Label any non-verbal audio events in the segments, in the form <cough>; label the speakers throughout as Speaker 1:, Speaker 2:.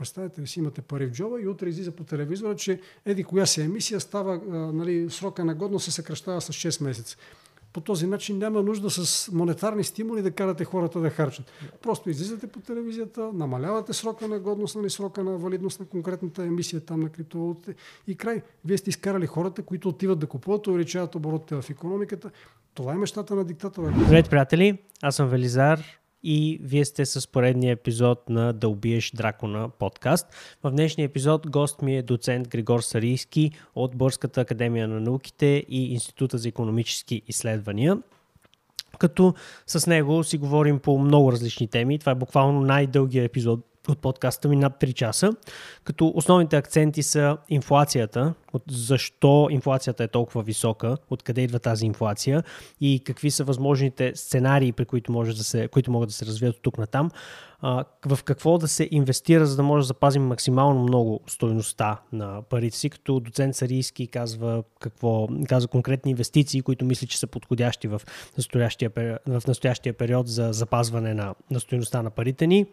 Speaker 1: представете си, имате пари в джоба и утре излиза по телевизора, че еди коя си емисия става, нали, срока на годност се съкръщава с 6 месеца. По този начин няма нужда с монетарни стимули да карате хората да харчат. Просто излизате по телевизията, намалявате срока на годност, нали, срока на валидност на конкретната емисия там на криптовалутите и край. Вие сте изкарали хората, които отиват да купуват, увеличават оборотите в економиката. Това е мечтата на диктатора.
Speaker 2: Здравейте, приятели! Аз съм Велизар и вие сте с поредния епизод на Да убиеш дракона подкаст. В днешния епизод гост ми е доцент Григор Сарийски от Бърската академия на науките и Института за економически изследвания като с него си говорим по много различни теми. Това е буквално най-дългия епизод от подкаста ми над 3 часа, като основните акценти са инфлацията, от защо инфлацията е толкова висока, откъде идва тази инфлация и какви са възможните сценарии, при които, може да се, които могат да се развият от тук на там, в какво да се инвестира, за да може да запазим максимално много стоеността на парите си, като доцент Сарийски казва, какво, казва конкретни инвестиции, които мисли, че са подходящи в настоящия, в настоящия период за запазване на, на стоеността на парите ни.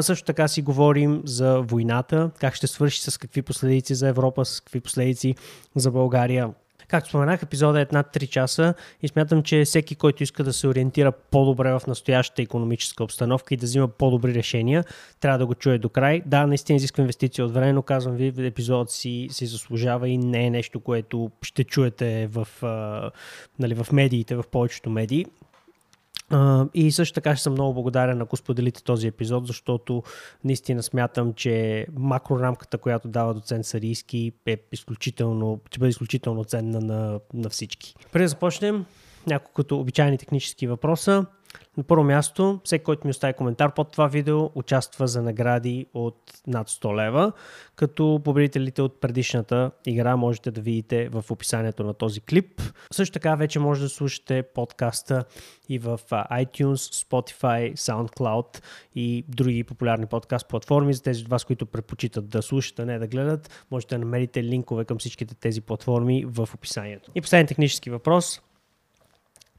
Speaker 2: Също така си говорим за войната, как ще свърши, с какви последици за Европа, с какви последици за България. Както споменах, епизодът е над 3 часа и смятам, че всеки, който иска да се ориентира по-добре в настоящата економическа обстановка и да взима по-добри решения, трябва да го чуе до край. Да, наистина изисква инвестиция от време, но казвам ви, епизодът си се заслужава и не е нещо, което ще чуете в, нали, в медиите, в повечето медии. И също така ще съм много благодарен, ако споделите този епизод, защото наистина смятам, че макрорамката, която дава доцент Сарийски е изключително, ще бъде изключително ценна на, на всички. Преди да започнем, няколкото обичайни технически въпроса. На първо място, всеки, който ми остави коментар под това видео, участва за награди от над 100 лева, като победителите от предишната игра можете да видите в описанието на този клип. Също така вече може да слушате подкаста и в iTunes, Spotify, SoundCloud и други популярни подкаст платформи. За тези от вас, които предпочитат да слушат, а не да гледат, можете да намерите линкове към всичките тези платформи в описанието. И последен технически въпрос.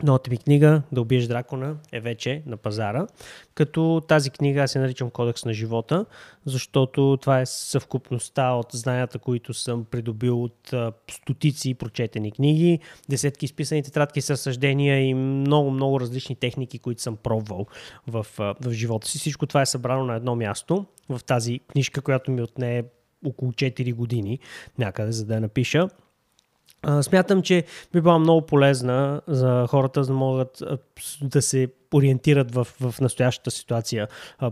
Speaker 2: Новата ми книга Да убиеш дракона е вече на пазара, като тази книга аз се наричам Кодекс на живота, защото това е съвкупността от знанията, които съм придобил от стотици прочетени книги, десетки изписани тетрадки с съждения и много-много различни техники, които съм пробвал в, в живота си. Всичко това е събрано на едно място в тази книжка, която ми отне около 4 години някъде, за да я напиша. Смятам, че би била много полезна за хората, за да могат да се ориентират в, в настоящата ситуация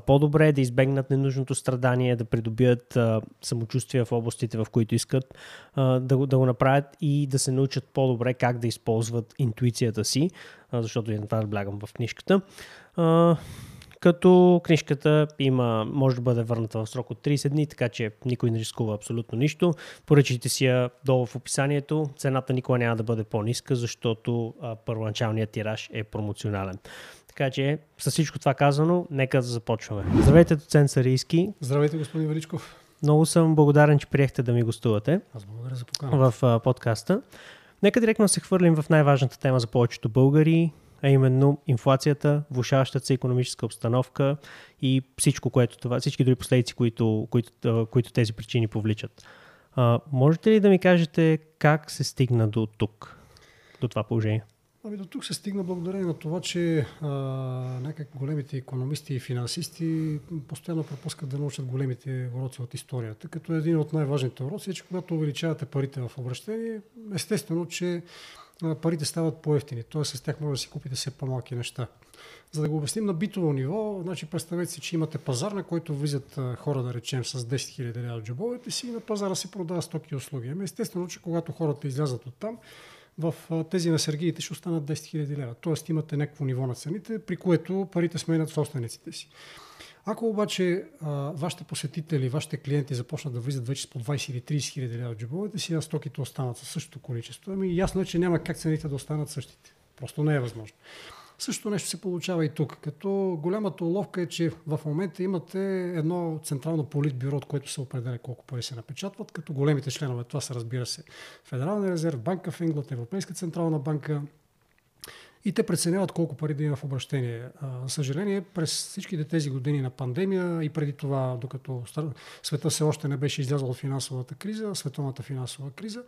Speaker 2: по-добре, да избегнат ненужното страдание, да придобият самочувствие в областите, в които искат да, го, да го направят и да се научат по-добре как да използват интуицията си, защото и на това наблягам в книжката като книжката има, може да бъде върната в срок от 30 дни, така че никой не рискува абсолютно нищо. Поръчайте си я долу в описанието. Цената никога няма да бъде по-ниска, защото а, първоначалният тираж е промоционален. Така че, с всичко това казано, нека да започваме. Здравейте, доцент Сарийски.
Speaker 1: Здравейте, господин Величков.
Speaker 2: Много съм благодарен, че приехте да ми гостувате.
Speaker 1: Аз благодаря за поканата.
Speaker 2: В а, подкаста. Нека директно се хвърлим в най-важната тема за повечето българи а именно инфлацията, влушаващата се економическа обстановка и всичко, което това, всички други последици, които, които, които тези причини повличат. А, можете ли да ми кажете как се стигна до тук, до това положение?
Speaker 1: Ами до тук се стигна благодарение на това, че а, някак големите економисти и финансисти постоянно пропускат да научат големите уроци от историята. Като един от най-важните уроци е, че когато увеличавате парите в обращение, естествено, че парите стават по-ефтини. Тоест с тях може да си купите все по-малки неща. За да го обясним на битово ниво, значи представете си, че имате пазар, на който влизат хора, да речем, с 10 000 лева джобовете си и на пазара се продава стоки и услуги. Ами естествено, че когато хората излязат от там, в тези на Сергиите ще останат 10 000 лева. Тоест имате някакво ниво на цените, при което парите сменят собствениците си. Ако обаче а, вашите посетители, вашите клиенти започнат да влизат вече с по 20 или 30 хиляди лева в джобовете си, а стоките останат със същото количество, ами ясно е, че няма как цените да останат същите. Просто не е възможно. Също нещо се получава и тук, като голямата уловка е, че в момента имате едно централно политбюро, от което се определя колко пари се напечатват, като големите членове, това са разбира се Федералния резерв, Банка в Инглот, Европейска централна банка, и те преценяват колко пари да има в обращение. За съжаление, през всичките тези години на пандемия и преди това, докато света все още не беше излязъл от финансовата криза, световната финансова криза,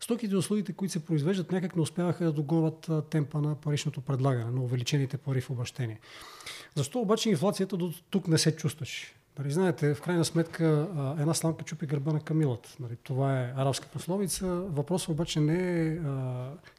Speaker 1: стоките и услугите, които се произвеждат, някак не успяваха да догонват темпа на паричното предлагане, на увеличените пари в обращение. Защо обаче инфлацията до тук не се чувстваше? Нали, знаете, в крайна сметка една сламка чупи гърба на камилата. Нали, това е арабска пословица. Въпросът обаче не е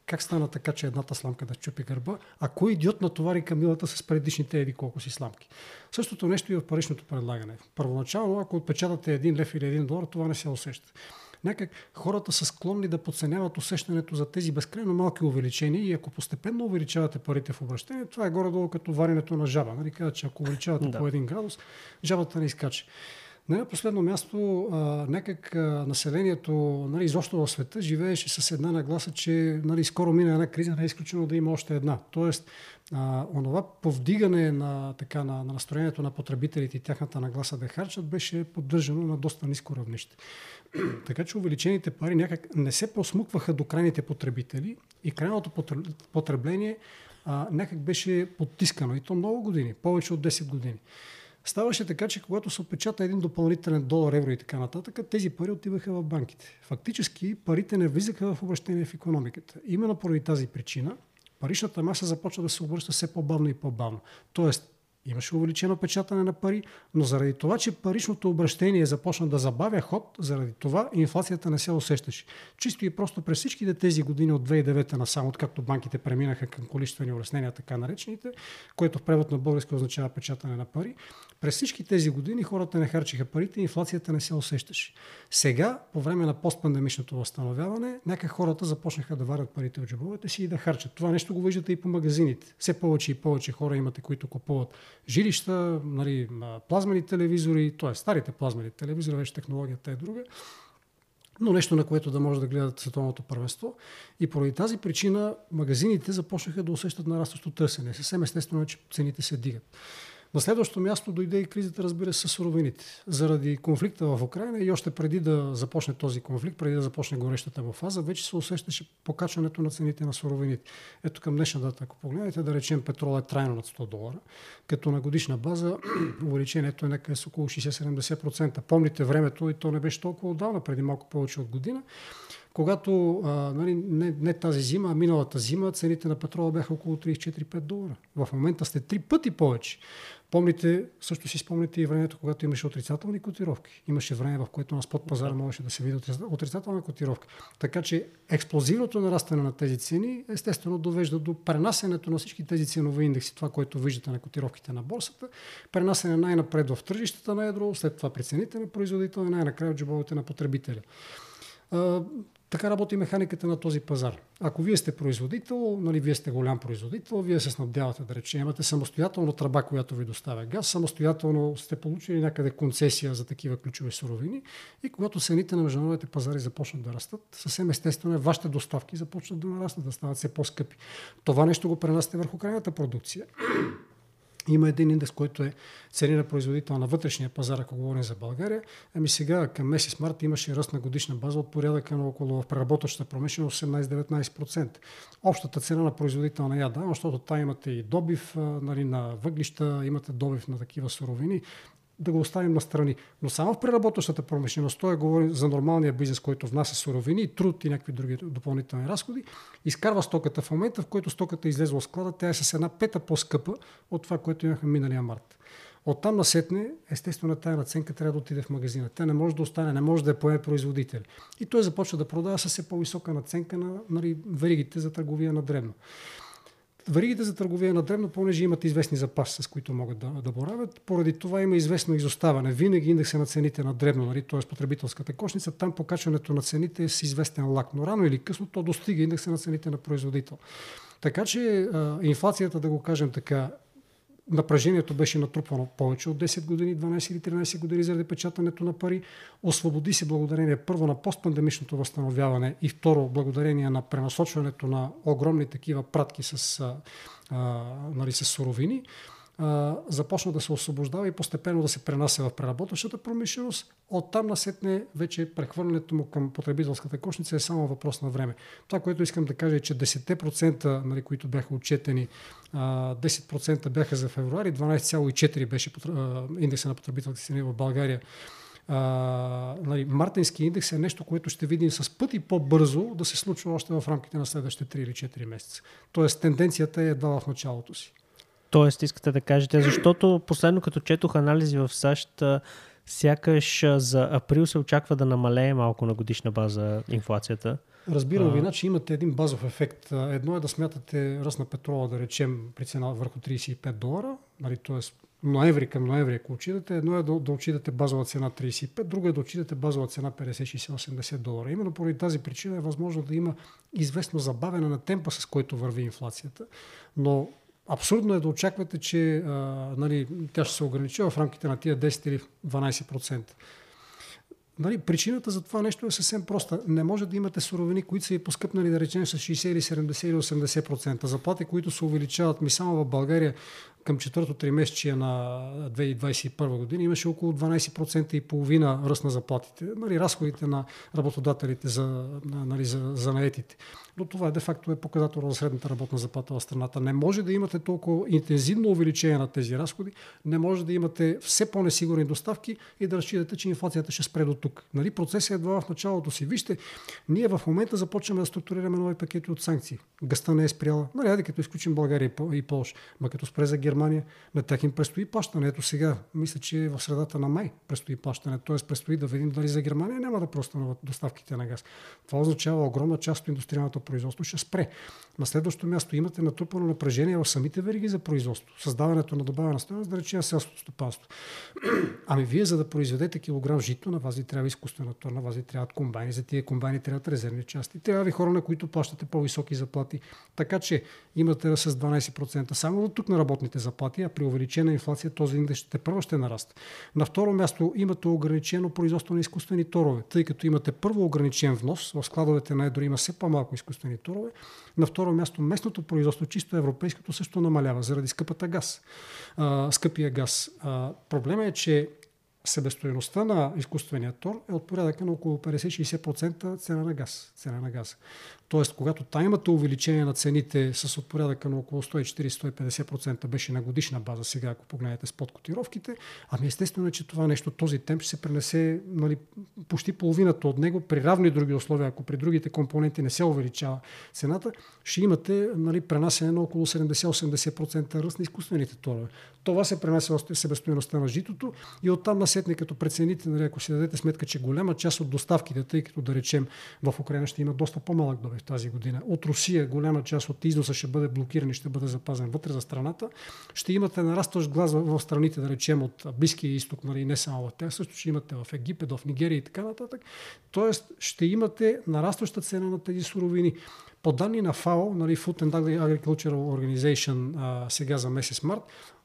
Speaker 1: как стана така, че едната сламка да чупи гърба, а кой идиот натовари камилата с предишните еди колко си сламки. Същото нещо и в паричното предлагане. Първоначално, ако отпечатате един лев или един долар, това не се усеща някак хората са склонни да подценяват усещането за тези безкрайно малки увеличения и ако постепенно увеличавате парите в обращение, това е горе-долу като варенето на жаба. Нали? Каза, че ако увеличавате да. по един градус, жабата не изкача. На последно място, а, някак а, населението нали, изобщо в света живееше с една нагласа, че нали, скоро мина една криза, не е изключено да има още една. Тоест, а, онова повдигане на, така, на, на настроението на потребителите и тяхната нагласа да харчат беше поддържано на доста ниско равнище. <clears throat> така че увеличените пари някак не се просмукваха до крайните потребители и крайното потребление а, някак беше потискано. И то много години, повече от 10 години. Ставаше така, че когато се отпечата един допълнителен долар, евро и така нататък, тези пари отиваха в банките. Фактически парите не влизаха в обращение в економиката. Именно поради тази причина паричната маса започва да се обръща все по-бавно и по-бавно. Тоест, Имаше увеличено печатане на пари, но заради това, че паричното обращение започна да забавя ход, заради това инфлацията не се усещаше. Чисто и просто през всичките тези години от 2009 насам, откакто банките преминаха към количествени улеснения, така наречените, което в превод на български означава печатане на пари, през всички тези години хората не харчиха парите, инфлацията не се усещаше. Сега, по време на постпандемичното възстановяване, някак хората започнаха да варят парите от джобовете си и да харчат. Това нещо го виждате и по магазините. Все повече и повече хора имате, които купуват жилища, нали, плазмени телевизори, т.е. старите плазмени телевизори, вече технологията е друга, но нещо на което да може да гледат световното първенство. И поради тази причина магазините започнаха да усещат нарастващо търсене. Съвсем естествено е, че цените се дигат. На следващото място дойде и кризата, разбира се, с суровините. Заради конфликта в Украина и още преди да започне този конфликт, преди да започне горещата му фаза, вече се усещаше покачването на цените на суровините. Ето към днешна дата, ако погледнете, да речем петрол е трайно над 100 долара, като на годишна база <clears throat> увеличението е някъде с около 60-70%. Помните времето и то не беше толкова отдавна, преди малко повече от година когато а, нали, не, не тази зима, а миналата зима цените на петрола бяха около 34-5 долара. В момента сте три пъти повече. Помните, също си спомните и времето, когато имаше отрицателни котировки. Имаше време, в което на спот пазара можеше да се види отрицателна котировка. Така че експлозивното нарастване на тези цени естествено довежда до пренасенето на всички тези ценови индекси, това, което виждате на котировките на борсата, пренасене най-напред в тръжищата на едро, след това при цените на производителя и най-накрая в джобовете на потребителя. Така работи механиката на този пазар. Ако вие сте производител, нали, вие сте голям производител, вие се снабдявате, да речем, имате самостоятелно тръба, която ви доставя газ, самостоятелно сте получили някъде концесия за такива ключови суровини и когато цените на международните пазари започнат да растат, съвсем естествено е вашите доставки започнат да нараснат, да стават все по-скъпи. Това нещо го пренасяте върху крайната продукция. Има един индекс, който е цени на производител на вътрешния пазар, ако говорим за България. Ами сега към месец март имаше ръст на годишна база от порядъка на около в преработващата промишленост 18-19%. Общата цена на производител на яда, защото там имате и добив нали, на въглища, имате добив на такива суровини, да го оставим на страни. Но само в преработващата промишленост, той говори за нормалния бизнес, който внася суровини, труд и някакви други допълнителни разходи, изкарва стоката в момента, в който стоката е излезла от склада, тя е с една пета по-скъпа от това, което имахме миналия март. Оттам насетне, естествено, тая наценка трябва да отиде в магазина. Тя не може да остане, не може да я поеме производител. И той започва да продава с все по-висока наценка на нали, веригите за търговия на древно. Варигите за търговия на древно, понеже имат известни запаси, с които могат да, да боравят, поради това има известно изоставане. Винаги индекса на цените на древно, нали, т.е. потребителската кошница, там покачването на цените е с известен лак, но рано или късно то достига индекса на цените на производител. Така че а, инфлацията, да го кажем така, напрежението беше натрупвано повече от 10 години, 12 или 13 години заради печатането на пари. Освободи се благодарение първо на постпандемичното възстановяване и второ благодарение на пренасочването на огромни такива пратки с, а, нали, с суровини. Започна да се освобождава и постепенно да се пренася в преработващата промишленост. Оттам насетне вече прехвърлянето му към потребителската кошница е само въпрос на време. Това, което искам да кажа е, че 10%, нали, които бяха отчетени, 10% бяха за февруари, 12,4% беше индекса на потребителските цени в България а, нали, Мартински индекс е нещо, което ще видим с пъти по-бързо да се случва още в рамките на следващите 3 или 4 месеца. Тоест тенденцията е едва в началото си.
Speaker 2: Тоест искате да кажете, защото последно като четох анализи в САЩ, сякаш за април се очаква да намалее малко на годишна база инфлацията.
Speaker 1: Разбирам ви, значи имате един базов ефект. Едно е да смятате ръст на петрола, да речем, при цена върху 35 долара, нали, т.е ноември към ноември, ако отидете, едно е да, да отидете базова цена 35, друго е да отидете базова цена 50, 60, 80 долара. Именно поради тази причина е възможно да има известно забавяне на темпа, с който върви инфлацията. Но абсурдно е да очаквате, че а, нали, тя ще се ограничи в рамките на тия 10 или 12%. Нали, причината за това нещо е съвсем проста. Не може да имате суровини, които са ви поскъпнали, да речем, с 60 или 70 или 80%. Заплати, които се увеличават ми само в България към четвърто тримесечие на 2021 година имаше около 12% и половина ръст на заплатите, нали, разходите на работодателите за, нали, за, за наетите. Но това де-факто е показател за средната работна заплата в страната. Не може да имате толкова интензивно увеличение на тези разходи, не може да имате все по-несигурни доставки и да разчитате, че инфлацията ще спре до тук. Нали, процесът е едва в началото си. Вижте, ние в момента започваме да структурираме нови пакети от санкции. Гъста не е спряла. Нали, като изключим България и Полша, ма като спре за Германия, на тях им предстои плащане. Ето сега, мисля, че в средата на май предстои плащане. Т.е. предстои да видим дали за Германия няма да простанат доставките на газ. Това означава огромна част от индустриалното производство ще спре. На следващото място имате натрупано напрежение в самите вериги за производство. Създаването на добавена стоеност, да речем селското стопанство. <clears throat> ами вие, за да произведете килограм жито, на вас ви трябва изкуствена тор, на вас ви трябват комбайни, за тия комбайни трябват резервни части. Трябва ви хора, на които плащате по-високи заплати. Така че имате с 12% само до тук на работните заплати, а при увеличена инфлация този индекс ще първо ще нараста. На второ място имате ограничено производство на изкуствени торове, тъй като имате първо ограничен внос, в складовете на едро има все по-малко изкуствени торове. На второ място местното производство, чисто европейското, също намалява заради скъпата газ, а, скъпия газ. А, проблема е, че себестоеността на изкуствения тор е от порядъка на около 50-60% цена на газ. Цена на газ. Тоест, когато там имате увеличение на цените с от порядъка на около 140-150% беше на годишна база, сега ако погледнете с подкотировките, ами естествено е, че това нещо, този темп ще се пренесе нали, почти половината от него при равни други условия. Ако при другите компоненти не се увеличава цената, ще имате нали, пренасене на около 70-80% ръст на изкуствените торове. Това се пренася в себестоеността на житото и оттам насетне, като прецените, нали, ако си дадете сметка, че голяма част от доставките, тъй като да речем в Украина ще има доста по-малък добив тази година. От Русия голяма част от износа ще бъде блокиран и ще бъде запазен вътре за страната. Ще имате нарастващ глас в страните, да речем, от Близкия изток, нали, не само в тях, също ще имате в Египет, в Нигерия и така нататък. Тоест ще имате нарастваща цена на тези суровини. По данни на ФАО, нали, Food and Agricultural Organization, а, сега за месец март,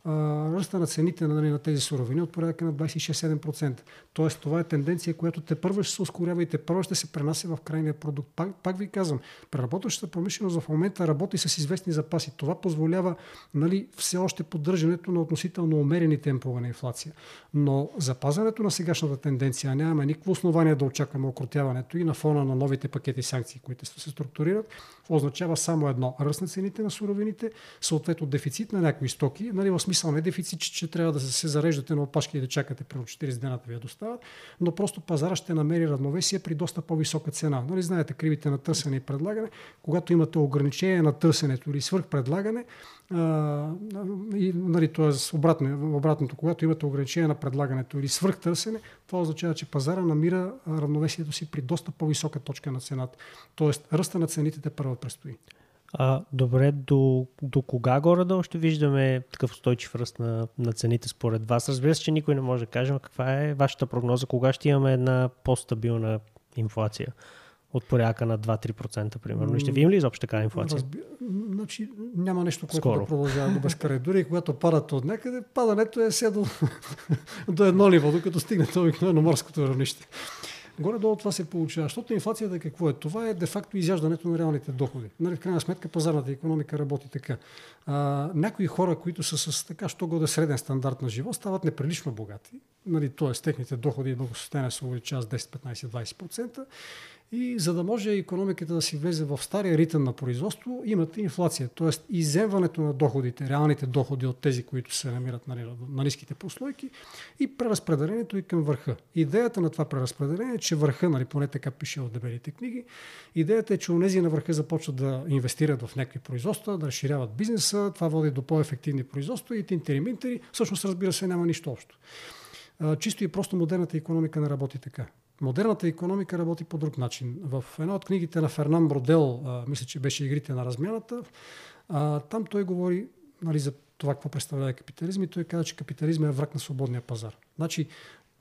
Speaker 1: ръста на цените на, нали, на тези суровини от порядъка на 26-7%. Тоест това е тенденция, която те първо ще се ускорява и те първо ще се пренася в крайния продукт. Пак, пак ви казвам, преработващата промишленост в момента работи с известни запаси. Това позволява нали, все още поддържането на относително умерени темпове на инфлация. Но запазването на сегашната тенденция, нямаме никакво основание да очакваме окротяването и на фона на новите пакети санкции, които се структурират, означава само едно. Ръст на цените на суровините, съответно дефицит на някои стоки, нали, в смисъл не дефицит, че, трябва да се зареждате на опашки и да чакате при 40 дена да ви я доставят, но просто пазара ще намери равновесие при доста по-висока цена. Нали, знаете, кривите на търсене и предлагане, когато имате ограничение на търсенето или свърхпредлагане, и, нали, т.е. Обратно, обратното, когато имате ограничение на предлагането или свръхтърсене, това означава, че пазара намира равновесието си при доста по-висока точка на цената. Тоест, ръста на цените те първо предстои.
Speaker 2: А, добре, до, до кога горе-долу ще виждаме такъв устойчив ръст на, на цените според вас? Разбира се, че никой не може да каже, но каква е вашата прогноза? Кога ще имаме една по-стабилна инфлация? от порядъка на 2-3%, примерно. И ще видим ли изобщо така инфлация? Разби...
Speaker 1: Значи, няма нещо, което Скоро. да продължава до безкрай. Дори когато падат от някъде, падането е все до, <laughs> до едно ниво, докато стигне обикновено морското равнище. Горе-долу това се получава. Защото инфлацията какво е? Това е де-факто изяждането на реалните доходи. Нали, в крайна сметка пазарната економика работи така. А, някои хора, които са с така, що годе среден стандарт на живот, стават неприлично богати. Нали, т.е. техните доходи и благосостояние се увеличават с 10, 15, 20%. И за да може економиката да си влезе в стария ритъм на производство, имате инфлация. т.е. иземването на доходите, реалните доходи от тези, които се намират нали, на ниските прослойки и преразпределението и към върха. Идеята на това преразпределение е, че върха, нали, поне така пише от дебелите книги, идеята е, че онези на върха започват да инвестират в някакви производства, да разширяват бизнеса, това води до по-ефективни производства и тинтери-минтери. Всъщност, разбира се, няма нищо общо. Чисто и просто модерната економика не работи така. Модерната економика работи по друг начин. В една от книгите на Фернан Бродел, мисля, че беше Игрите на размяната, а, там той говори нали, за това какво представлява капитализм и той каза, че капитализм е враг на свободния пазар. Значи,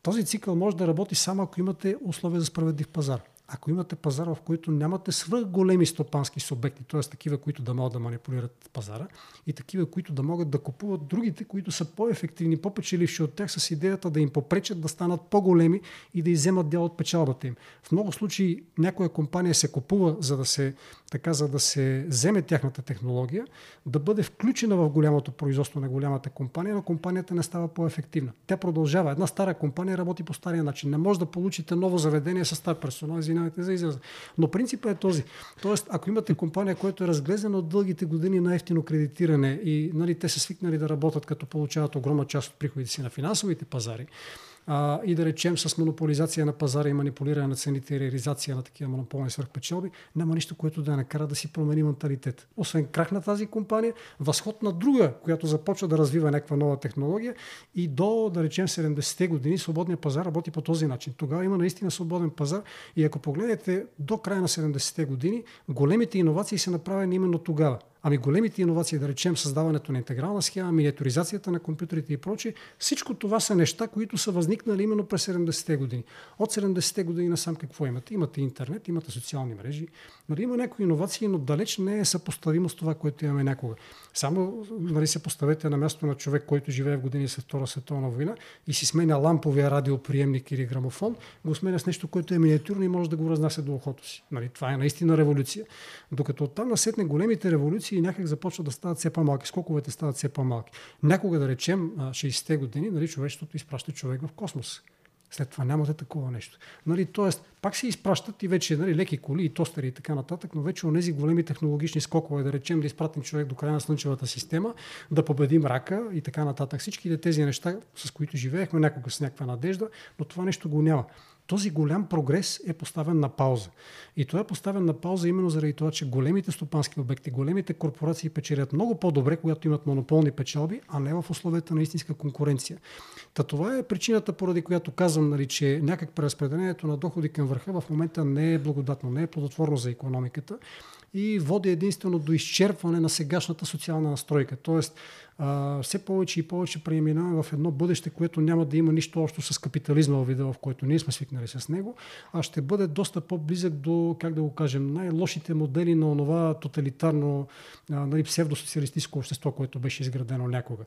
Speaker 1: този цикъл може да работи само ако имате условия за справедлив пазар ако имате пазар, в който нямате свръх големи стопански субекти, т.е. такива, които да могат да манипулират пазара и такива, които да могат да купуват другите, които са по-ефективни, по-печеливши от тях с идеята да им попречат да станат по-големи и да иземат дял от печалбата им. В много случаи някоя компания се купува, за да се, така, за да се вземе тяхната технология, да бъде включена в голямото производство на голямата компания, но компанията не става по-ефективна. Тя продължава. Една стара компания работи по стария начин. Не може да получите ново заведение с стар персонал, извинявайте за израза. Но принципът е този. Тоест, ако имате компания, която е разглезена от дългите години на ефтино кредитиране и нали, те са свикнали да работят, като получават огромна част от приходите си на финансовите пазари, и да речем с монополизация на пазара и манипулиране на цените и реализация на такива монополни свърхпечалби, няма нищо, което да я накара да си промени менталитет. Освен крах на тази компания, възход на друга, която започва да развива някаква нова технология и до, да речем, 70-те години свободния пазар работи по този начин. Тогава има наистина свободен пазар и ако погледнете до края на 70-те години, големите иновации са направени именно тогава. Ами големите иновации, да речем създаването на интегрална схема, миниатюризацията на компютрите и прочее, всичко това са неща, които са възникнали именно през 70-те години. От 70-те години насам какво имате? Имате интернет, имате социални мрежи, нали, има някои иновации, но далеч не е съпоставимо с това, което имаме някога. Само нали, се поставете на място на човек, който живее в години след Втора световна война и си сменя ламповия радиоприемник или грамофон, го сменя с нещо, което е миниатюрно и може да го разнася до ухото си. Нали, това е наистина революция. Докато оттам насетне големите революции някак започват да стават все по-малки, скоковете стават все по-малки. Някога, да речем, 60-те години, нали, човечеството изпраща човек в космос. След това нямате такова нещо. Нали, тоест, пак се изпращат и вече нали, леки коли и тостери и така нататък, но вече онези големи технологични скокове, да речем да изпратим човек до края на Слънчевата система, да победим рака и така нататък. Всички тези неща, с които живеехме някога с някаква надежда, но това нещо го няма този голям прогрес е поставен на пауза. И това е поставен на пауза именно заради това, че големите стопански обекти, големите корпорации печелят много по-добре, когато имат монополни печалби, а не в условията на истинска конкуренция. Та това е причината, поради която казвам, нали, че някак преразпределението на доходи към върха в момента не е благодатно, не е плодотворно за економиката и води единствено до изчерпване на сегашната социална настройка. Тоест, а, все повече и повече преминаваме в едно бъдеще, което няма да има нищо общо с капитализма в вида, в който ние сме свикнали с него, а ще бъде доста по-близък до, как да го кажем, най-лошите модели на онова тоталитарно, нали, псевдосоциалистическо общество, което беше изградено някога.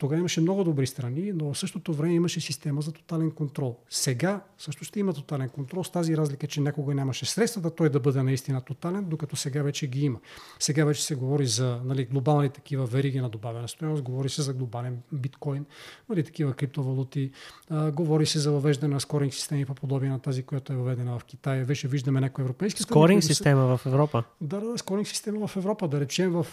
Speaker 1: Тогава имаше много добри страни, но в същото време имаше система за тотален контрол. Сега също ще има тотален контрол с тази разлика, че някога нямаше средства да той да бъде наистина тотален, докато сега вече ги има. Сега вече се говори за нали, глобални такива вериги на добавена стоеност, говори се за глобален биткоин, нали, такива криптовалути, а, говори се за въвеждане на скоринг системи по подобие на тази, която е въведена в Китай. Вече виждаме някои европейски
Speaker 2: страни. Скоринг система в Европа?
Speaker 1: Да, да, скоринг система в Европа. Да речем, в,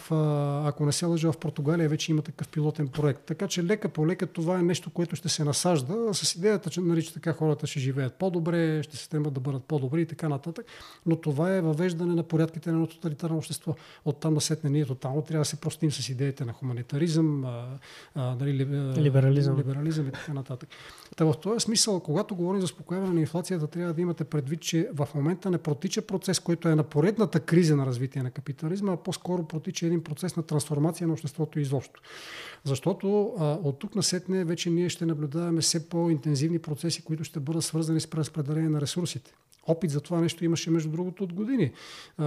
Speaker 1: ако не се лъжа, в Португалия вече има такъв пилотен проект така че лека по лека това е нещо, което ще се насажда с идеята, че, нали, че така хората ще живеят по-добре, ще се стремат да бъдат по-добри и така нататък. Но това е въвеждане на порядките на тоталитарно общество. Оттам да сетне ние тотално трябва да се простим с идеите на хуманитаризъм, а, а, нали,
Speaker 2: либерализъм.
Speaker 1: либерализъм и така нататък. Та в този смисъл, когато говорим за успокояване на инфлацията, трябва да имате предвид, че в момента не протича процес, който е на поредната криза на развитие на капитализма, а по-скоро протича един процес на трансформация на обществото изобщо. Защото защото а, от тук насетне вече ние ще наблюдаваме все по-интензивни процеси, които ще бъдат свързани с преразпределение на ресурсите. Опит за това нещо имаше, между другото, от години. А,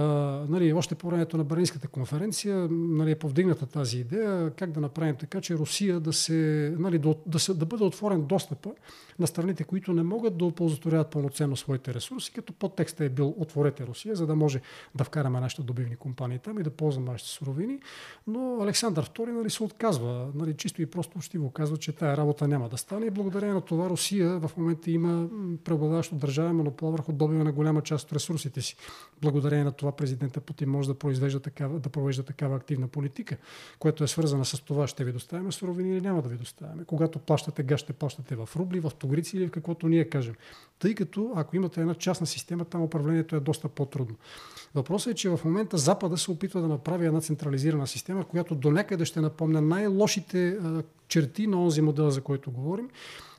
Speaker 1: нали, още по времето на Берлинската конференция нали, е повдигната тази идея как да направим така, че Русия да, се, нали, да, да, се, да бъде отворен достъпа на страните, които не могат да оползотворяват пълноценно своите ресурси, като подтекстът е бил отворете Русия, за да може да вкараме нашите добивни компании там и да ползваме нашите суровини. Но Александър II нали, се отказва. Нали, чисто и просто го казва, че тая работа няма да стане. И благодарение на това Русия в момента има преобладаващо държавен монопол върху добива на голяма част от ресурсите си. Благодарение на това президента Путин може да, произвежда такава, да провежда такава активна политика, която е свързана с това ще ви доставяме суровини или няма да ви доставяме. Когато плащате газ, ще плащате в рубли, в тогрици или в каквото ние кажем. Тъй като ако имате една частна система, там управлението е доста по-трудно. Въпросът е, че в момента Запада се опитва да направи една централизирана система, която до някъде ще напомня най-лошите черти на онзи модел, за който говорим.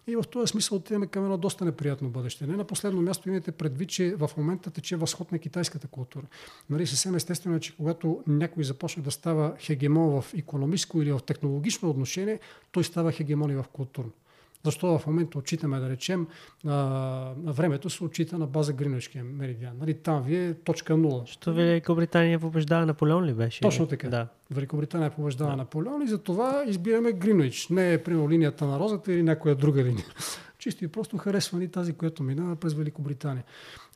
Speaker 1: И в този смисъл отиваме към едно доста неприятно бъдеще. Не на последно място имайте предвид, че в момента тече възход на китайската култура. Нали, съвсем естествено е, че когато някой започне да става хегемон в економическо или в технологично отношение, той става хегемон и в културно. Защо в момента отчитаме, да речем, а, времето се отчита на база Гринвичкия меридиан. Нали, там ви е точка нула.
Speaker 2: Що Великобритания побеждава Наполеон ли беше?
Speaker 1: Точно така. Да. Великобритания побеждава да. Наполеон и затова избираме Гринвич. Не е примерно линията на розата или някоя друга линия. <laughs> Чисто и просто харесва ни тази, която минава през Великобритания.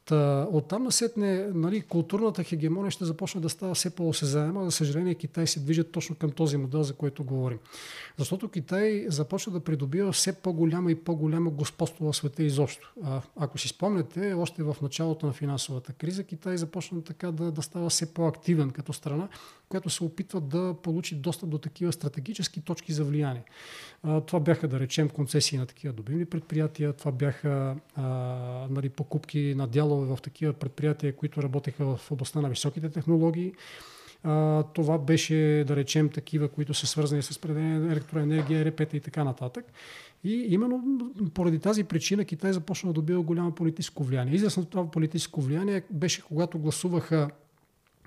Speaker 1: Та, оттам насетне нали, културната хегемония ще започне да става все по-осезаема. За съжаление, Китай се движат точно към този модел, за който говорим. Защото Китай започва да придобива все по-голяма и по-голяма господство в света изобщо. А, ако си спомняте, още в началото на финансовата криза, Китай започна така да, да става все по-активен като страна, която се опитва да получи достъп до такива стратегически точки за влияние. Това бяха, да речем, концесии на такива добивни предприятия, това бяха а, нали, покупки на дялове в такива предприятия, които работеха в областта на високите технологии. А, това беше, да речем, такива, които са свързани с предение електроенергия, репета и така нататък. И именно поради тази причина Китай започна да добива голямо политическо влияние. Израз това политическо влияние беше когато гласуваха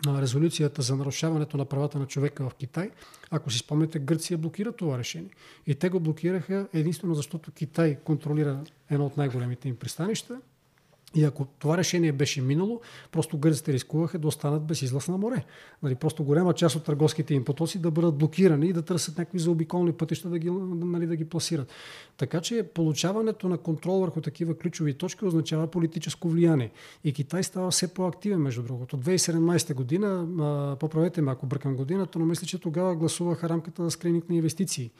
Speaker 1: резолюцията за нарушаването на правата на човека в Китай, ако си спомняте, Гърция блокира това решение. И те го блокираха единствено защото Китай контролира едно от най-големите им пристанища и ако това решение беше минало, просто гърците рискуваха да останат без излъз на море. Нали, просто голяма част от търговските им потоци да бъдат блокирани и да търсят някакви заобиколни пътища да ги, нали, да ги пласират. Така че получаването на контрол върху такива ключови точки означава политическо влияние. И Китай става все по-активен, между другото. 2017 година, поправете ме ако бъркам годината, но мисля, че тогава гласуваха рамката за скрининг на инвестиции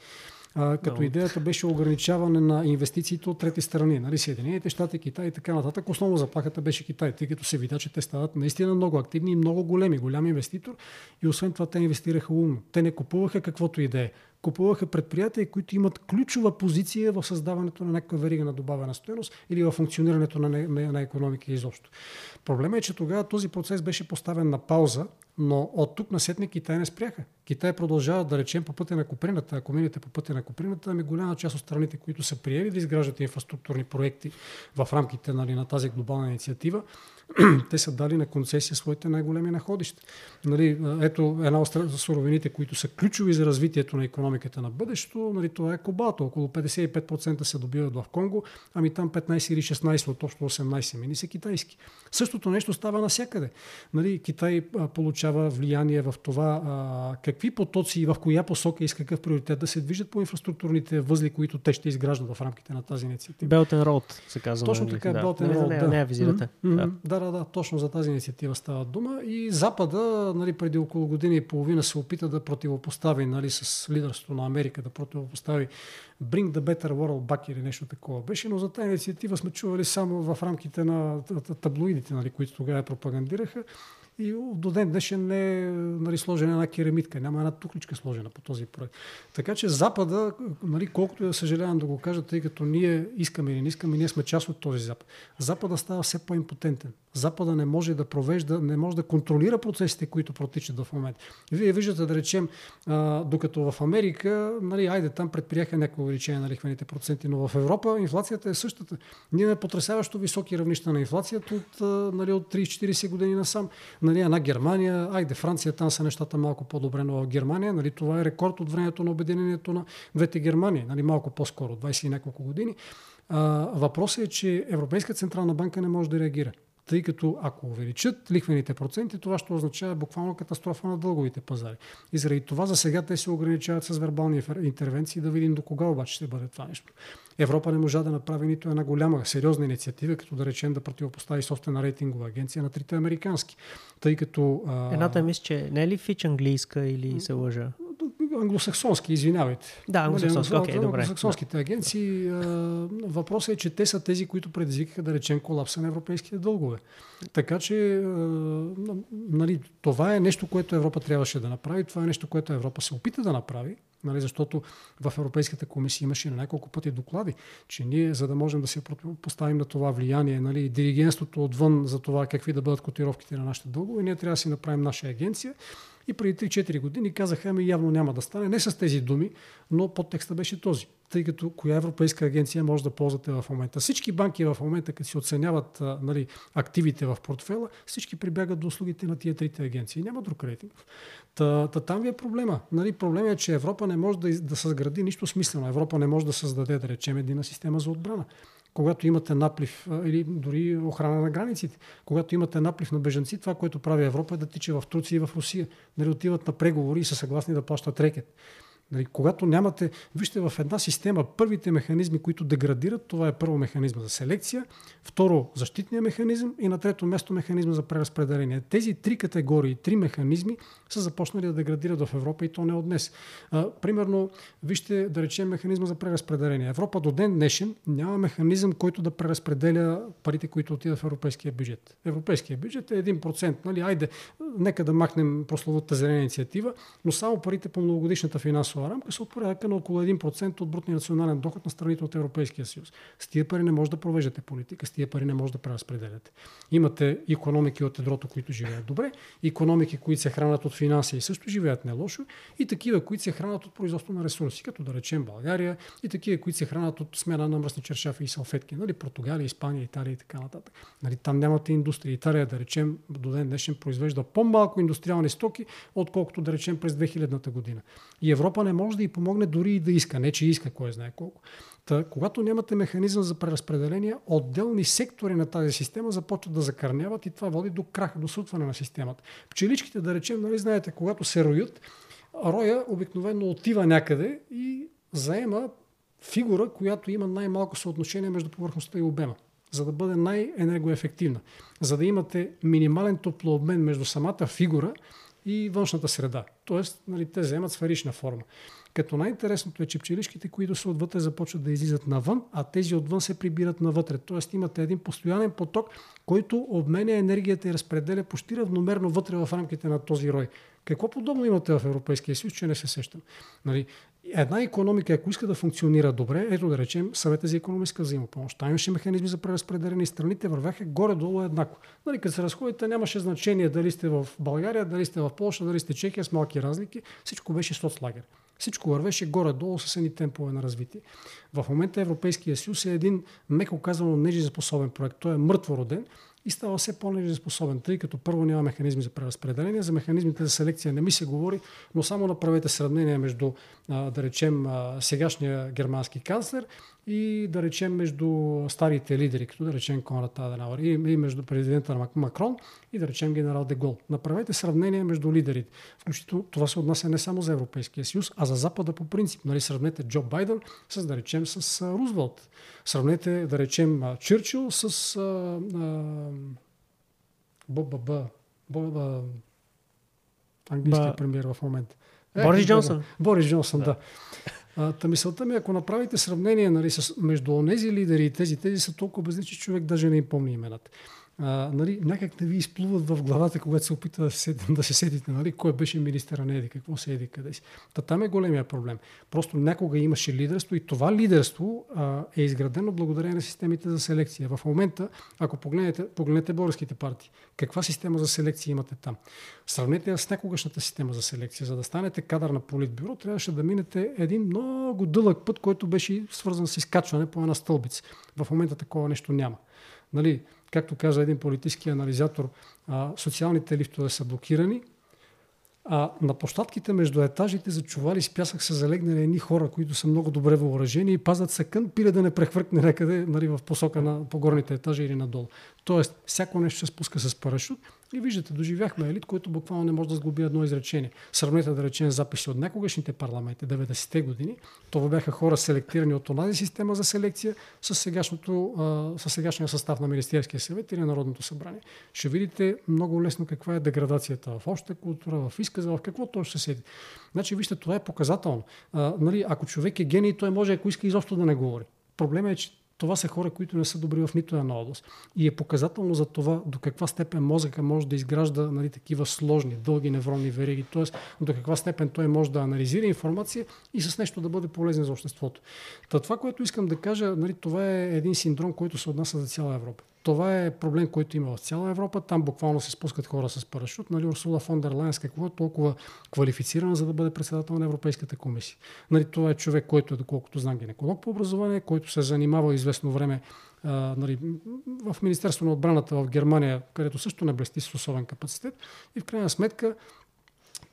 Speaker 1: а, като идеята беше ограничаване на инвестициите от трети страни, нали, Съединените щати, Китай и така нататък. Основно заплахата беше Китай, тъй като се видя, че те стават наистина много активни и много големи, голям инвеститор и освен това те инвестираха умно. Те не купуваха каквото и да е купуваха предприятия, които имат ключова позиция в създаването на някаква верига на добавена стоеност или в функционирането на, на, на економика изобщо. Проблемът е, че тогава този процес беше поставен на пауза, но от тук насетне Китай не спряха. Китай продължава да речем по пътя на Куприната. Ако минете по пътя на Куприната, ами голяма част от страните, които са приели да изграждат инфраструктурни проекти в рамките нали, на тази глобална инициатива, <clears throat> те са дали на концесия своите най-големи находища. Нали, ето една от суровините, които са ключови за развитието на економиката на бъдещето, нали, това е кобалто. Около 55% се добиват в Конго, ами там 15 или 16 от общо 18 мини са китайски. Същото нещо става навсякъде. Нали, Китай а, получава влияние в това а, какви потоци и в коя посока и с какъв приоритет да се движат по инфраструктурните възли, които те ще изграждат в рамките на тази инициатива.
Speaker 2: Белтен Роуд се казва.
Speaker 1: Точно така,
Speaker 2: да.
Speaker 1: Белтен Роуд.
Speaker 2: Не, не, не, не визирате.
Speaker 1: Mm-hmm. Да. да, да, да, точно за тази инициатива става дума. И Запада, нали, преди около година и половина се опита да противопостави нали, с лидерството на Америка, да противопостави Bring the Better World Back или нещо такова беше, но за тази инициатива сме чували само в рамките на таблоидите, нали, които тогава пропагандираха. И до ден днешен не е нали, сложена една керамитка, няма една тукличка сложена по този проект. Така че Запада, нали, колкото и съжалявам да го кажа, тъй като ние искаме или не искаме, ние сме част от този Запад. Запада става все по-импотентен. Запада не може да провежда, не може да контролира процесите, които протичат в момента. Вие виждате, да речем, а, докато в Америка, нали, айде, там предприяха някакво увеличение на лихвените проценти, но в Европа инфлацията е същата. Ние имаме потрясаващо високи равнища на инфлацията от, нали, от 30-40 години насам. Нали, една Германия, айде Франция, там са нещата малко по-добре, но Германия, нали, това е рекорд от времето на обединението на двете Германии, нали, малко по-скоро, 20 и няколко години. А, въпросът е, че Европейска централна банка не може да реагира тъй като ако увеличат лихвените проценти, това ще означава буквално катастрофа на дълговите пазари. И заради това за сега те се ограничават с вербални интервенции, да видим до кога обаче ще бъде това нещо. Европа не можа да направи нито една голяма, сериозна инициатива, като да речем да противопостави собствена рейтингова агенция на трите американски. Тъй като...
Speaker 2: А... Едната мисля, че не е ли Фич английска или се лъжа?
Speaker 1: Англосаксонски, извинявайте.
Speaker 2: Да, англосаксонски, окей, okay, добре.
Speaker 1: Англосаксонските агенции. Въпросът е, че те са тези, които предизвикаха, да речем, колапса на европейските дългове. Така че, нали, това е нещо, което Европа трябваше да направи. Това е нещо, което Европа се опита да направи. Нали, защото в Европейската комисия имаше на няколко пъти доклади, че ние, за да можем да се поставим на това влияние, нали, диригенството отвън за това какви да бъдат котировките на нашите дългове, ние трябва да си направим наша агенция и преди 3-4 години казаха, ами явно няма да стане. Не с тези думи, но подтекста беше този. Тъй като коя европейска агенция може да ползвате в момента. Всички банки в момента, като си оценяват нали, активите в портфела, всички прибягат до услугите на тия трите агенции. Няма друг рейтинг. Та, та там ви е проблема. Нали, проблемът е, че Европа не може да, да съзгради нищо смислено. Европа не може да създаде, да речем, една система за отбрана когато имате наплив или дори охрана на границите. Когато имате наплив на бежанци, това, което прави Европа е да тича в Турция и в Русия. Нали, отиват на преговори и са съгласни да плащат рекет. Нали, когато нямате, вижте в една система, първите механизми, които деградират, това е първо механизма за селекция, второ защитния механизъм и на трето място механизма за преразпределение. Тези три категории, три механизми са започнали да деградират в Европа и то не от днес. А, примерно, вижте да речем механизма за преразпределение. Европа до ден днешен няма механизъм, който да преразпределя парите, които отидат в европейския бюджет. Европейския бюджет е 1%. Нали? Айде, нека да махнем прословата зелена инициатива, но само парите по многогодишната финансова финансова рамка са от порядъка на около 1% от брутния национален доход на страните от Европейския съюз. С тия пари не може да провеждате политика, с тия пари не може да преразпределяте. Имате економики от едрото, които живеят добре, економики, които се хранят от финанси и също живеят не лошо, и такива, които се хранят от производство на ресурси, като да речем България, и такива, които се хранят от смена на мръсни чершафи и салфетки, нали, Португалия, Испания, Италия и така нататък. Нали, там нямате индустрия. Италия, да речем, до ден днешен произвежда по-малко индустриални стоки, отколкото да речем през 2000-та година. И Европа не не може да й помогне дори и да иска. Не, че иска, кой знае колко. Та, когато нямате механизъм за преразпределение, отделни сектори на тази система започват да закърняват и това води до крах, до сутване на системата. Пчеличките, да речем, нали знаете, когато се роят, роя обикновено отива някъде и заема фигура, която има най-малко съотношение между повърхността и обема за да бъде най-енергоефективна. За да имате минимален топлообмен между самата фигура и външната среда. Тоест, нали, те вземат сферична форма. Като най-интересното е, че пчелишките, които са отвътре, започват да излизат навън, а тези отвън се прибират навътре. Тоест имате един постоянен поток, който обменя енергията и разпределя почти равномерно вътре в рамките на този рой. Какво подобно имате в Европейския съюз, че не се сещам? Нали, една економика, ако иска да функционира добре, ето да речем съвета за економическа взаимопомощ. Там имаше механизми за преразпределение и страните вървяха горе-долу еднакво. Нали, като се разходите, нямаше значение дали сте в България, дали сте в Польша, дали сте Чехия с малки разлики. Всичко беше соцлагер. Всичко вървеше горе-долу с едни темпове на развитие. В момента Европейския съюз е един, меко казано, нежизнеспособен проект. Той е мъртво роден и става все по-нежизнеспособен, тъй като първо няма механизми за преразпределение, за механизмите за селекция не ми се говори, но само направете сравнение между, да речем, сегашния германски канцлер и да речем между старите лидери, като да речем Конрад Аденауер и, и между президента Макрон и да речем генерал Дегол. Направете сравнение между лидерите. Включително това се отнася не само за Европейския съюз, а за Запада по принцип. Нали, сравнете Джо Байден с, да речем, с Рузвелт. Сравнете, да речем, Чърчил с а, БББ, ББ, английския премьер в момента.
Speaker 2: Е, Борис Джонсън.
Speaker 1: Борис Джонсън, да. Та мисълта ми, ако направите сравнение нали, с, между тези лидери и тези, тези са толкова безли, че човек даже не им помни имената а, нали, някак да ви изплуват в главата, когато се опита да се, да се седите, нали, кой беше министъра на Еди, какво се еди, къде си. Та там е големия проблем. Просто някога имаше лидерство и това лидерство а, е изградено благодарение на системите за селекция. В момента, ако погледнете, погледнете българските партии, каква система за селекция имате там? Сравнете с някогашната система за селекция. За да станете кадър на политбюро, трябваше да минете един много дълъг път, който беше свързан с изкачване по една стълбица. В момента такова нещо няма. Нали, както каза един политически анализатор, а, социалните лифтове са блокирани, а на площадките между етажите за чували с пясък са залегнали едни хора, които са много добре въоръжени и пазят се пире да не прехвъркне някъде нали, в посока на погорните етажи или надолу. Тоест, всяко нещо се спуска с парашют и виждате, доживяхме елит, който буквално не може да сглоби едно изречение. Сравнете да речем записи от някогашните парламенти, 90-те години. Това бяха хора селектирани от онази система за селекция с, сегашното, с сегашния състав на Министерския съвет или Народното събрание. Ще видите много лесно каква е деградацията в общата култура, в изказа, в какво точно се седи. Значи, вижте, това е показателно. А, нали, ако човек е гений, той може, ако иска, изобщо да не говори. Проблемът е, че това са хора, които не са добри в нито една област. И е показателно за това до каква степен мозъка може да изгражда нали, такива сложни, дълги невронни вериги, т.е. до каква степен той може да анализира информация и с нещо да бъде полезен за обществото. Та това, което искам да кажа, нали, това е един синдром, който се отнася за цяла Европа. Това е проблем, който има в цяла Европа. Там буквално се спускат хора с парашют. Нали, Урсула фон дер Лайнс какво е толкова квалифицирана, за да бъде председател на Европейската комисия. Нали, това е човек, който е, доколкото знам, гинеколог по образование, който се занимава известно време а, нали, в Министерство на отбраната в Германия, където също не блести с особен капацитет. И в крайна сметка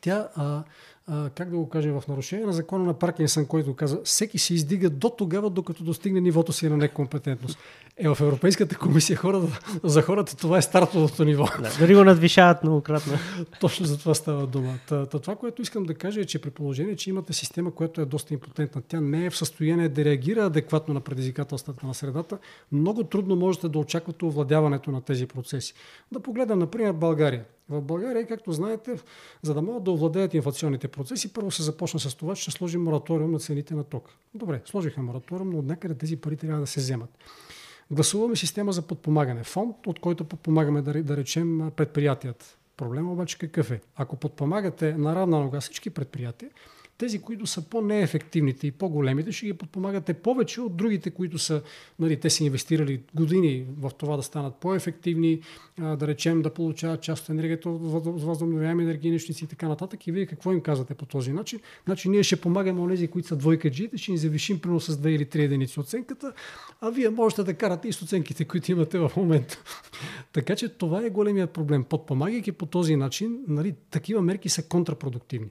Speaker 1: тя а, а, как да го кажем, в нарушение на закона на Паркинсън, който каза, всеки се издига до тогава, докато достигне нивото си на некомпетентност. Е, в Европейската комисия хората, за хората това е стартовото ниво.
Speaker 2: Да, дори го надвишават многократно.
Speaker 1: Точно за това става дума. Та, та, това, което искам да кажа е, че при положение, че имате система, която е доста импотентна, тя не е в състояние да реагира адекватно на предизвикателствата на средата, много трудно можете да очаквате овладяването на тези процеси. Да погледам, например, България. В България, както знаете, за да могат да овладеят инфлационните процеси, първо се започна с това, че ще сложим мораториум на цените на ток. Добре, сложиха мораториум, но от някъде тези пари трябва да се вземат. Гласуваме система за подпомагане. Фонд, от който подпомагаме, да, да речем, предприятията. Проблема обаче какъв е? Ако подпомагате на равна нога всички предприятия, тези, които са по-неефективните и по-големите, ще ги подпомагате повече от другите, които са, нали, те са инвестирали години в това да станат по-ефективни, да речем да получават част от енергията от възобновяеми енергийни източници и така нататък. И вие какво им казвате по този начин? Значи ние ще помагаме на тези, които са двойка джиите, ще ни завишим принос с 2 или 3 единици оценката, а вие можете да карате и с оценките, които имате в момента. <laughs> така че това е големият проблем. Подпомагайки по този начин, нали, такива мерки са контрапродуктивни.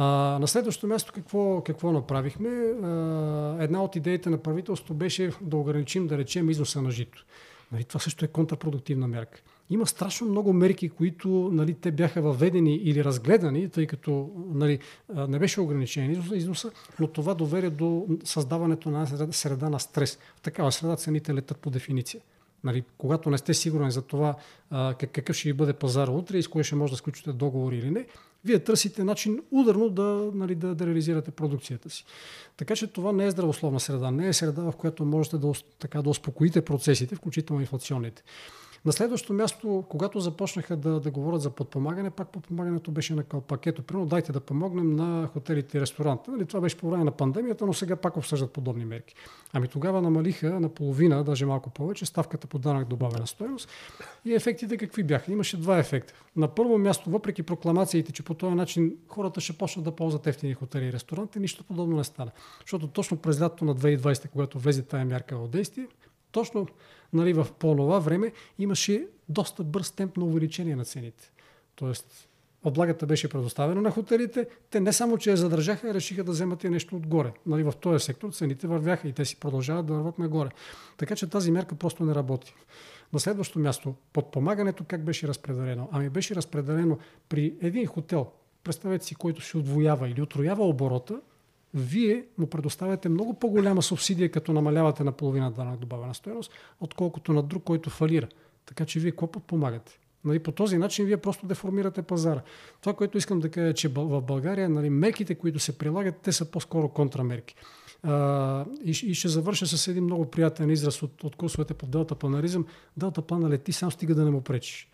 Speaker 1: А, на следващото място какво, какво направихме? А, една от идеите на правителството беше да ограничим, да речем, износа на жито. Нали, това също е контрапродуктивна мерка. Има страшно много мерки, които нали, те бяха въведени или разгледани, тъй като нали, не беше ограничен износа, но това доведе до създаването на среда на стрес. В такава среда цените летат по дефиниция. Нали, когато не сте сигурни за това а, какъв ще бъде пазар утре и с кое ще може да сключите договори или не, вие търсите начин ударно да, нали, да, да реализирате продукцията си. Така че това не е здравословна среда, не е среда, в която можете да, така, да успокоите процесите, включително инфлационните. На следващото място, когато започнаха да, да говорят за подпомагане, пак подпомагането беше на пакето. Примерно, дайте да помогнем на хотелите и ресторанти. Нали, това беше по време на пандемията, но сега пак обсъждат подобни мерки. Ами тогава намалиха на половина, даже малко повече, ставката по данък добавена стоеност. И ефектите какви бяха? Имаше два ефекта. На първо място, въпреки прокламациите, че по този начин хората ще почнат да ползват ефтини хотели и ресторанти, нищо подобно не стана. Защото точно през лятото на 2020, когато влезе тая мярка в действие, точно нали, в по това време имаше доста бърз темп на увеличение на цените. Тоест, облагата беше предоставена на хотелите, те не само, че я задържаха, решиха да вземат и нещо отгоре. Нали, в този сектор цените вървяха и те си продължават да върват нагоре. Така че тази мерка просто не работи. На следващо място, подпомагането как беше разпределено? Ами беше разпределено при един хотел, представете си, който се отвоява или отроява оборота, вие му предоставяте много по-голяма субсидия, като намалявате на половина данък добавена стоеност, отколкото на друг, който фалира. Така че вие какво подпомагате? Нали, по този начин вие просто деформирате пазара. Това, което искам да кажа, е, че в България нали, мерките, които се прилагат, те са по-скоро контрамерки. А, и, и ще завърша с един много приятен израз от, от курсовете по делта планаризъм. Делта плана лети, сам стига да не му пречиш.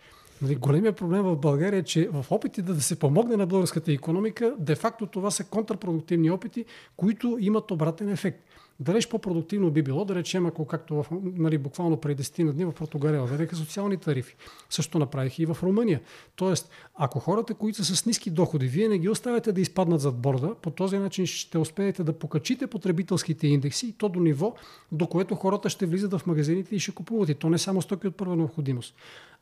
Speaker 1: Нали, големия проблем в България е, че в опити да, се помогне на българската економика, де-факто това са контрпродуктивни опити, които имат обратен ефект. Далеч по-продуктивно би било, да речем, ако както в, нали, буквално преди 10 на дни в Португалия въведеха социални тарифи. Също направиха и в Румъния. Тоест, ако хората, които са с ниски доходи, вие не ги оставяте да изпаднат зад борда, по този начин ще успеете да покачите потребителските индекси и то до ниво, до което хората ще влизат в магазините и ще купуват. И то не само стоки от първа необходимост.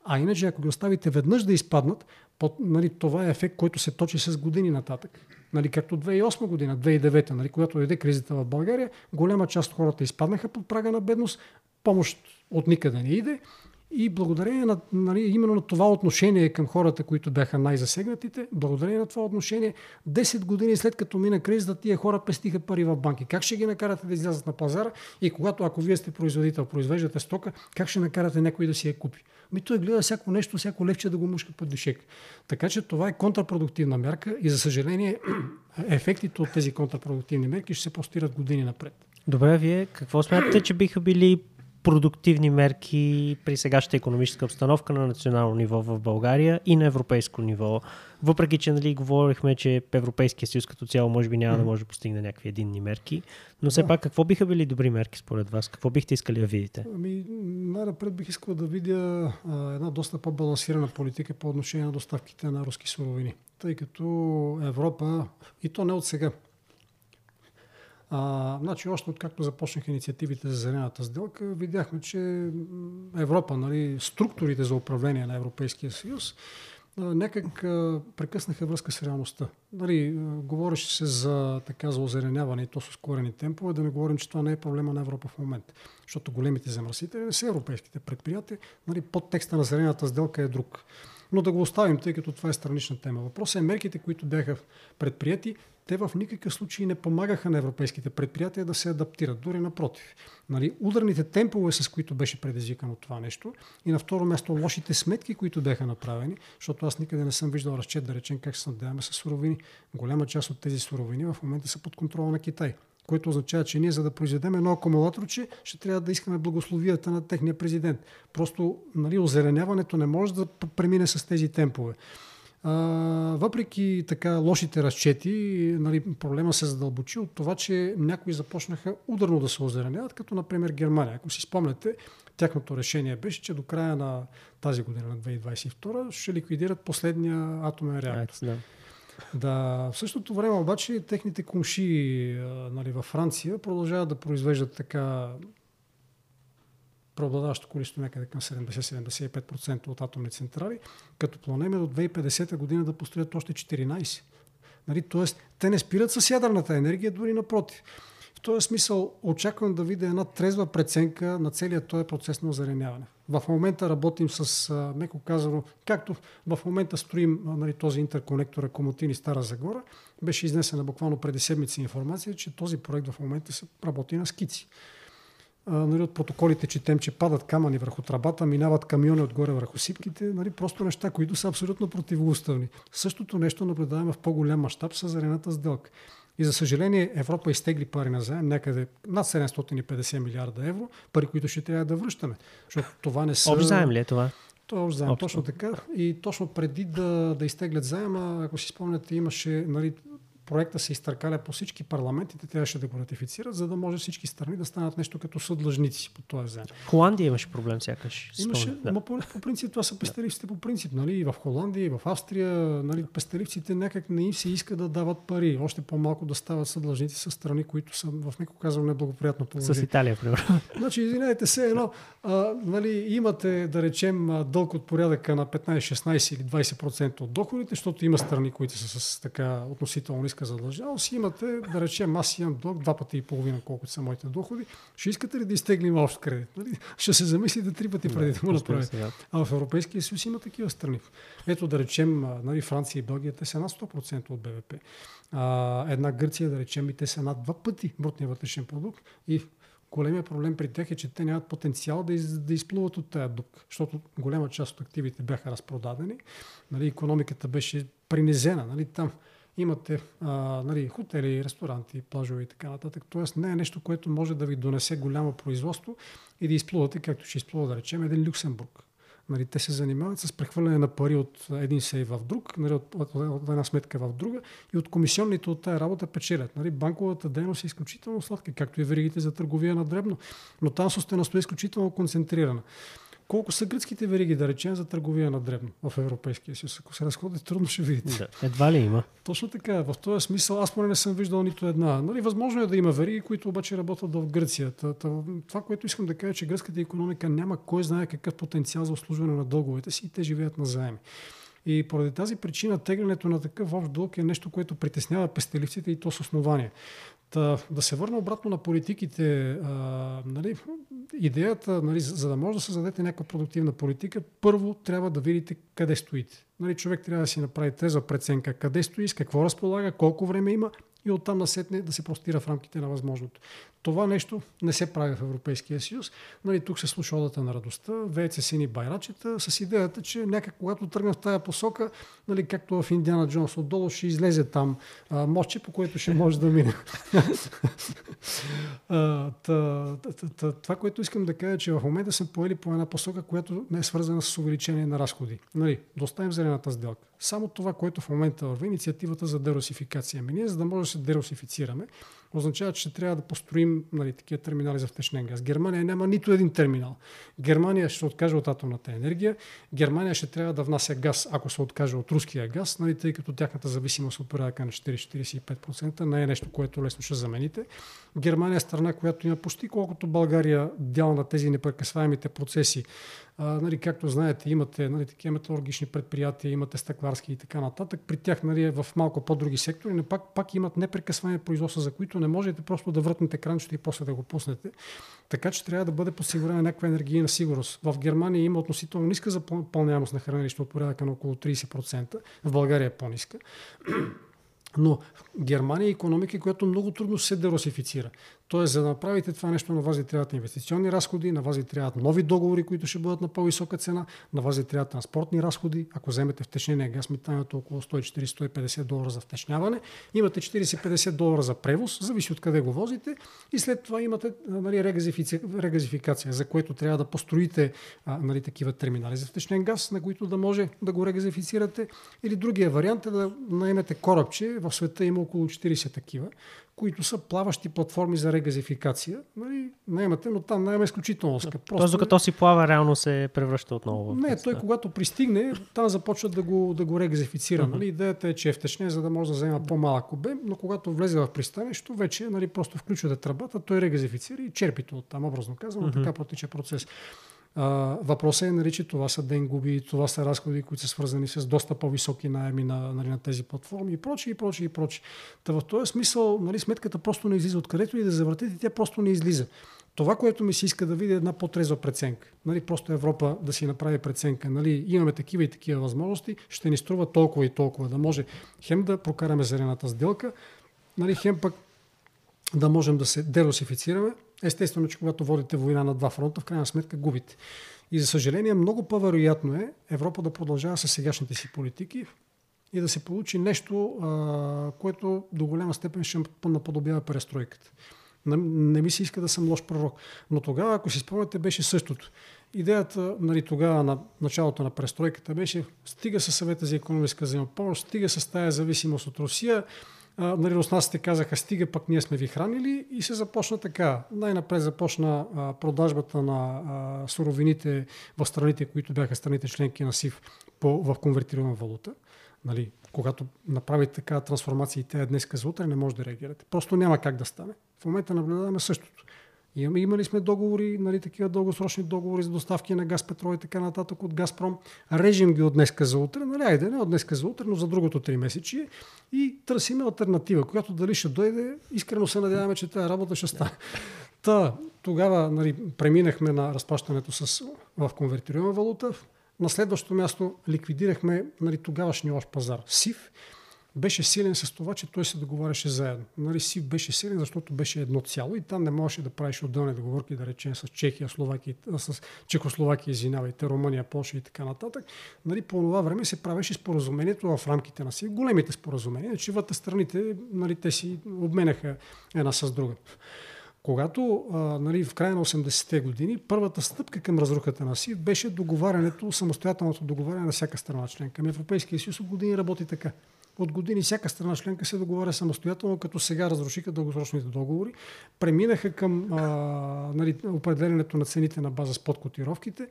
Speaker 1: А иначе, ако ги оставите веднъж да изпаднат, под, нали, това е ефект, който се точи с години нататък. Нали, както 2008 година, 2009, нали, когато дойде кризата в България, голяма част от хората изпаднаха под прага на бедност, помощ от никъде не иде и благодарение на, нали, именно на това отношение към хората, които бяха най-засегнатите, благодарение на това отношение, 10 години след като мина кризата, тия хора пестиха пари в банки. Как ще ги накарате да излязат на пазара и когато, ако вие сте производител, произвеждате стока, как ще накарате някой да си я купи? Ми той гледа всяко нещо, всяко левче да го мушка под дишек. Така че това е контрапродуктивна мерка и за съжаление <clears throat> ефектите от тези контрапродуктивни мерки ще се постират години напред.
Speaker 2: Добре, вие какво смятате, че биха били продуктивни мерки при сегашната економическа обстановка на национално ниво в България и на европейско ниво. Въпреки, че нали, говорихме, че Европейския съюз като цяло може би няма да може да постигне някакви единни мерки, но все да. пак какво биха били добри мерки според вас? Какво бихте искали да видите?
Speaker 1: Ами, най-напред бих искал да видя а, една доста по-балансирана политика по отношение на доставките на руски суровини. Тъй като Европа, и то не от сега, а, значи, още откакто започнаха инициативите за зелената сделка, видяхме, че Европа, нали, структурите за управление на Европейския съюз, някак прекъснаха връзка с реалността. Нали, говореше се за, така, за озеленяване и то с ускорени темпове, да не говорим, че това не е проблема на Европа в момента. Защото големите замърсители не са европейските предприятия. Нали, под текста на зелената сделка е друг. Но да го оставим, тъй като това е странична тема. Въпросът е мерките, които бяха предприяти, те в никакъв случай не помагаха на европейските предприятия да се адаптират. Дори напротив. Нали, ударните темпове, с които беше предизвикано това нещо и на второ място лошите сметки, които бяха направени, защото аз никъде не съм виждал разчет да речем как се снабдяваме с суровини. Голяма част от тези суровини в момента са под контрола на Китай което означава, че ние за да произведем едно акумулаторче, ще трябва да искаме благословията на техния президент. Просто нали, озеленяването не може да премине с тези темпове. А, въпреки така лошите разчети, нали, проблема се задълбочи от това, че някои започнаха ударно да се озеленяват, като например Германия. Ако си спомняте, тяхното решение беше, че до края на тази година, на 2022, ще ликвидират последния атомен реактор. Да. Да, в същото време обаче техните комши нали, във Франция продължават да произвеждат така преобладаващо количество някъде към 70-75% от атомни централи, като планеме до 2050 година да построят още 14. Нали, тоест, те не спират с ядърната енергия, дори напротив. В този смисъл очаквам да видя една трезва преценка на целият този процес на озареняване. В момента работим с, меко казано, както в момента строим нали, този интерконектор Комотини Стара Загора, беше изнесена буквално преди седмици информация, че този проект в момента се работи на скици нали, от протоколите четем, че падат камъни върху трабата, минават камиони отгоре върху сипките, нали, просто неща, които са абсолютно противоуставни. Същото нещо наблюдаваме в по-голям мащаб с зелената сделка. И за съжаление Европа изтегли пари на заем някъде над 750 милиарда евро, пари, които ще трябва да връщаме. Защото това не са...
Speaker 2: Общ заем ли е това?
Speaker 1: Това е общ заем, точно така. И точно преди да, да изтеглят заема, ако си спомняте, имаше нали, проекта се изтъркаля по всички парламенти, те трябваше да го ратифицират, за да може всички страни да станат нещо като съдлъжници по този заем.
Speaker 2: В Холандия имаше проблем сякаш.
Speaker 1: Имаше, да. по, по, принцип това са пестеливците по принцип. Нали? И в Холандия, и в Австрия, нали, пестеливците някак не им се иска да дават пари. Още по-малко да стават съдлъжници с страни, които са в меко казвам неблагоприятно положение.
Speaker 2: С Италия, примерно. <laughs>
Speaker 1: Значи, извинете се, едно, а, нали, имате, да речем, дълг от порядъка на 15, 16 или 20% от доходите, защото има страни, които са с така относително ниска задълженост. Имате, да речем, аз имам дълг два пъти и половина, колкото са моите доходи. Ще искате ли да изтеглим общ кредит? Нали? Ще се замислите три пъти преди да го направите. А в Европейския съюз има такива страни. Ето да речем, нали, Франция и Белгия, те са над 100% от БВП. А, една Гърция, да речем, и те са над два пъти брутния вътрешен продукт. И големия проблем при тях е, че те нямат потенциал да, из, да изплуват от тази дук, защото голяма част от активите бяха разпродадени. Нали, економиката беше принизена. Нали, там имате а, нали, хотели, ресторанти, плажове и така нататък. Тоест не е нещо, което може да ви донесе голямо производство и да изплувате, както ще изплува, да речем, един Люксембург. Нали, те се занимават с прехвърляне на пари от един сей в друг, нали, от, от, от една сметка в друга и от комисионните от тази работа печелят. Нали, банковата дейност е изключително сладка, както и веригите за търговия на дребно, но там собствеността е изключително концентрирана. Колко са гръцките вериги, да речем, за търговия на дребно в Европейския съюз? Ако се разходите, трудно ще видите.
Speaker 2: Да. Едва ли има?
Speaker 1: Точно така. В този смисъл аз поне не съм виждал нито една. Нали, възможно е да има вериги, които обаче работят в Гърция. Това, което искам да кажа, е, че гръцката економика няма кой знае какъв потенциал за обслужване на дълговете си и те живеят на заеми. И поради тази причина теглянето на такъв общ дълг е нещо, което притеснява пестеливците и то с основание. Та, да се върна обратно на политиките. А, нали, идеята, нали, за, да може да създадете някаква продуктивна политика, първо трябва да видите къде стоите. Нали, човек трябва да си направи трезва преценка къде стои, с какво разполага, колко време има и оттам насетне да се простира в рамките на възможното. Това нещо не се прави в Европейския съюз. Нали, тук се слуша одата на радостта, веят се сини байрачета, с идеята, че някак когато тръгна в тая посока, нали, както в Индиана Джонс отдолу, ще излезе там а, мощче, по което ще може да мине. <laughs> това, което искам да кажа, че в момента съм поели по една посока, която не е свързана с увеличение на разходи. Нали, доставим зелената сделка. Само това, което в момента върви, инициативата за деросификация. Ами ние, за да може да се деросифицираме, означава, че ще трябва да построим нали, такива терминали за втечнен газ. Германия няма нито един терминал. Германия ще откаже от атомната енергия. Германия ще трябва да внася газ, ако се откаже от руския газ, нали, тъй като тяхната зависимост от порядъка на 40-45% не е нещо, което лесно ще замените. Германия е страна, която има почти колкото България дял на тези непрекъсваемите процеси а, нали, както знаете, имате нали, такива металургични предприятия, имате стъкларски и така нататък. При тях нали, е в малко по-други сектори, но пак, пак имат непрекъсване производства, за които не можете просто да въртнете кранчето и после да го пуснете. Така че трябва да бъде подсигурена някаква енергийна сигурност. В Германия има относително ниска запълняемост на хранилище от порядъка на около 30%. В България е по-ниска. Но Германия е економика, която много трудно се деросифицира. Тоест, за да направите това нещо, на вас ви трябват инвестиционни разходи, на вас ви трябват нови договори, които ще бъдат на по-висока цена, на вас ви трябват транспортни разходи. Ако вземете втечнения газ, митането около 140-150 долара за втечняване, имате 40-50 долара за превоз, зависи от къде го возите, и след това имате нали, регазификация, за което трябва да построите нали, такива терминали за втечнен газ, на които да може да го регазифицирате. Или другия вариант е да наемете корабче, в света има около 40 такива, които са плаващи платформи за регазификация. Нали, наемате, но там найема е изключително скъп.
Speaker 2: Тоест, докато си плава, реално се превръща отново
Speaker 1: Не, той когато пристигне, там започва да го, да го регазифицира. Нали. Идеята е, че е втечне, за да може да взема по-малък обем, но когато влезе в пристанището, вече нали, просто включвате тръбата, той регазифицира и черпите от там, образно казано, uh-huh. така протича процес. Въпросът е, нали, че това са денгуби, това са разходи, които са свързани с доста по-високи найеми на, нали, на тези платформи и прочие, и прочие, и прочие. Та в този смисъл, нали, сметката просто не излиза откъдето и да завъртите, тя просто не излиза. Това, което ми се иска да видя е една по-трезва преценка. Нали, просто Европа да си направи преценка. Нали, имаме такива и такива възможности, ще ни струва толкова и толкова. Да може хем да прокараме зелената сделка, нали, хем пък да можем да се деросифицираме. Естествено, че когато водите война на два фронта, в крайна сметка губите. И за съжаление, много по-вероятно е Европа да продължава с сегашните си политики и да се получи нещо, което до голяма степен ще наподобява престройката. Не, ми се иска да съм лош пророк. Но тогава, ако си спомняте, беше същото. Идеята нали, тогава на началото на престройката беше стига със съвета за економическа взаимопомощ, стига с тая зависимост от Русия, нали, руснаците казаха, стига пък ние сме ви хранили и се започна така. Най-напред започна а, продажбата на а, суровините в страните, които бяха страните членки на СИВ по, в конвертирана валута. Нали, когато направите така трансформация и тя е днес за утре, не може да реагирате. Просто няма как да стане. В момента наблюдаваме същото. Имаме, имали сме договори, нали, такива дългосрочни договори за доставки на газ, петрол и така нататък от Газпром. Режим ги от днеска за утре, нали, айде не от днеска за утре, но за другото три месечи и търсиме альтернатива, която дали ще дойде, искрено се надяваме, че тази работа ще стане. Та, тогава нали, преминахме на разплащането с, в конвертируема валута. На следващото място ликвидирахме нали, тогавашния общ пазар СИФ беше силен с това, че той се договаряше заедно. Нали, СИВ беше силен, защото беше едно цяло и там не можеше да правиш отделни договорки, да речем с Чехия, Словакия, с Чехословакия, извинявайте, Румъния, Польша и така нататък. Нали, по това време се правеше споразумението в рамките на СИВ, големите споразумения, че вътре страните, нали, те си обменяха една с друга. Когато а, нали, в края на 80-те години първата стъпка към разрухата на СИВ беше договарянето, самостоятелното договаряне на всяка страна членка. Ами Европейския съюз от години работи така. От години всяка страна членка се договаря самостоятелно, като сега разрушиха дългосрочните договори. Преминаха към а, нали, определенето на цените на база с подкотировките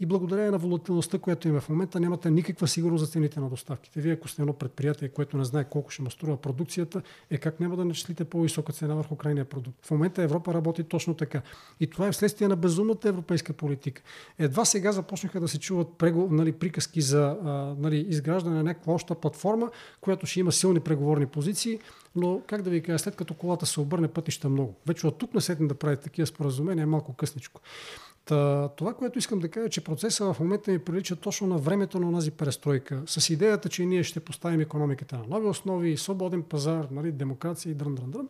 Speaker 1: и благодарение на волатилността, която има в момента, нямате никаква сигурност за цените на доставките. Вие, ако сте едно предприятие, което не знае колко ще му струва продукцията, е как няма да начислите по-висока цена върху крайния продукт. В момента Европа работи точно така. И това е вследствие на безумната европейска политика. Едва сега започнаха да се чуват прего, нали, приказки за нали, изграждане на някаква обща платформа, която ще има силни преговорни позиции, но как да ви кажа, след като колата се обърне пътища много. Вече от тук насетне да правите такива споразумения е малко късничко. Та, това, което искам да кажа, е, че процесът в момента ми прилича точно на времето на тази престройка, с идеята, че ние ще поставим економиката на нови основи, свободен пазар, нали, демокрация и дрън, дрън, дрън.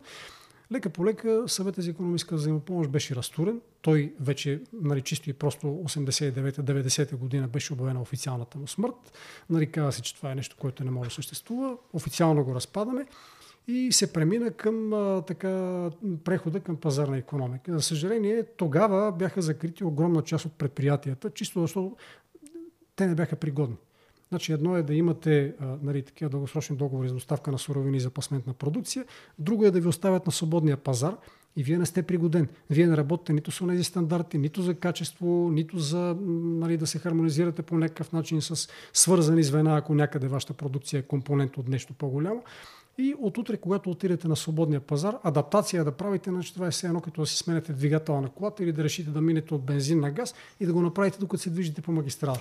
Speaker 1: Лека по лека съветът за економическа взаимопомощ беше разтурен. Той вече нали, чисто и просто 89-90 година беше обявена официалната му смърт. Нали, каза се, че това е нещо, което не може да съществува. Официално го разпадаме и се премина към така, прехода към пазарна економика. За съжаление, тогава бяха закрити огромна част от предприятията, чисто защото те не бяха пригодни. Значи едно е да имате нали, такива дългосрочни договори за доставка на суровини за пасментна продукция, друго е да ви оставят на свободния пазар и вие не сте пригоден. Вие не работите нито с тези стандарти, нито за качество, нито за нали, да се хармонизирате по някакъв начин с свързани звена, ако някъде вашата продукция е компонент от нещо по-голямо. И от утре, когато отидете на свободния пазар, адаптация да правите, значи това е все едно като да си сменете двигатела на колата или да решите да минете от бензин на газ и да го направите докато се движите по магистрала.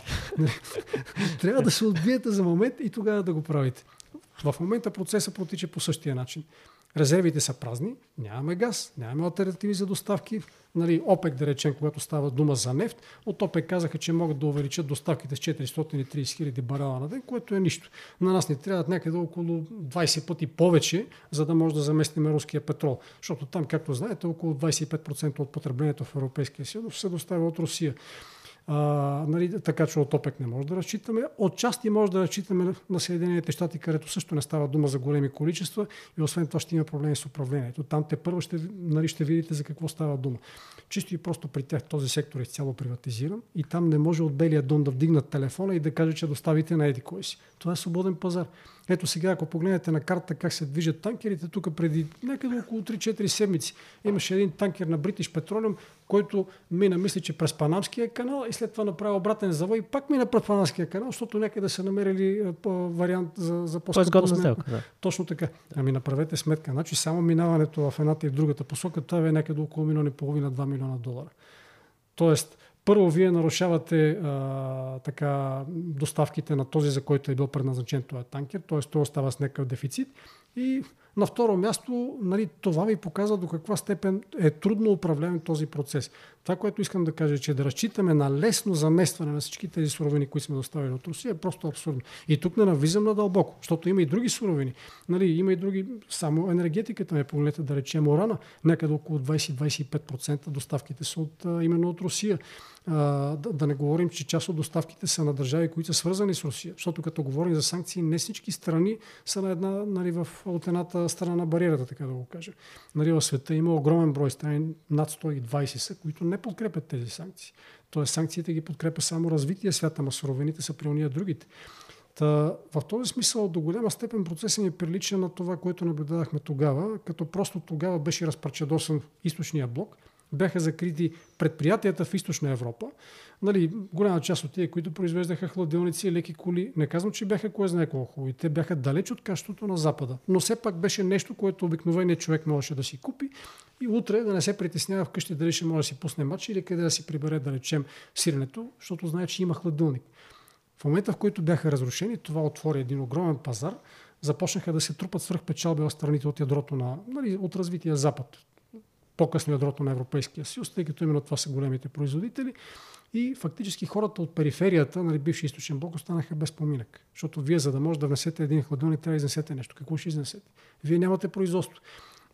Speaker 1: <laughs> Трябва да се отбиете за момент и тогава да го правите. В момента процесът протича по същия начин. Резервите са празни, нямаме газ, нямаме альтернативи за доставки. Нали, ОПЕК, да речем, когато става дума за нефт, от ОПЕК казаха, че могат да увеличат доставките с 430 хиляди барела на ден, което е нищо. На нас ни трябва някъде около 20 пъти повече, за да може да заместим руския петрол. Защото там, както знаете, около 25% от потреблението в Европейския съюз се доставя от Русия. А, нали, така че от ОПЕК не може да разчитаме. Отчасти може да разчитаме на Съединените щати, където също не става дума за големи количества и освен това ще има проблеми с управлението. Там те първо ще, нали, ще видите за какво става дума. Чисто и просто при тях този сектор е изцяло приватизиран и там не може от Белия дон да вдигнат телефона и да каже, че доставите на еди кой си. Това е свободен пазар. Ето сега, ако погледнете на карта как се движат танкерите, тук преди някъде около 3-4 седмици имаше един танкер на British Petroleum, който мина, мисля, че през Панамския канал и след това направи обратен завой и пак мина през Панамския канал, защото някъде са намерили вариант за, за
Speaker 2: по-скъпо сделка. Да.
Speaker 1: Точно така. Ами направете сметка. Значи само минаването в едната и в другата посока, това е някъде около милион и половина, 2 милиона долара. Тоест, първо, вие нарушавате а, така, доставките на този, за който е бил предназначен този танкер, т.е. той остава с някакъв дефицит. И на второ място, нали, това ви показва до каква степен е трудно управляван този процес. Това, което искам да кажа, е, че да разчитаме на лесно заместване на всички тези суровини, които сме доставили от Русия, е просто абсурдно. И тук не навлизам надълбоко, защото има и други суровини. Нали, има и други, само енергетиката ме погледнете да речем урана, някъде около 20-25% доставките са от, именно от Русия. Да, да не говорим, че част от доставките са на държави, които са свързани с Русия. Защото като говорим за санкции, не всички страни са на една, нали, в, от едната страна на бариерата, така да го кажа. Нали, в света има огромен брой страни, над 120 са, които не подкрепят тези санкции. Тоест санкциите ги подкрепя само развития свят, ама суровините са при уния другите. Та, в този смисъл до голяма степен процесът ни прилича на това, което наблюдавахме тогава, като просто тогава беше разпрачедосан източния блок – бяха закрити предприятията в източна Европа. Нали, голяма част от тия, които произвеждаха хладилници и леки коли, не казвам, че бяха кое знае колко хубави. Те бяха далеч от качеството на Запада. Но все пак беше нещо, което обикновеният човек можеше да си купи и утре да не се притеснява вкъщи дали ще може да си пусне мач или къде да си прибере, да речем, сиренето, защото знае, че има хладилник. В момента, в който бяха разрушени, това отвори един огромен пазар, започнаха да се трупат свръхпечалби в страните от ядрото на, нали, от развития Запад по-късно ядрото на Европейския съюз, тъй като именно това са големите производители. И фактически хората от периферията, нали, бивши източен блок, останаха без поминък. Защото вие, за да може да внесете един хладилник, трябва да изнесете нещо. Какво ще изнесете? Вие нямате производство.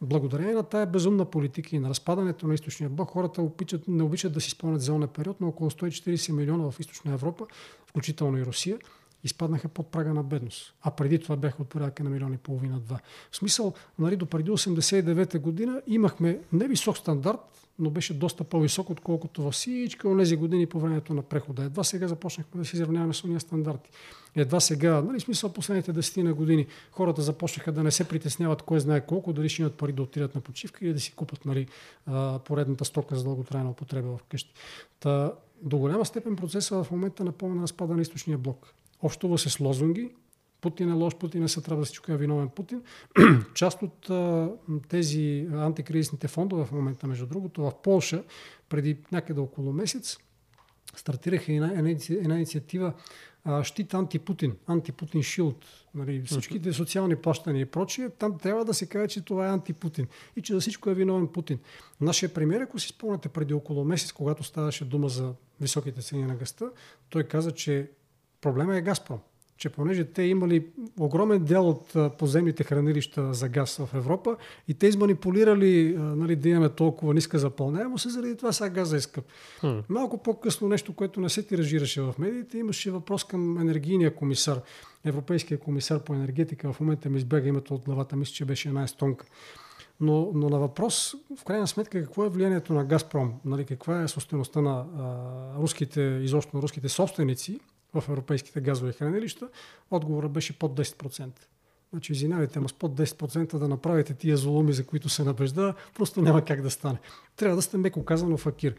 Speaker 1: Благодарение на тая безумна политика и на разпадането на източния блок, хората обичат, не обичат да си спомнят зелния период на около 140 милиона в източна Европа, включително и Русия. Изпаднаха под прага на бедност. А преди това бяха от порядка на милиони и половина-два. В смисъл, нали, до преди 89 година имахме невисок стандарт, но беше доста по-висок, отколкото във всички от тези години по времето на прехода. Едва сега започнахме да се изравняваме с уния стандарти. Едва сега, нали, смисъл последните 10 на години, хората започнаха да не се притесняват кой знае колко, дали ще имат пари да отидат на почивка или да си купат нали, поредната стока за дълготрайна употреба вкъщи. Та, до голяма степен процеса в момента напомня на разпада на източния блок. Общува се с лозунги, Путин е лош, Путин е трябва да всичко е виновен Путин. <clears throat> Част от а, тези антикризисните фондове в момента, между другото, в Польша, преди някъде около месец, стартираха една, една, една инициатива а, щит антипутин, антипутин шилд, нали, всичките социални плащания и прочие, там трябва да се каже, че това е антипутин и че за всичко е виновен Путин. Нашия премьер, ако си спомняте преди около месец, когато ставаше дума за високите цени на гъста, той каза, че проблема е Газпром че понеже те имали огромен дел от подземните хранилища за газ в Европа и те изманипулирали нали, да имаме толкова ниска запълняемост и заради това сега газа е скъп. Hmm. Малко по-късно нещо, което не се тиражираше в медиите, имаше въпрос към енергийния комисар, европейския комисар по енергетика. В момента ми избяга името от главата, мисля, че беше една естонка. Но, но на въпрос, в крайна сметка, какво е влиянието на Газпром? Нали, каква е собствеността на а, руските, изобщо на руските собственици в европейските газови хранилища, отговорът беше под 10%. Значи, извинявайте, ама с под 10% да направите тия золоми, за които се набежда, просто няма как да стане. Трябва да сте меко казано факир.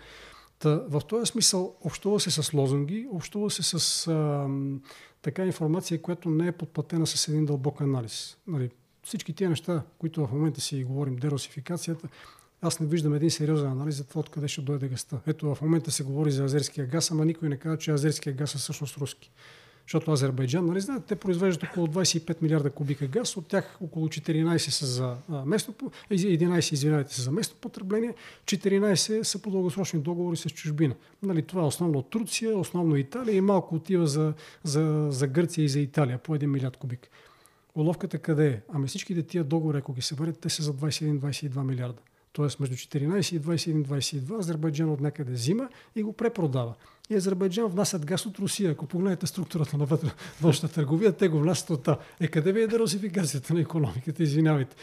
Speaker 1: Та, в този смисъл общува се с лозунги, общува се с а, така информация, която не е подплатена с един дълбок анализ. Нали, всички тия неща, които в момента си говорим, деросификацията, аз не виждам един сериозен анализ за това откъде ще дойде газта. Ето в момента се говори за азерския газ, ама никой не казва, че азерския газ е всъщност руски. Защото Азербайджан, нали знаете, те произвеждат около 25 милиарда кубика газ, от тях около 14 са за местно, 11 извинявайте, са за местно потребление, 14 са по дългосрочни договори с чужбина. Нали, това е основно Турция, основно Италия и малко отива за, за, за Гърция и за Италия по 1 милиард кубик. Уловката къде е? Ами всичките тия договори, ако ги съберете, те са за 21-22 милиарда т.е. между 14 и 21-22, Азербайджан от някъде взима и го препродава. И Азербайджан внасят газ от Русия. Ако погледнете структурата на <laughs> външната търговия, те го внасят от. Е, къде ви е диверсификацията на економиката? Извинявайте.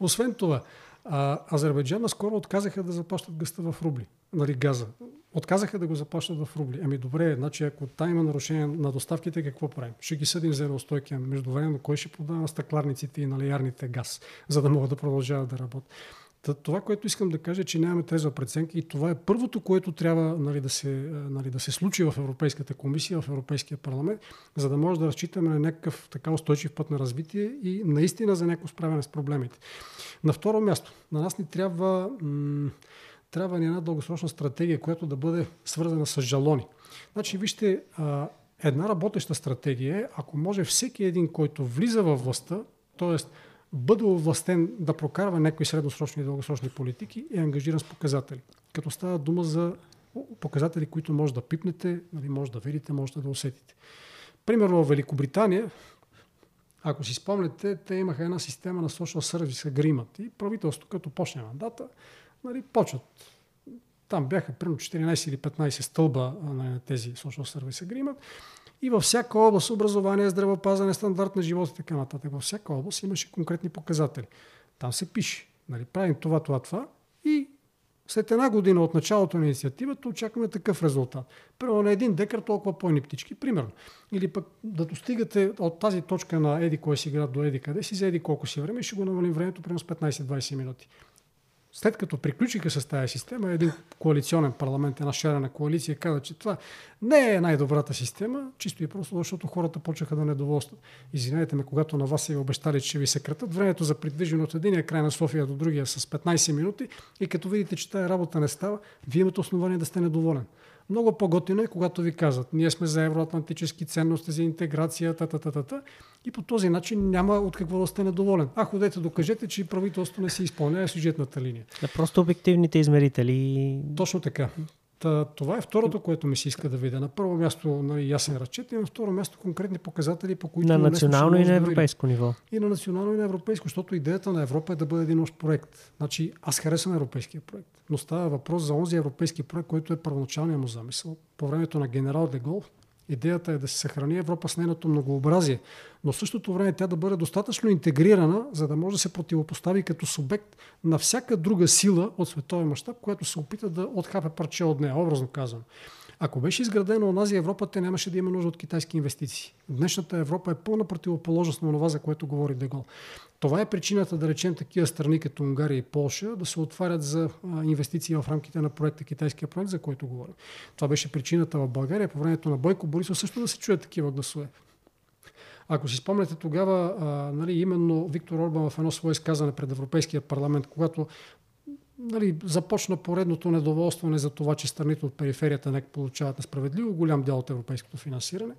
Speaker 1: Освен това, а, Азербайджан наскоро отказаха да заплащат гъста в рубли, нали, газа. Отказаха да го заплащат в рубли. Ами добре, значи ако там има нарушение на доставките, какво правим? Ще ги съдим за неустойки. Междувременно кой ще продава на стъкларниците и на леярните газ, за да могат да продължават да работят? Това, което искам да кажа, е, че нямаме трезва преценка и това е първото, което трябва нали, да, се, нали, да се случи в Европейската комисия, в Европейския парламент, за да може да разчитаме на някакъв така устойчив път на развитие и наистина за някакво справяне с проблемите. На второ място, на нас ни трябва, м- трябва ни една дългосрочна стратегия, която да бъде свързана с жалони. Значи, вижте, а, една работеща стратегия е, ако може всеки един, който влиза във властта, т.е бъде овластен да прокарва някои средносрочни и дългосрочни политики, е ангажиран с показатели. Като става дума за показатели, които може да пипнете, нали, може да видите, може да усетите. Примерно в Великобритания, ако си спомняте, те имаха една система на social service agreement и правителството, като почне мандата, нали, почват. Там бяха примерно 14 или 15 стълба на тези social service agreement и във всяка област, образование, здравеопазване, стандарт на живота и така нататък, във всяка област имаше конкретни показатели. Там се пише, нали, правим това, това, това и след една година от началото на инициативата очакваме такъв резултат. Примерно на един декар толкова по птички, примерно. Или пък да достигате от тази точка на еди кой си град до еди къде си, за еди колко си време, ще го намалим времето примерно с 15-20 минути след като приключиха с тази система, един коалиционен парламент, една шарена коалиция каза, че това не е най-добрата система, чисто и просто защото хората почнаха да недоволстват. Извинете ме, когато на вас ви обещали, че ви съкратат времето за придвижване от единия край на София до другия с 15 минути и като видите, че тази работа не става, вие имате основание да сте недоволен. Много по-готино е, когато ви казват, ние сме за евроатлантически ценности, за интеграция, та, та, та, та, та, и по този начин няма от какво да сте недоволен. А ходете докажете, че правителството не си изпълнява сюжетната линия.
Speaker 2: Да, просто обективните измерители.
Speaker 1: Точно така. Та, това е второто, което ми се иска да видя. На първо място нали, ясен разчет и на второ място конкретни показатели, по които...
Speaker 2: На национално и на европейско ниво.
Speaker 1: И на национално и на европейско, защото идеята на Европа е да бъде един общ проект. Значи аз харесвам европейския проект, но става въпрос за онзи европейски проект, който е първоначалният му замисъл. По времето на генерал Дегол Идеята е да се съхрани Европа с нейното многообразие, но в същото време тя да бъде достатъчно интегрирана, за да може да се противопостави като субект на всяка друга сила от световен мащаб, която се опита да отхапе парче от нея, образно казано. Ако беше изградена онази Европа, те нямаше да има нужда от китайски инвестиции. Днешната Европа е пълна противоположност на това, за което говори Дегол. Това е причината да речем такива страни като Унгария и Полша да се отварят за инвестиции в рамките на проекта Китайския проект, за който говорим. Това беше причината в България по времето на Бойко Борисов също да се чуят такива гласове. Ако си спомняте тогава, а, нали, именно Виктор Орбан в едно свое изказане пред Европейския парламент, когато нали, започна поредното недоволстване за това, че страните от периферията не получават несправедливо голям дял от европейското финансиране,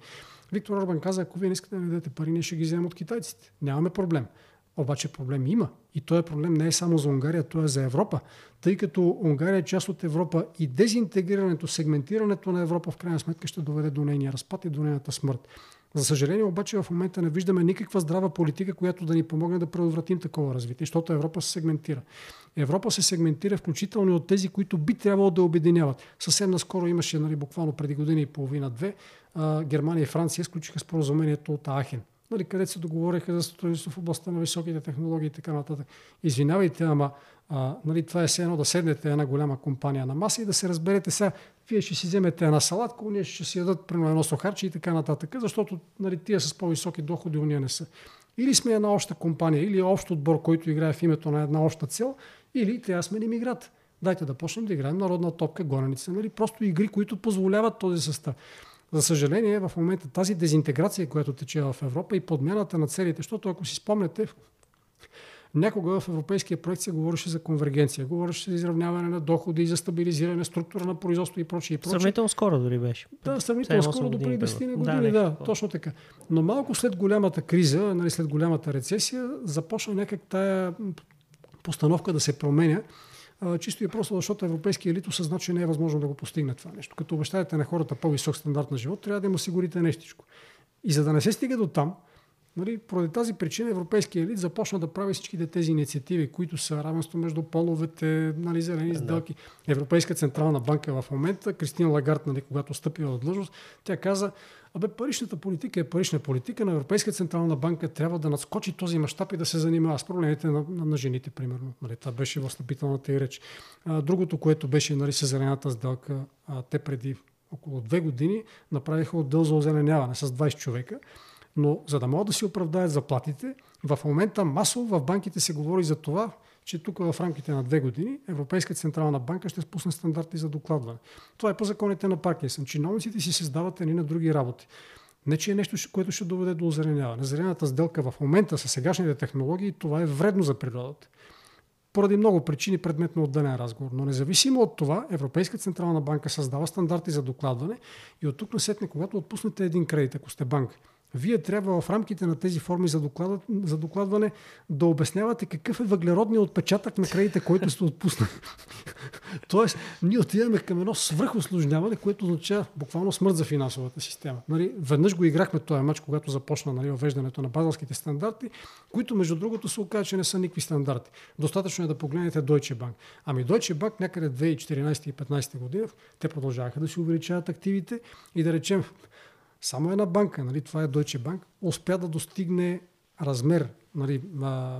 Speaker 1: Виктор Орбан каза, ако вие не искате да ни дадете пари, ние ще ги вземем от китайците. Нямаме проблем. Обаче проблем има. И този проблем не е само за Унгария, то е за Европа. Тъй като Унгария е част от Европа и дезинтегрирането, сегментирането на Европа в крайна сметка ще доведе до нейния разпад и до нейната смърт. За съжаление обаче в момента не виждаме никаква здрава политика, която да ни помогне да предотвратим такова развитие, защото Европа се сегментира. Европа се сегментира включително от тези, които би трябвало да обединяват. Съвсем наскоро имаше, нали, буквално преди година и половина-две, Германия и Франция сключиха споразумението от Ахен нали, където се договориха за сътрудничество в областта на високите технологии и така нататък. Извинявайте, ама а, нали, това е все едно да седнете една голяма компания на маса и да се разберете сега, вие ще си вземете една салатка, ние ще си ядат примерно едно сухарче и така нататък, защото нали, тия с по-високи доходи уния не са. Или сме една обща компания, или общ отбор, който играе в името на една обща цел, или трябва да сменим играта. Дайте да почнем да играем народна топка, гоненица. Нали? Просто игри, които позволяват този състав. За съжаление, в момента тази дезинтеграция, която тече в Европа и подмяната на целите, защото ако си спомняте, Някога в европейския проект се говореше за конвергенция, говореше за изравняване на доходи, за стабилизиране, структура на производство и прочее.
Speaker 2: Сравнително скоро дори беше.
Speaker 1: Да, сравнително скоро, до преди 10 години, да, да точно така. Но малко след голямата криза, нали, след голямата рецесия, започна някак тая постановка да се променя чисто и просто защото европейския елит осъзна, че не е възможно да го постигне това нещо. Като обещаете на хората по-висок стандарт на живот, трябва да им осигурите нещичко. И за да не се стига до там, Нали, поради тази причина европейския елит започна да прави всичките тези инициативи, които са равенство между половете, нали, зелени сделки. Да. Европейска централна банка в момента, Кристина Лагард, нали, когато стъпила в длъжност, тя каза, абе паричната политика е парична политика, на Европейска централна банка трябва да надскочи този мащаб и да се занимава с проблемите на, на, на жените, примерно. Нали, това беше в встъпителната и реч. А, другото, което беше нали, с зелената сделка, а, те преди около две години направиха отдел за озеленяване с 20 човека но за да могат да си оправдаят заплатите, в момента масово в банките се говори за това, че тук в рамките на две години Европейска централна банка ще спусне стандарти за докладване. Това е по законите на Паркинсън. Чиновниците си създават едни на други работи. Не, че е нещо, което ще доведе до озеленяване. Зелената сделка в момента с сегашните технологии, това е вредно за природата. Поради много причини предмет на отделен разговор. Но независимо от това, Европейска централна банка създава стандарти за докладване и от тук насетне, когато отпуснете един кредит, ако сте банка, вие трябва в рамките на тези форми за, доклад, за докладване да обяснявате какъв е въглеродният отпечатък на кредита, който сте отпуснали. <laughs> Тоест, ние отиваме към едно свръхосложняване, което означава буквално смърт за финансовата система. Нали, веднъж го играхме този матч, когато започна нали, въвеждането на базалските стандарти, които между другото се оказа, че не са никакви стандарти. Достатъчно е да погледнете Deutsche Bank. Ами Deutsche Bank някъде 2014 и 2015 година те продължаваха да си увеличават активите и да речем само една банка, нали, това е Deutsche Bank, успя да достигне размер, нали,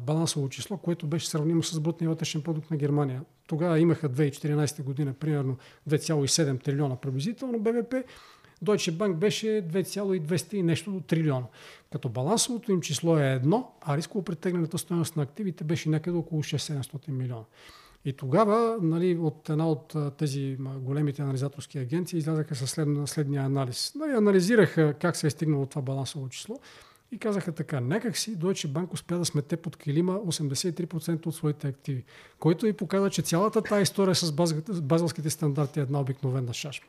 Speaker 1: балансово число, което беше сравнимо с брутния вътрешен продукт на Германия. Тогава имаха 2014 година примерно 2,7 трилиона приблизително БВП, Deutsche Bank беше 2,200 и нещо трилиона. Като балансовото им число е едно, а рисково претегнената стоеност на активите беше някъде около 6-700 милиона. И тогава нали, от една от тези големите анализаторски агенции излязаха със след, следния анализ. Нали, анализираха как се е стигнало това балансово число и казаха така, някак си Deutsche Bank успя да смете под килима 83% от своите активи, който и показва, че цялата тази история с базалските стандарти е една обикновена шашма.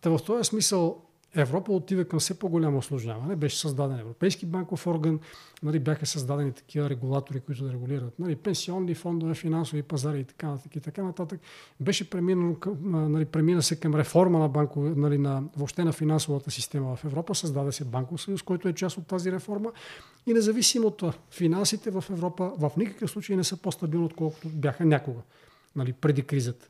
Speaker 1: Та в този смисъл Европа отива към все по-голямо осложняване. Беше създаден Европейски банков орган, нали, бяха създадени такива регулатори, които да регулират нали, пенсионни фондове, финансови пазари и така нататък. И така нататък. Беше преминано, нали, премина се към реформа на, банков, нали, на, въобще на финансовата система в Европа. Създаде се банков съюз, който е част от тази реформа. И независимо от това, финансите в Европа в никакъв случай не са по-стабилни, отколкото бяха някога, нали, преди кризата.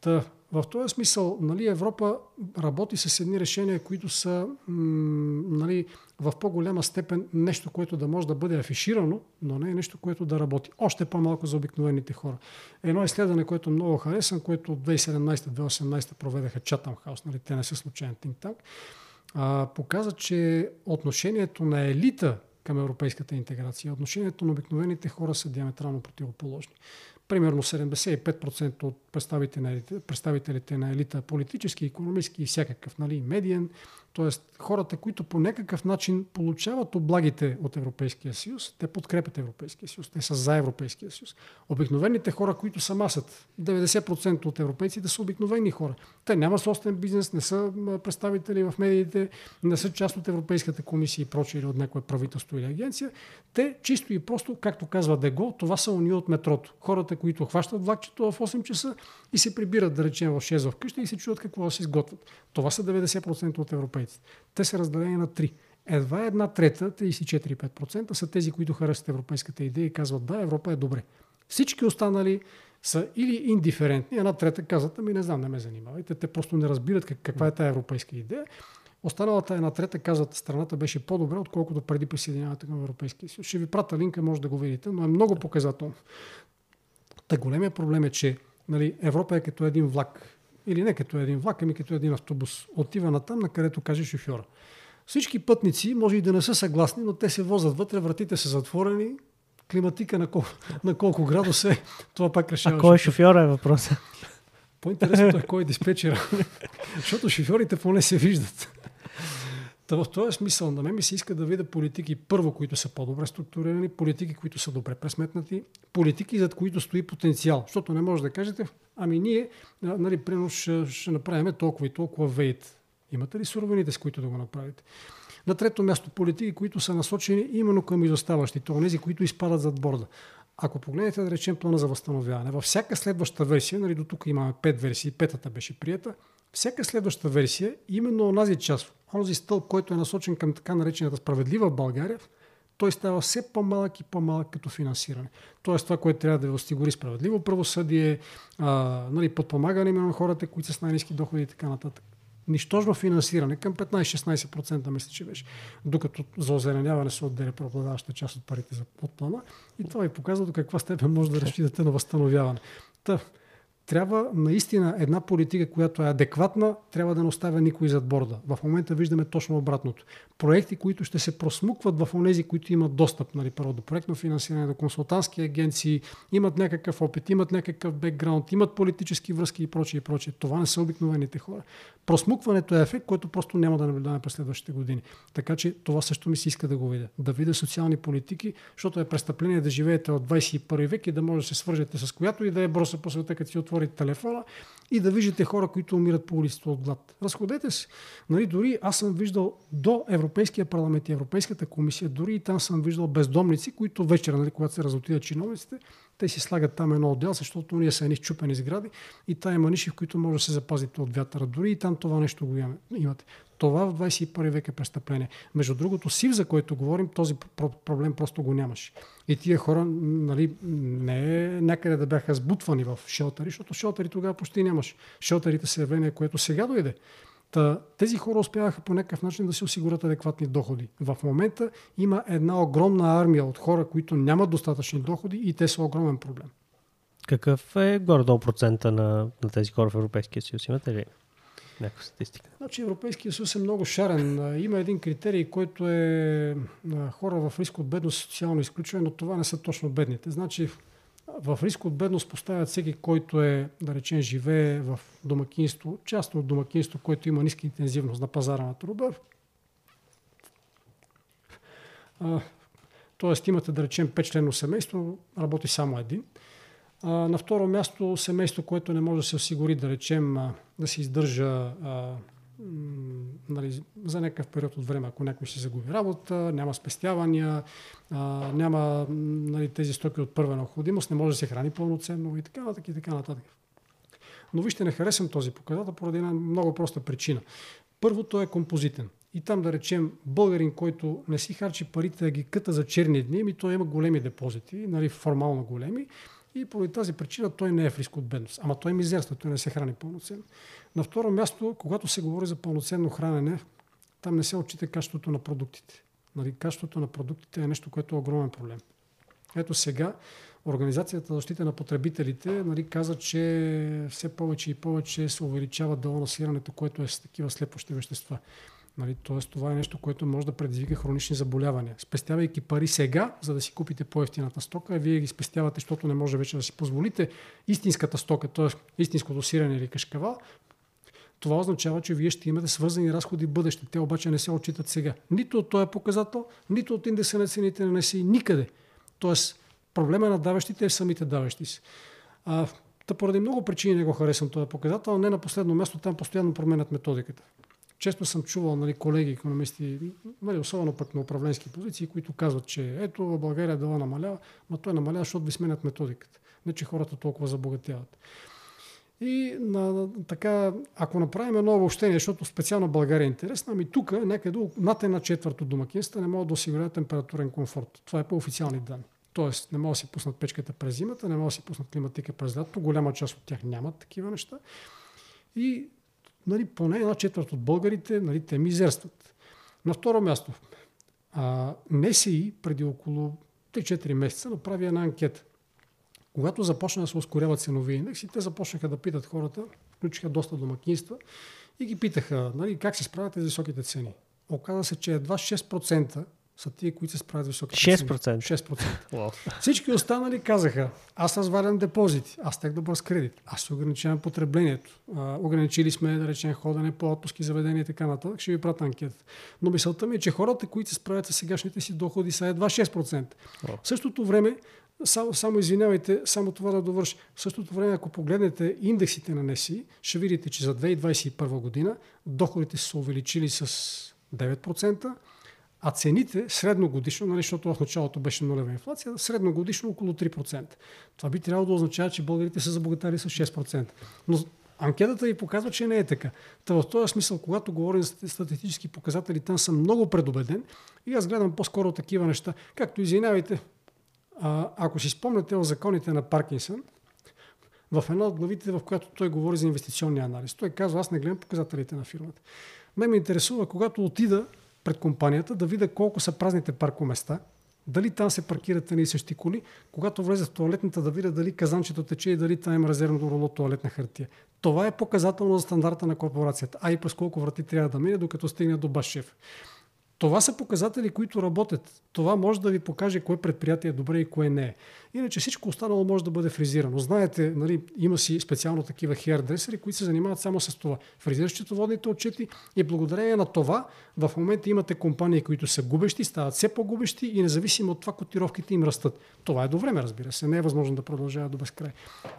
Speaker 1: Та, в този смисъл, нали, Европа работи с едни решения, които са нали, в по-голяма степен нещо, което да може да бъде афиширано, но не е нещо, което да работи. Още по-малко за обикновените хора. Едно изследване, което много харесвам, което от 2017-2018 проведаха Chatham House, нали, те не са случайен think tank, показа, че отношението на елита към европейската интеграция, отношението на обикновените хора са диаметрално противоположни примерно 75% от представителите представителите на елита, политически, економически и всякакъв, нали, медиен, т.е. хората, които по някакъв начин получават облагите от Европейския съюз, те подкрепят Европейския съюз, те са за Европейския съюз. Обикновените хора, които са масът, 90% от европейците са обикновени хора. Те няма собствен бизнес, не са представители в медиите, не са част от Европейската комисия и прочие или от някое правителство или агенция. Те чисто и просто, както казва Дего, това са уния от метрото. Хората, които хващат влакчето в 8 часа и се прибират, да речем, в 6 в къща и се чуят какво да се изготвят. Това са 90% от европейците. Те са разделени на 3. Едва една трета, 34-5% са тези, които харесват европейската идея и казват да, Европа е добре. Всички останали са или индиферентни, една трета казват, ами не знам, не ме занимавайте, те просто не разбират как, каква е тази европейска идея. Останалата една трета казват, страната беше по-добре, отколкото преди присъединяването към Европейския съюз. Ще ви прата линка, може да го видите, но е много показателно. Та големия проблем е, че нали, Европа е като един влак. Или не като един влак, ами като един автобус. Отива на там, на където каже шофьора. Всички пътници може и да не са съгласни, но те се возят вътре, вратите са затворени, климатика на, кол, <laughs> на колко градуса е, това пак решава.
Speaker 2: А кой е шофьора е въпроса?
Speaker 1: По-интересното е <laughs> кой е диспетчера. <laughs> Защото шофьорите поне се виждат. Та в този смисъл на мен ми се иска да видя политики, първо, които са по-добре структурирани, политики, които са добре пресметнати, политики, зад които стои потенциал. Защото не може да кажете, ами ние, нали, примерно, ще, ще направим толкова и толкова вейт. Имате ли суровините, с които да го направите? На трето място политики, които са насочени именно към изоставащите, онези, които изпадат зад борда. Ако погледнете, да речем, плана за възстановяване, във всяка следваща версия, нали, до тук имаме пет версии, петата беше прията, всяка следваща версия, именно онази част, онзи стълб, който е насочен към така наречената справедлива България, той става все по-малък и по-малък като финансиране. Тоест това, което трябва да ви осигури справедливо правосъдие, а, нали, подпомагане на хората, които са с най-низки доходи и така нататък. Нищожно финансиране към 15-16% мисля, че беше. Докато за озеленяване се отделя преобладаваща част от парите за подплана. И това ви показва до каква степен може да разчитате на възстановяване. Та, трябва наистина една политика, която е адекватна, трябва да не оставя никой зад борда. В момента виждаме точно обратното. Проекти, които ще се просмукват в онези, които имат достъп нали, първо до проектно финансиране, до консултантски агенции, имат някакъв опит, имат някакъв бекграунд, имат политически връзки и прочее, и прочее. Това не са обикновените хора. Просмукването е ефект, който просто няма да наблюдаваме през следващите години. Така че това също ми се иска да го видя. Да видя социални политики, защото е престъпление да живеете от 21 век и да може да се свържете с която и да е броса по света, като си отворите телефона и да виждате хора, които умират по улицата от глад. Разходете се. Нали, дори аз съм виждал до Европейския парламент и Европейската комисия, дори и там съм виждал бездомници, които вечера, нали, когато се разотидат чиновниците, те си слагат там едно отдел, защото ние са едни щупени сгради и та има ниши, в които може да се запазите от вятъра. Дори и там това нещо го имате. Това в 21 век е престъпление. Между другото, СИВ, за който говорим, този проблем просто го нямаше. И тия хора нали, не е някъде да бяха сбутвани в шелтери, защото шелтери тогава почти нямаше. Шелтерите са явление, което сега дойде. Та, тези хора успяваха по някакъв начин да си осигурят адекватни доходи. В момента има една огромна армия от хора, които нямат достатъчни доходи и те са огромен проблем.
Speaker 2: Какъв е горе-долу процента на, на тези хора в Европейския съюз? Имате ли някаква статистика?
Speaker 1: Значи Европейския съюз е много шарен. Има един критерий, който е хора в риск от бедност социално изключване, но това не са точно бедните. Значи в риск от бедност поставят всеки, който е, да речем, живее в домакинство, частно от домакинство, което има ниска интензивност на пазара на труда. Тоест имате, да речем, 5 члено семейство, работи само един. А, на второ място семейство, което не може да се осигури, да речем, да се издържа а, нали, за някакъв период от време, ако някой си загуби работа, няма спестявания, а, няма нали, тези стоки от първа необходимост, не може да се храни пълноценно и така нататък и така нататък. Но вижте, не харесвам този показател поради една много проста причина. Първо, той е композитен. И там да речем българин, който не си харчи парите да ги къта за черни дни, ми той има големи депозити, нали, формално големи, И поради тази причина той не е в риск от бедност. Ама той е мизерства, той не се храни пълноценно. На второ място, когато се говори за пълноценно хранене, там не се отчита качеството на продуктите. Нали, качеството на продуктите е нещо, което е огромен проблем. Ето сега Организацията за защита на потребителите нали, каза, че все повече и повече се увеличава дълно насирането, което е с такива слепощи вещества. Нали, Тоест това е нещо, което може да предизвика хронични заболявания. Спестявайки пари сега, за да си купите по-ефтината стока, вие ги спестявате, защото не може вече да си позволите истинската стока, т.е. истинското сирене или кашкава, това означава, че вие ще имате свързани разходи в бъдеще. Те обаче не се отчитат сега. Нито от този показател, нито от индекса на цените на НСИ, никъде. Тоест, проблема на даващите е самите даващи си. А, та поради много причини не го харесвам този показател, не на последно място, там постоянно променят методиката. Често съм чувал нали, колеги, економисти, нали, особено пък на управленски позиции, които казват, че ето в България дела намалява, но той намалява, защото ви сменят методиката. Не, че хората толкова забогатяват. И на, така, ако направим едно обобщение, защото специално България е интересна, ами тук някъде над една четвърт домакинства не могат да осигуряват температурен комфорт. Това е по официални данни. Тоест не могат да си пуснат печката през зимата, не могат да си пуснат климатика през лятото. Голяма част от тях нямат такива неща. И нали, поне една четвърт от българите нали, те мизерстват. На второ място, а, НСИ преди около 3-4 месеца направи една анкета. Когато започна да се ускоряват ценови индекси, те започнаха да питат хората, включиха доста домакинства и ги питаха нали, как се справят с високите цени. Оказа се, че едва 6% са тия, които се справят високи
Speaker 2: 6%.
Speaker 1: Цени. 6%. Wow. Всички останали казаха, аз развалям депозити, аз тех добър с кредит, аз се ограничавам потреблението. А, ограничили сме, да речем, ходене по отпуски, заведения и така нататък. Ще ви пратя анкета. Но мисълта ми е, че хората, които се справят с сегашните си доходи, са едва 6%. Wow. В същото време, само, само извинявайте, само това да довърши. В същото време, ако погледнете индексите на НЕСИ, ще видите, че за 2021 година доходите са се увеличили с 9%, а цените средногодишно, нали, защото в началото беше нулева инфлация, средногодишно около 3%. Това би трябвало да означава, че българите са забогатали с 6%. Но анкетата ви показва, че не е така. Та в този смисъл, когато говорим за статистически показатели, там съм много предубеден и аз гледам по-скоро такива неща. Както извинявайте, а, ако си спомняте о законите на Паркинсън, в една от главите, в която той говори за инвестиционния анализ. Той казва, аз не гледам показателите на фирмата. Ме ме интересува, когато отида пред компанията, да видя колко са празните паркоместа, дали там се паркират и същи коли, когато влезе в туалетната да видя дали казанчето тече и дали там има резервно руло туалетна хартия. Това е показателно за стандарта на корпорацията, а и през колко врати трябва да мине, докато стигне до баш шеф. Това са показатели, които работят. Това може да ви покаже кое предприятие е добре и кое не е. Иначе всичко останало може да бъде фризирано. Знаете, нали, има си специално такива хеърдресери, които се занимават само с това. Фризират счетоводните отчети и благодарение на това в момента имате компании, които са губещи, стават все по-губещи и независимо от това котировките им растат. Това е до време, разбира се. Не е възможно да продължава до безкрай.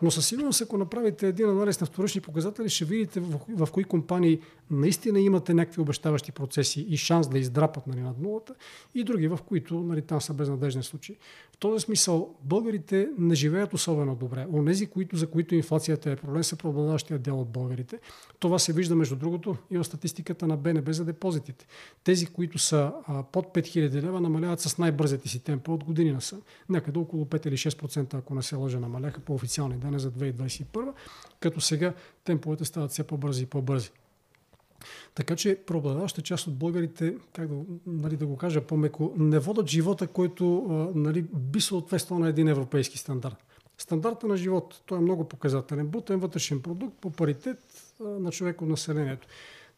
Speaker 1: Но със сигурност, ако направите един анализ на вторични показатели, ще видите в, в, кои компании наистина имате някакви обещаващи процеси и шанс да издрапат нали, над нулата и други, в които нали, там са безнадежни случаи. В този смисъл, българите не живеят особено добре. Онези, които, за които инфлацията е проблем, са преобладаващия дел от българите. Това се вижда, между другото, и в статистиката на БНБ за депозитите. Тези, които са а, под 5000 лева, намаляват с най-бързите си темпа от години са. Някъде около 5 или 6%, ако не се лъжа, намаляха по официални данни за 2021, като сега темповете стават все по-бързи и по-бързи. Така че преобладаваща част от българите, как да, нали, да го кажа по-меко, не водят живота, който нали, би съответствал на един европейски стандарт. Стандарта на живот, той е много показателен. Бутен вътрешен продукт по паритет на човек от населението.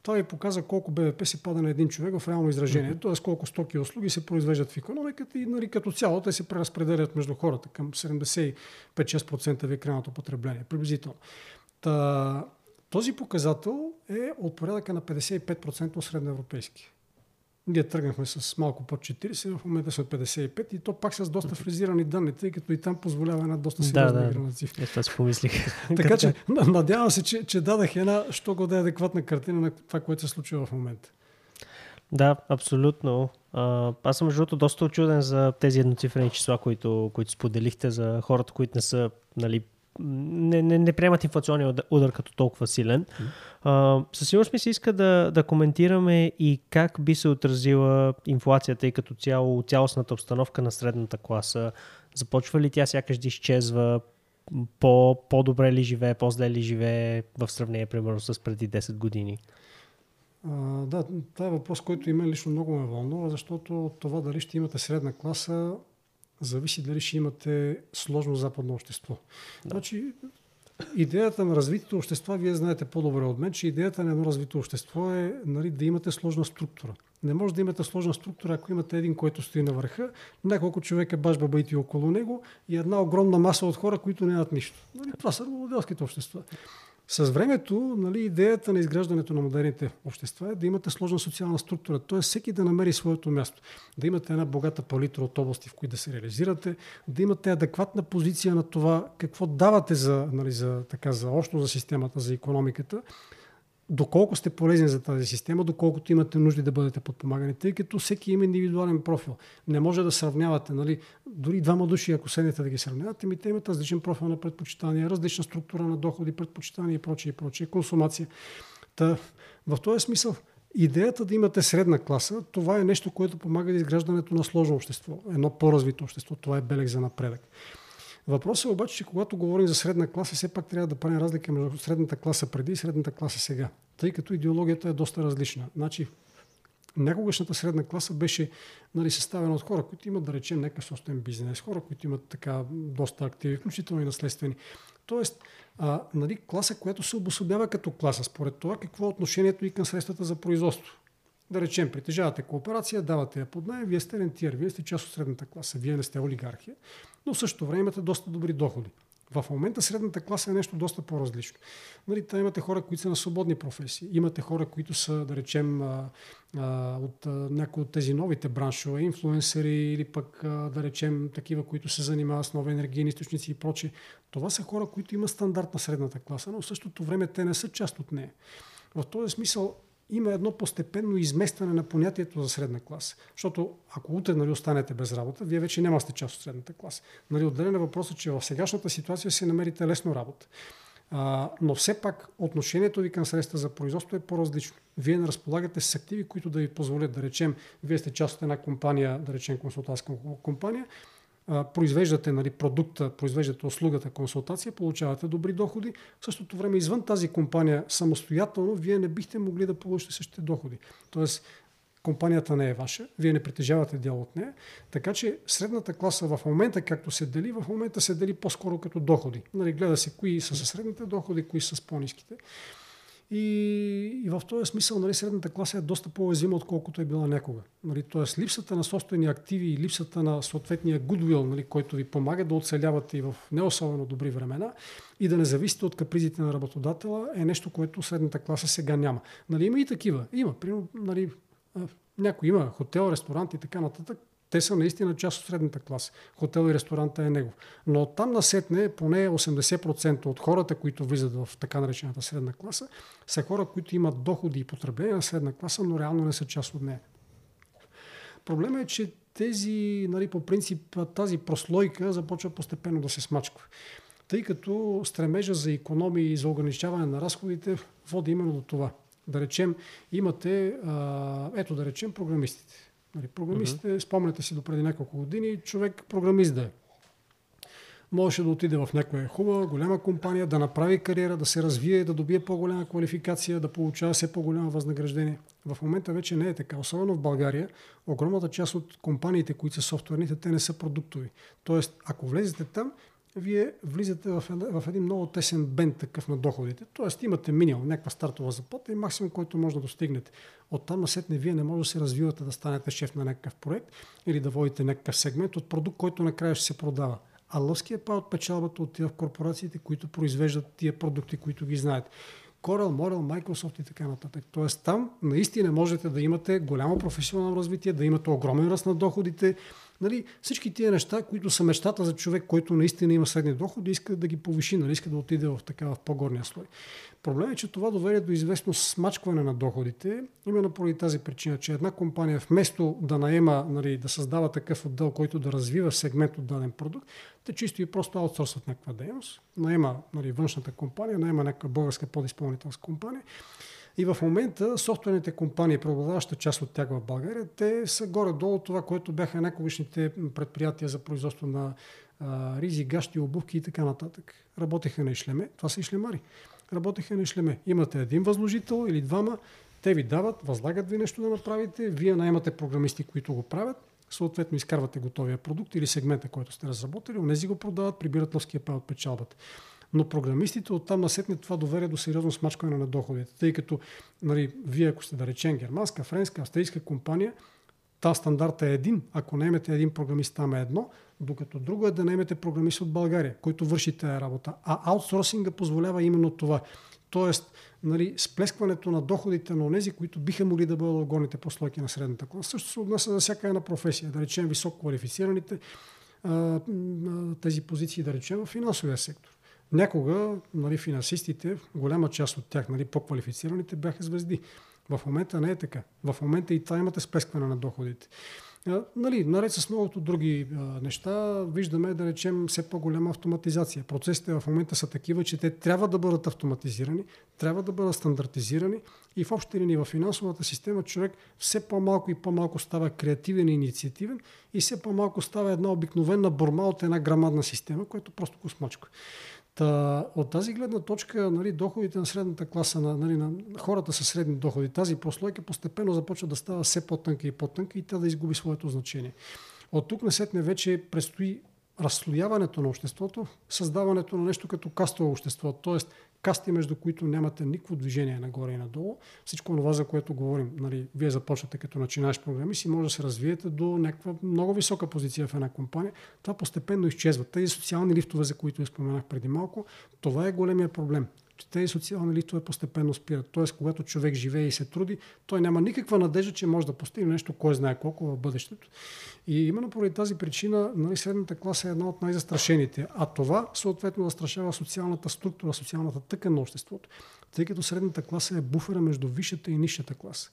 Speaker 1: Това ви показва колко БВП се пада на един човек в реално изражение, т.е. колко стоки и услуги се произвеждат в економиката и нали, като цяло те се преразпределят между хората към 75-6% ви крайното потребление, приблизително. Та, този показател е от порядъка на 55% от средноевропейски. Ние тръгнахме с малко под 40, в момента сме 55 и то пак с доста фризирани данни, тъй като и там позволява една доста сериозна
Speaker 2: да, да. цифра. Ето си помислих. <laughs>
Speaker 1: така че надявам се, че, че дадах една, що го да е адекватна картина на това, което се случва в момента.
Speaker 2: Да, абсолютно. Аз съм между доста очуден за тези едноцифрени числа, които, които споделихте за хората, които не са нали, не, не, не приемат инфлационния удар като толкова силен. А, със сигурност ми се иска да, да коментираме и как би се отразила инфлацията и като цяло цялостната обстановка на средната класа. Започва ли тя сякаш да изчезва? по, по-добре ли живее, по-зле ли живее в сравнение, примерно, с преди 10 години?
Speaker 1: А, да, това е въпрос, който и мен лично много ме вълнува, защото от това дали ще имате средна класа, зависи дали ще имате сложно западно общество. Да. Значи, идеята на развитите общества, вие знаете по-добре от мен, че идеята на едно развито общество е нали, да имате сложна структура. Не може да имате сложна структура, ако имате един, който стои на върха, няколко човека баш бабаити около него и една огромна маса от хора, които нямат нищо. Нали, това са моделските общества. С времето, нали, идеята на изграждането на модерните общества е да имате сложна социална структура, т.е. всеки да намери своето място, да имате една богата палитра от области, в които да се реализирате, да имате адекватна позиция на това какво давате за, нали, за, така, за общо за системата, за економиката, доколко сте полезни за тази система, доколкото имате нужди да бъдете подпомагани, тъй като всеки има индивидуален профил. Не може да сравнявате, нали, дори двама души, ако седнете да ги сравнявате, ми те имат различен профил на предпочитания, различна структура на доходи, предпочитания и прочее, и прочее, консумация. Та, в този смисъл, идеята да имате средна класа, това е нещо, което помага за изграждането на сложно общество, едно по-развито общество. Това е белег за напредък. Въпросът е обаче, че когато говорим за средна класа, все пак трябва да правим разлика между средната класа преди и средната класа сега, тъй като идеологията е доста различна. Значи, някогашната средна класа беше нали, съставена от хора, които имат, да речем, някакъв собствен бизнес, хора, които имат така доста активи, включително и наследствени. Тоест, а, нали, класа, която се обособява като класа, според това какво е отношението и към средствата за производство. Да речем, притежавате кооперация, давате я под найем, вие сте рентиер, вие сте част от средната класа, вие не сте олигархия но в същото време имате доста добри доходи. В момента средната класа е нещо доста по-различно. Нали, та имате хора, които са на свободни професии. Имате хора, които са, да речем, от някои от тези новите браншове, инфлуенсъри или пък, да речем, такива, които се занимават с нови енергийни източници и прочее. Това са хора, които имат стандарт на средната класа, но в същото време те не са част от нея. В този смисъл има едно постепенно изместване на понятието за средна класа. Защото ако утре нали, останете без работа, вие вече няма сте част от средната класа. Нали, отделен е въпросът, че в сегашната ситуация си намерите лесно работа. А, но все пак отношението ви към средства за производство е по-различно. Вие не разполагате с активи, които да ви позволят да речем, вие сте част от една компания, да речем консултантска компания, произвеждате нали, продукта, произвеждате услугата, консултация, получавате добри доходи. В същото време, извън тази компания, самостоятелно, вие не бихте могли да получите същите доходи. Тоест, компанията не е ваша, вие не притежавате дял от нея, така че средната класа в момента, както се дели, в момента се дели по-скоро като доходи. Нали, гледа се кои са със средните доходи, кои са с по-низките. И, и в този смисъл нали, средната класа е доста по-уязвима, отколкото е била някога. Нали, Тоест липсата на собствени активи и липсата на съответния goodwill, нали, който ви помага да оцелявате и в не особено добри времена и да не зависите от капризите на работодателя е нещо, което средната класа сега няма. Нали, има и такива. Има. Примерно, нали, някой има хотел, ресторант и така нататък, те са наистина част от средната класа. Хотел и ресторанта е него. Но там насетне поне 80% от хората, които влизат в така наречената средна класа, са хора, които имат доходи и потребление на средна класа, но реално не са част от нея. Проблема е, че тези, нали, по принцип, тази прослойка започва постепенно да се смачква. Тъй като стремежа за економии и за ограничаване на разходите води именно до това. Да речем, имате, ето да речем, програмистите Нали, програмистите, mm-hmm. спомняте си до преди няколко години, човек програмист да е. Можеше да отиде в някоя хубава, голяма компания, да направи кариера, да се развие, да добие по-голяма квалификация, да получава все по-голямо възнаграждение. В момента вече не е така. Особено в България, огромната част от компаниите, които са софтуерните, те не са продуктови. Тоест, ако влезете там, вие влизате в, в един много тесен бен такъв на доходите. Тоест имате минимум някаква стартова заплата и максимум, който може да достигнете. От там насетне вие не може да се развивате да станете шеф на някакъв проект или да водите някакъв сегмент от продукт, който накрая ще се продава. А лъвския па от печалбата отива в корпорациите, които произвеждат тия продукти, които ги знаят. Corel, Morel, Microsoft и така нататък. Тоест там наистина можете да имате голямо професионално развитие, да имате огромен ръст на доходите, Нали, всички тия неща, които са мечтата за човек, който наистина има средни доходи, иска да ги повиши, нали, иска да отиде в, така, в по-горния слой. Проблемът е, че това доведе до известно смачкване на доходите, именно поради тази причина, че една компания вместо да наема, нали, да създава такъв отдел, който да развива сегмент от даден продукт, те чисто и просто аутсорсват някаква дейност, наема нали, външната компания, наема някаква българска подизпълнителска компания и в момента софтуерните компании, преобладаваща част от тях в България, те са горе-долу това, което бяха някогашните предприятия за производство на а, ризи, гащи, обувки и така нататък. Работеха на ишлеме. Това са ишлемари. Работеха на ишлеме. Имате един възложител или двама, те ви дават, възлагат ви нещо да направите, вие наймате програмисти, които го правят, съответно изкарвате готовия продукт или сегмента, който сте разработили, онези го продават, прибират лъвския пай от печалбата. Но програмистите оттам насетне това доверие до сериозно смачкане на доходите, тъй като нали, вие, ако сте да речем германска, френска, австрийска компания, та стандарт е един. Ако не имате един програмист, там е едно, докато друго е да не имате програмист от България, който върши тази работа. А аутсорсинга позволява именно това. Тоест, нали, сплескването на доходите на тези, които биха могли да бъдат горните прослойки на средната класа. Също се отнася за всяка една професия. Да речем високо квалифицираните тези позиции, да речем в финансовия сектор. Някога нали, финансистите, голяма част от тях, нали, по-квалифицираните, бяха звезди. В момента не е така. В момента и това имате сплескване на доходите. Нали, наред с многото други неща, виждаме, да речем, все по-голяма автоматизация. Процесите в момента са такива, че те трябва да бъдат автоматизирани, трябва да бъдат стандартизирани и в общи линии в финансовата система човек все по-малко и по-малко става креативен и инициативен и все по-малко става една обикновена борма от една грамадна система, което просто го смачка. Та, от тази гледна точка, нали, доходите на средната класа, на, нали, на хората с средни доходи, тази прослойка постепенно започва да става все по-тънка и по-тънка и тя да изгуби своето значение. От тук насетне вече предстои разслояването на обществото, създаването на нещо като кастово общество, т.е касти, между които нямате никакво движение нагоре и надолу. Всичко това, за което говорим, нали, вие започвате като начинаеш програмист и може да се развиете до някаква много висока позиция в една компания. Това постепенно изчезва. Тези социални лифтове, за които споменах преди малко, това е големия проблем тези социални лифтове постепенно спират. Тоест, когато човек живее и се труди, той няма никаква надежда, че може да постигне нещо, кой знае колко в бъдещето. И именно поради тази причина нали, средната класа е една от най-застрашените. А това съответно застрашава социалната структура, социалната тъкан на обществото, тъй като средната класа е буфера между висшата и нишата класа.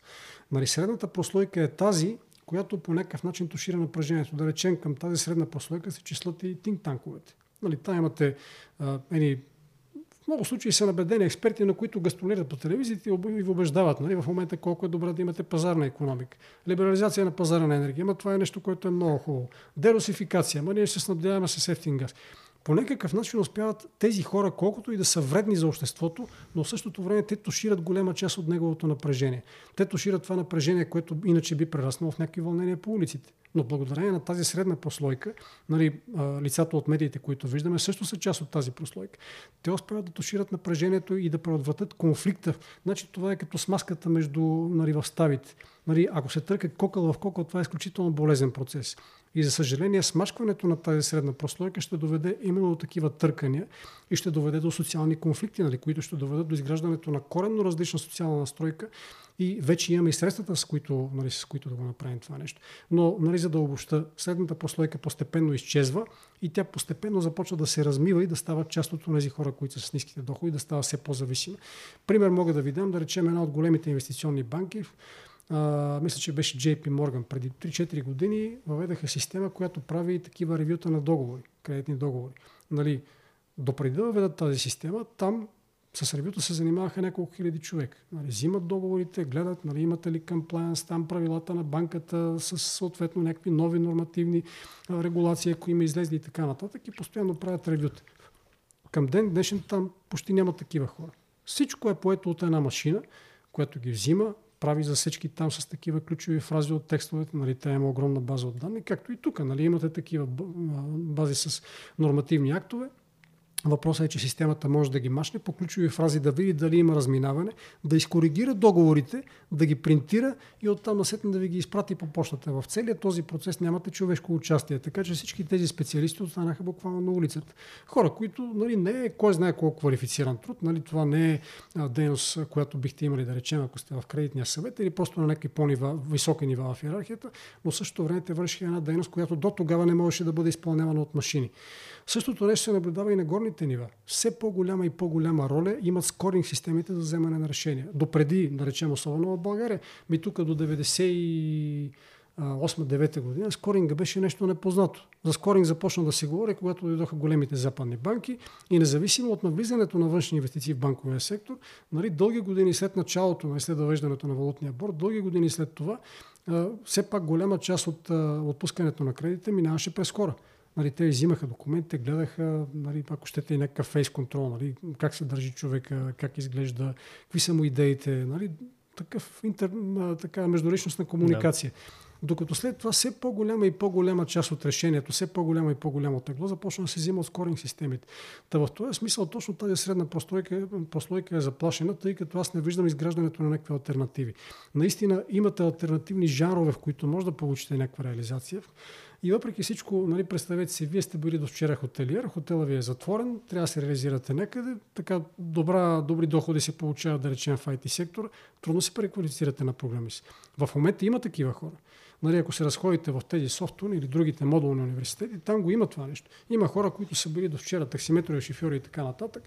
Speaker 1: Нали, средната прослойка е тази, която по някакъв начин тушира напрежението. Да речем, към тази средна прослойка се числят и тинг-танковете. Нали, та имате а, едни много случаи са набедени експерти, на които гастролират по телевизията и ви убеждават нали, в момента колко е добре да имате пазарна економика. Либерализация на пазара на енергия, ама това е нещо, което е много хубаво. Деросификация, ама ние се снабдяваме с ефтин газ по някакъв начин успяват тези хора, колкото и да са вредни за обществото, но в същото време те тушират голема част от неговото напрежение. Те тушират това напрежение, което иначе би прераснало в някакви вълнения по улиците. Но благодарение на тази средна прослойка, нали, лицата от медиите, които виждаме, също са част от тази прослойка. Те успяват да тушират напрежението и да предотвратят конфликта. Значи това е като смаската между нали, в ставите. Нали, ако се търка кокъл в кокъл, това е изключително болезен процес. И за съжаление, смачкването на тази средна прослойка ще доведе именно до такива търкания и ще доведе до социални конфликти, нали, които ще доведат до изграждането на коренно различна социална настройка и вече имаме и средствата, с които, нали, с които да го направим това нещо. Но, нали, за да обобща, средната прослойка постепенно изчезва и тя постепенно започва да се размива и да става част от тези хора, които са с ниските доходи, да става все по-зависима. Пример мога да ви дам, да речем една от големите инвестиционни банки, а, мисля, че беше JP Morgan. Преди 3-4 години въведаха система, която прави такива ревюта на договори, кредитни договори. Нали, допреди да въведат тази система, там с ревюта се занимаваха няколко хиляди човек. Нали, взимат договорите, гледат нали, имате ли комплайенс, там правилата на банката с съответно някакви нови нормативни регулации, ако има излезли и така нататък и постоянно правят ревюта. Към ден днешен там почти няма такива хора. Всичко е поето от една машина, която ги взима, прави засечки там с такива ключови фрази от текстовете. Нали, тя има огромна база от данни, както и тук. Нали, имате такива бази с нормативни актове Въпросът е, че системата може да ги машне по ключови фрази, да види дали има разминаване, да изкоригира договорите, да ги принтира и оттам насетне да ви ги изпрати по почтата. В целият този процес нямате човешко участие, така че всички тези специалисти останаха буквално на улицата. Хора, които нали, не е кой знае колко квалифициран труд, нали, това не е дейност, която бихте имали да речем, ако сте в кредитния съвет или просто на някакви по-високи нива в иерархията, но същото време те вършиха една дейност, която до тогава не можеше да бъде изпълнявана от машини. Същото нещо се наблюдава и на горните нива. Все по-голяма и по-голяма роля имат скоринг системите за вземане на решения. Допреди, да речем, особено в България, ми тук до 98-9 година, скоринга беше нещо непознато. За скоринг започна да се говори, когато дойдоха големите западни банки и независимо от навлизането на външни инвестиции в банковия сектор, нали, дълги години след началото, на след въвеждането на валутния борт, дълги години след това, все пак голяма част от отпускането на кредите минаваше през хора. Нали, те взимаха документите, гледаха, нали, ако щете и някакъв фейс контрол, нали, как се държи човека, как изглежда, какви са му идеите, нали, такъв интер, така, междуличностна комуникация. Да. Докато след това все по-голяма и по-голяма част от решението, все по-голяма и по-голямо тегло започна да се взима от скоринг системите. Та в този смисъл точно тази средна прослойка, прослойка е заплашена, тъй като аз не виждам изграждането на някакви альтернативи. Наистина имате альтернативни жанрове, в които може да получите някаква реализация. И въпреки всичко, нали, представете си, вие сте били до вчера хотелиер, хотела ви е затворен, трябва да се реализирате някъде, така добра, добри доходи се получават, да речем, в IT сектор, трудно се преквалифицирате на програмист. В момента има такива хора. Нали, ако се разходите в тези софтуни или другите модулни университети, там го има това нещо. Има хора, които са били до вчера таксиметрови шофьори и така нататък.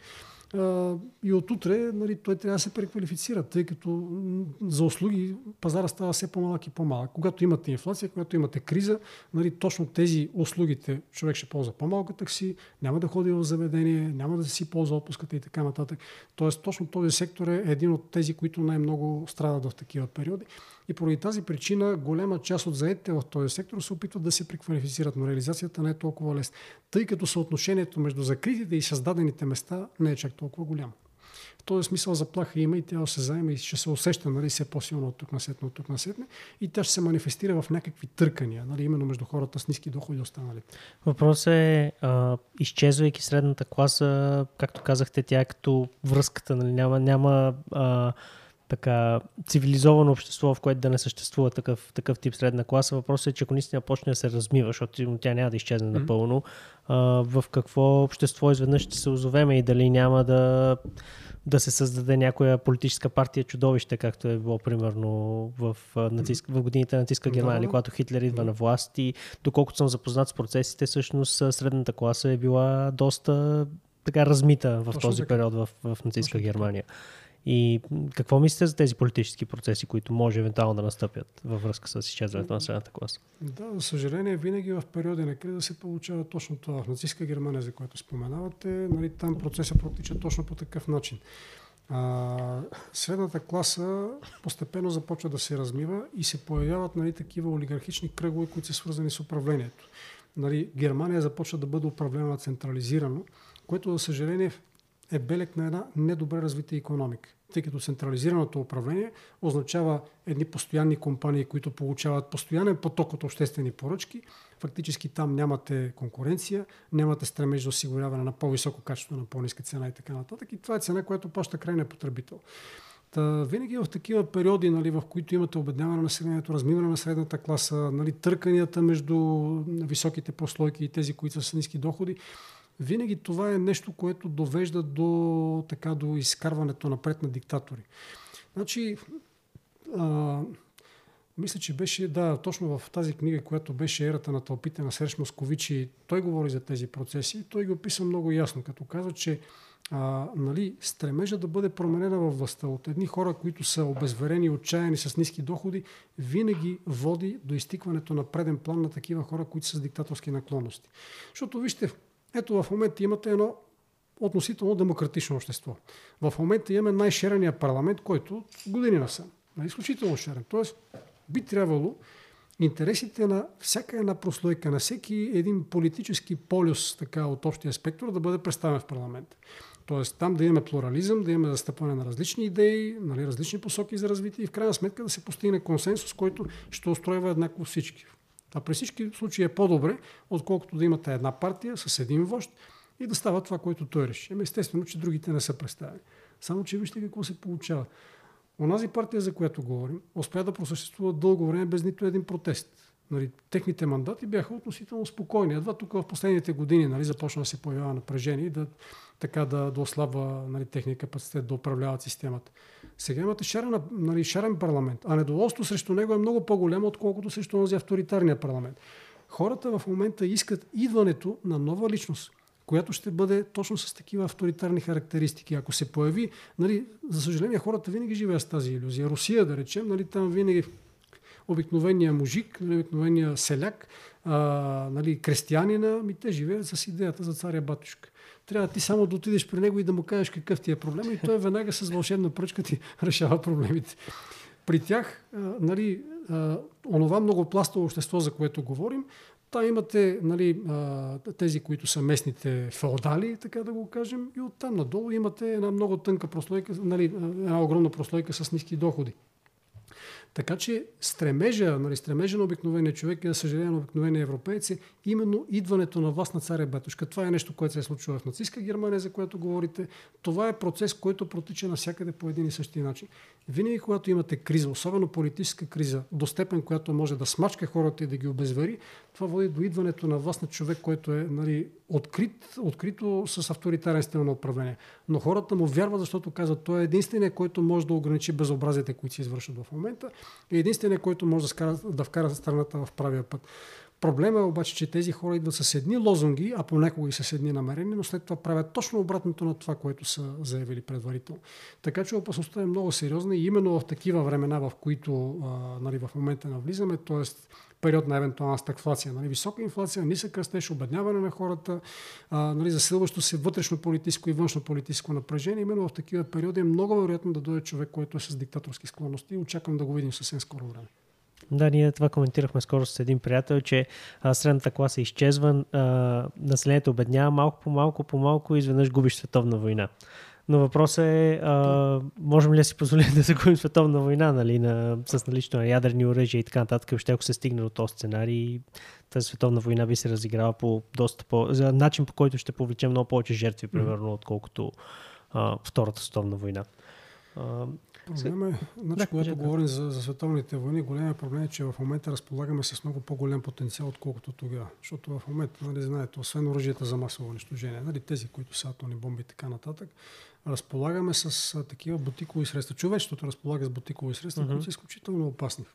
Speaker 1: И от утре нали, той трябва да се преквалифицира, тъй като за услуги пазара става все по-малък и по-малък. Когато имате инфлация, когато имате криза, нали, точно тези услугите човек ще ползва по-малко такси, няма да ходи в заведение, няма да си ползва отпуската и така нататък. Тоест точно този сектор е един от тези, които най-много страдат в такива периоди. И поради тази причина голяма част от заедите в този сектор се опитват да се преквалифицират, но реализацията не е толкова лесна, тъй като съотношението между закритите и създадените места не е чак толкова голямо. В този смисъл заплаха има и тя се заема и ще се усеща нали, все по-силно от тук насетне, от тук насетне и тя ще се манифестира в някакви търкания, нали, именно между хората с ниски доходи и останалите.
Speaker 2: Въпросът е, а, изчезвайки средната класа, както казахте, тя е като връзката, нали, няма, няма а, така цивилизовано общество, в което да не съществува такъв, такъв тип средна класа. Въпросът е, че ако наистина почне да се развива, защото тя няма да изчезне mm-hmm. напълно, а, в какво общество изведнъж ще се озовеме и дали няма да, да се създаде някоя политическа партия чудовище, както е било примерно в, нациск, в годините на нацистска Германия, да, когато Хитлер идва да. на власт и доколкото съм запознат с процесите, всъщност средната класа е била доста така размита в Точно този така. период в, в нацистска Точно Германия. Така. И какво мислите за тези политически процеси, които може евентуално да настъпят във връзка с изчезването на средната класа?
Speaker 1: Да, за съжаление, винаги в периоди на криза се получава точно това. В нацистска Германия, за което споменавате, нали, там процесът протича точно по такъв начин. А, средната класа постепенно започва да се размива и се появяват нали, такива олигархични кръгове, които са свързани с управлението. Нали, Германия започва да бъде управлена централизирано, което, за съжаление, е белег на една недобре развита економика. Тъй като централизираното управление означава едни постоянни компании, които получават постоянен поток от обществени поръчки. Фактически там нямате конкуренция, нямате стремеж за осигуряване на по-високо качество, на по-ниска цена и така нататък. И това е цена, която плаща крайния потребител. Та, винаги в такива периоди, нали, в които имате обедняване на населението, размиване на средната класа, нали, търканията между високите прослойки и тези, които са с ниски доходи, винаги това е нещо, което довежда до, така, до изкарването напред на диктатори. Значи, а, мисля, че беше, да, точно в тази книга, която беше ерата на тълпите на Серж Московичи, той говори за тези процеси и той го описа много ясно, като казва, че а, нали, стремежа да бъде променена във властта от едни хора, които са обезверени, отчаяни с ниски доходи, винаги води до изтикването на преден план на такива хора, които са с диктаторски наклонности. Защото вижте, ето в момента имате едно относително демократично общество. В момента имаме най-шерения парламент, който години насам. Нали, изключително шерен. Тоест, би трябвало интересите на всяка една прослойка, на всеки един политически полюс така, от общия спектър да бъде представен в парламента. Тоест там да имаме плурализъм, да имаме застъпване на различни идеи, нали, различни посоки за развитие и в крайна сметка да се постигне консенсус, който ще устройва еднакво всички. Това при всички случаи е по-добре, отколкото да имате една партия с един вожд и да става това, което той реши. Еми естествено, че другите не са представени. Само, че вижте какво се получава. Онази партия, за която говорим, успя да просъществува дълго време без нито един протест нали, техните мандати бяха относително спокойни. Едва тук в последните години нали, започна да се появява напрежение и да, така да, да ослабва нали, техния капацитет да управляват системата. Сега имате шарен, нали, шарен парламент, а недоволство срещу него е много по-голямо, отколкото срещу този авторитарния парламент. Хората в момента искат идването на нова личност, която ще бъде точно с такива авторитарни характеристики. Ако се появи, нали, за съжаление, хората винаги живеят с тази иллюзия. Русия, да речем, нали, там винаги обикновения мужик, нали, обикновения селяк, а, нали, крестиянина, ми те живеят с идеята за царя батюшка. Трябва ти само да отидеш при него и да му кажеш какъв ти е проблем и той веднага с вълшебна пръчка ти <laughs> решава проблемите. При тях, а, нали, а, онова многопластово общество, за което говорим, Та имате нали, тези, които са местните феодали, така да го кажем, и оттам надолу имате една много тънка прослойка, нали, една огромна прослойка с ниски доходи. Така че стремежа, нали, стремежа на обикновения човек и да съжаление на обикновения европеец е именно идването на власт на царя Батушка. Това е нещо, което се е случило в нацистска Германия, за което говорите. Това е процес, който протича навсякъде по един и същи начин. Винаги, когато имате криза, особено политическа криза, до степен, която може да смачка хората и да ги обезвери, това води до идването на власт на човек, който е нали, открит, открито с авторитарен стил на управление. Но хората му вярват, защото казват, той е единственият, който може да ограничи безобразите, които се извършват в момента и единственият, който може да, скара, да вкара страната в правия път. Проблема е обаче, че тези хора идват с едни лозунги, а понякога и с едни намерения, но след това правят точно обратното на това, което са заявили предварително. Така че опасността е много сериозна и именно в такива времена, в които а, нали, в момента навлизаме, т.е. период на евентуална стагфлация, нали, висока инфлация, нисък растеж, обедняване на хората, а, нали, засилващо се вътрешно политическо и външно политическо напрежение, именно в такива периоди е много вероятно да дойде човек, който е с диктаторски склонности очаквам да го видим съвсем скоро време.
Speaker 2: Да, ние това коментирахме скоро с един приятел, че а, средната класа изчезва, а, населението обеднява малко по малко по малко и изведнъж губиш световна война. Но въпросът е, а, можем ли да си позволим <laughs> да загубим световна война нали, на, с налично на ядрени оръжия и така нататък, въобще ако се стигне до този сценарий, тази световна война би се разиграла по доста по... за начин по който ще повлече много повече жертви, примерно, отколкото а, Втората световна война. А,
Speaker 1: Проблема е, значи, да, когато да. говорим за, за световните войни, големият проблем е, че в момента разполагаме с много по-голям потенциал, отколкото тогава. Защото в момента, нали, знаете, освен оръжията за масово унищожение, нали, тези, които са атомни бомби и така нататък, разполагаме с такива бутикови средства. Човечеството разполага с бутикови средства, mm-hmm. които са изключително опасни.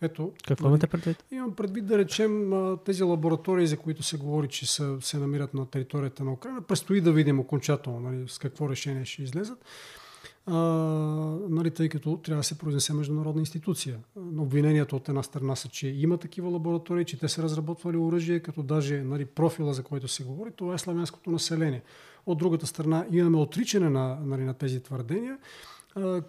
Speaker 1: Ето,
Speaker 2: Какво нали, имате предвид?
Speaker 1: Имам предвид да речем тези лаборатории, за които се говори, че са, се намират на територията на Украина. Предстои да видим окончателно нали, с какво решение ще излезат а, нали, тъй като трябва да се произнесе международна институция. Обвиненията от една страна са, че има такива лаборатории, че те са разработвали оръжие, като даже нали, профила, за който се говори, това е славянското население. От другата страна имаме отричане на, нали, на тези твърдения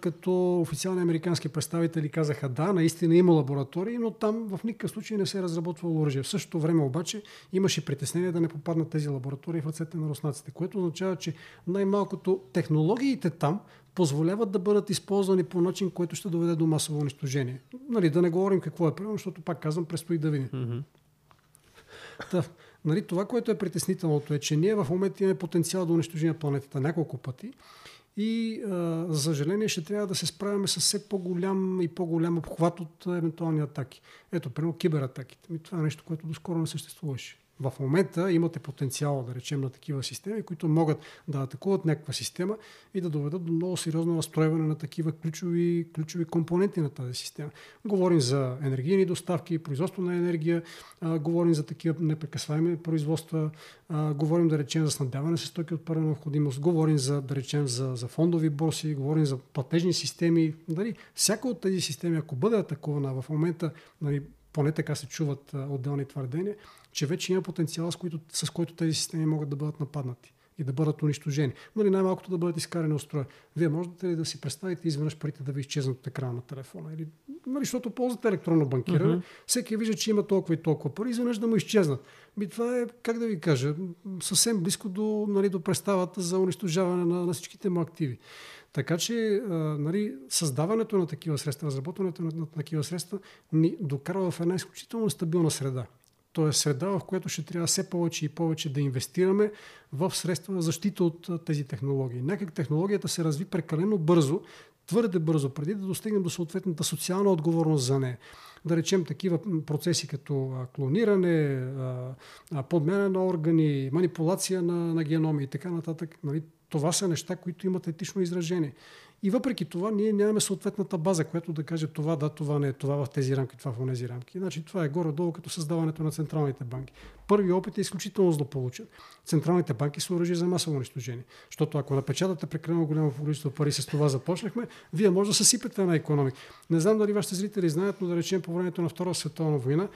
Speaker 1: като официални американски представители казаха да, наистина има лаборатории, но там в никакъв случай не се е разработвало оръжие. В същото време обаче имаше притеснение да не попаднат тези лаборатории в ръцете на руснаците, което означава, че най-малкото технологиите там позволяват да бъдат използвани по начин, който ще доведе до масово унищожение. Нали, да не говорим какво е правилно, защото пак казвам, предстои да видим. Mm-hmm. Нали, това, което е притеснителното е, че ние в момента имаме потенциал да унищожим планетата няколко пъти и за съжаление ще трябва да се справяме с все по-голям и по-голям обхват от евентуални атаки. Ето, примерно кибератаките. това е нещо, което доскоро не съществуваше. В момента имате потенциал, да речем, на такива системи, които могат да атакуват някаква система и да доведат до много сериозно разстройване на такива ключови, ключови компоненти на тази система. Говорим за енергийни доставки, производство на енергия, а, говорим за такива непрекъсваеми производства, а, говорим, да речем, за снабдяване с стоки от първа необходимост, говорим за, да речем, за, за фондови борси, говорим за платежни системи. Дали, всяка от тези системи, ако бъде атакувана в момента, нали, поне така се чуват отделни твърдения, че вече има потенциал, с, който, с който тези системи могат да бъдат нападнати и да бъдат унищожени. Но ли най-малкото да бъдат изкарани от строя. Вие можете ли да си представите изведнъж парите да ви изчезнат от екрана на телефона? Или, нали, защото ползвате електронно банкиране, uh-huh. всеки вижда, че има толкова и толкова пари, изведнъж да му изчезнат. Би, това е, как да ви кажа, съвсем близко до, нали, до представата за унищожаване на, на всичките му активи. Така че а, нали, създаването на такива средства, разработването на, на такива средства ни докарва в една изключително стабилна среда. То е среда, в която ще трябва все повече и повече да инвестираме в средства за защита от тези технологии. Някак технологията се разви прекалено бързо, твърде бързо, преди да достигнем до съответната социална отговорност за нея. Да речем такива процеси като клониране, подмяна на органи, манипулация на, на геноми и така нататък. Нали, това са неща, които имат етично изражение. И въпреки това ние нямаме съответната база, която да каже това да, това не е, това в тези рамки, това в тези рамки. Значи това е горе-долу като създаването на централните банки. Първи опит е изключително злополучен. Централните банки са оръжие за масово унищожение. Защото ако напечатате прекалено голямо количество пари, с това започнахме, вие може да съсипете на економика. Не знам дали вашите зрители знаят, но да речем по времето на Втора световна война,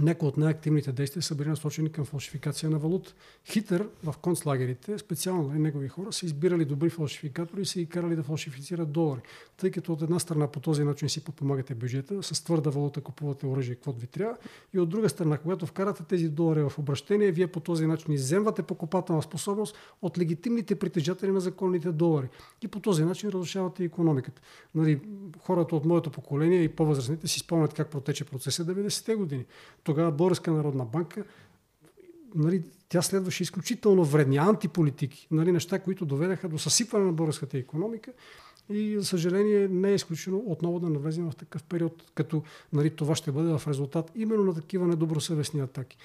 Speaker 1: някои от най-активните действия са били насочени към фалшификация на валут. Хитър в концлагерите, специално нали, негови хора, са избирали добри фалшификатори и са ги карали да фалшифицират долари. Тъй като от една страна по този начин си подпомагате бюджета, с твърда валута купувате оръжие, каквото ви трябва. И от друга страна, когато вкарате тези долари в обращение, вие по този начин иземвате покупателна способност от легитимните притежатели на законните долари. И по този начин разрушавате економиката. Нали, хората от моето поколение и по-възрастните си спомнят как протече процеса 90-те години тогава Българска народна банка, нали, тя следваше изключително вредни антиполитики, нали, неща, които доведаха до съсипване на българската економика и, за съжаление, не е изключено отново да навлезем в такъв период, като нали, това ще бъде в резултат именно на такива недобросъвестни атаки.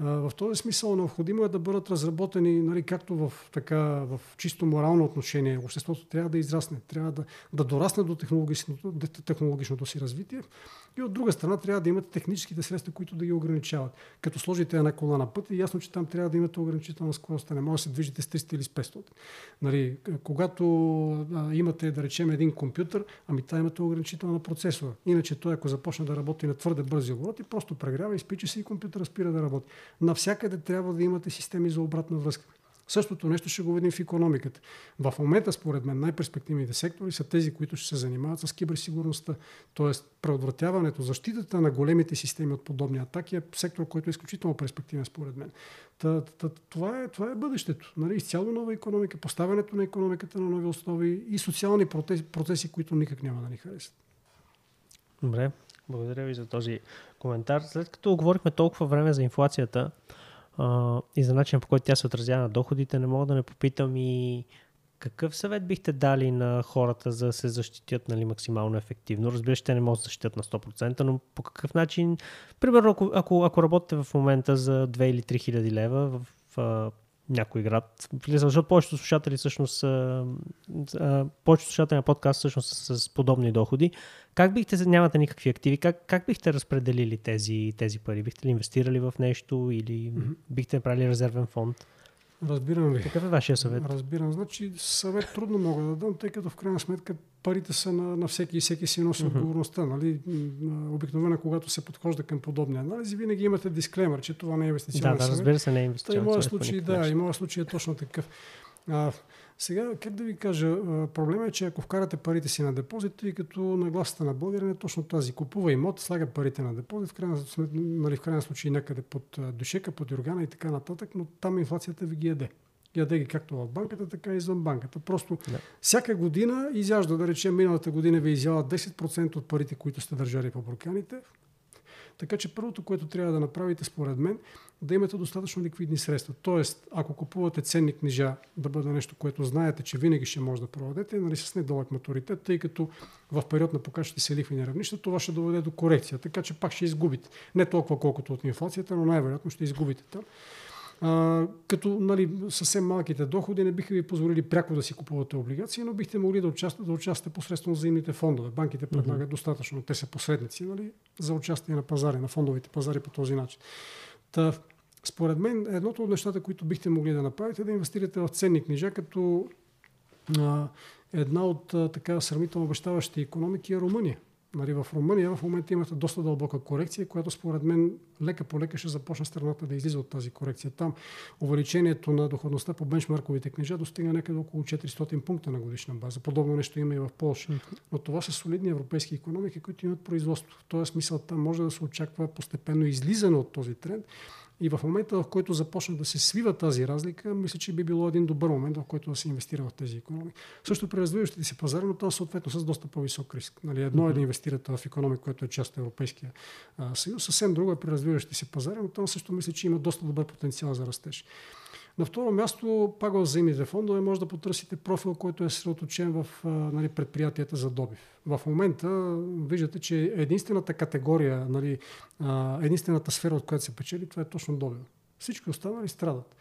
Speaker 1: В този смисъл необходимо е да бъдат разработени, нали, както в, така, в чисто морално отношение, обществото трябва да израсне, трябва да, да дорасне до технологичното, технологичното си развитие и от друга страна трябва да имате техническите средства, които да ги ограничават. Като сложите една кола на път, е ясно, че там трябва да имате ограничителна скорост, не може да се движите с 300 или с 500. Нали, когато а, имате, да речем, един компютър, ами там имате ограничителна процесора. Иначе той, ако започне да работи на твърде бързи обороти, просто прегрява, изпича се и компютър спира да работи. Навсякъде трябва да имате системи за обратна връзка. Същото нещо ще го видим в економиката. В момента, според мен, най-перспективните сектори са тези, които ще се занимават с киберсигурността. Тоест, предотвратяването, защитата на големите системи от подобни атаки е сектор, който е изключително перспективен, според мен. Това, е, това е бъдещето. Нали? Изцяло нова економика, поставянето на економиката на нови основи и социални процеси които никак няма да ни харесат.
Speaker 2: Добре, благодаря ви за този коментар. След като говорихме толкова време за инфлацията, а, и за начина по който тя се отразява на доходите, не мога да не попитам и какъв съвет бихте дали на хората за да се защитят нали, максимално ефективно? Разбира се, те не могат да защитят на 100%, но по какъв начин, примерно ако, ако, ако работите в момента за 2 или 3 хиляди лева в, в някой град. Защото повечето слушатели всъщност повечето слушатели на подкаст всъщност са с подобни доходи. Как бихте, нямате никакви активи, как, как бихте разпределили тези, тези пари? Бихте ли инвестирали в нещо или mm-hmm. бихте направили резервен фонд?
Speaker 1: Разбирам ви.
Speaker 2: Какъв е вашия съвет?
Speaker 1: Разбирам. Значи съвет трудно мога да дам, тъй като в крайна сметка парите са на, на всеки и всеки си носи отговорността. Нали? Обикновено, когато се подхожда към подобни анализи, винаги имате дисклеймер, че това не е инвестиционен
Speaker 2: да, да, разбира се, не е инвестиционен
Speaker 1: съвет. И случай, да, и моят случай е точно такъв. А, сега, как да ви кажа, проблемът е, че ако вкарате парите си на депозит, тъй като нагласата на българин е точно тази. Купува имот, слага парите на депозит, в крайна, нали, в крайна случай някъде под душека, под юргана и така нататък, но там инфлацията ви ги яде. Яде ги както в банката, така и извън банката. Просто да. всяка година изяжда, да речем, миналата година ви изяла 10% от парите, които сте държали по бурканите, така че първото, което трябва да направите, според мен, да имате достатъчно ликвидни средства. Тоест, ако купувате ценни книжа, да бъде нещо, което знаете, че винаги ще може да проведете, нали, с недълъг матуритет, тъй като в период на покачващи се лихвени равнища, това ще доведе до корекция. Така че пак ще изгубите. Не толкова колкото от инфлацията, но най-вероятно ще изгубите там. А, като нали, съвсем малките доходи не биха ви позволили пряко да си купувате облигации, но бихте могли да участвате, да участвате посредством взаимните фондове. Банките предлагат mm-hmm. достатъчно, те са посредници нали, за участие на пазари, на фондовите пазари по този начин. Та, според мен, едното от нещата, които бихте могли да направите, е да инвестирате в ценни книжа, като а, една от а, така сравнително обещаващи економики е Румъния. Нали, в Румъния в момента имате доста дълбока корекция, която според мен лека по лека ще започне страната да излиза от тази корекция. Там увеличението на доходността по бенчмарковите книжа достига някъде около 400 пункта на годишна база. Подобно нещо има и в Польша. Но това са солидни европейски економики, които имат производство. В този смисъл там може да се очаква постепенно излизане от този тренд и в момента, в който започне да се свива тази разлика, мисля, че би било един добър момент, в който да се инвестира в тези економики. Също при развиващите се пазари, но това съответно с доста по-висок риск. Нали, едно е да инвестирате в економика, която е част от Европейския съюз, съвсем друго е при развиващите се пазари, но там също мисля, че има доста добър потенциал за растеж. На второ място, пак в взаимните фондове може да потърсите профил, който е съсредоточен в нали, предприятията за добив. В момента виждате, че единствената категория, нали, единствената сфера, от която се печели, това е точно добив. Всички останали страдат.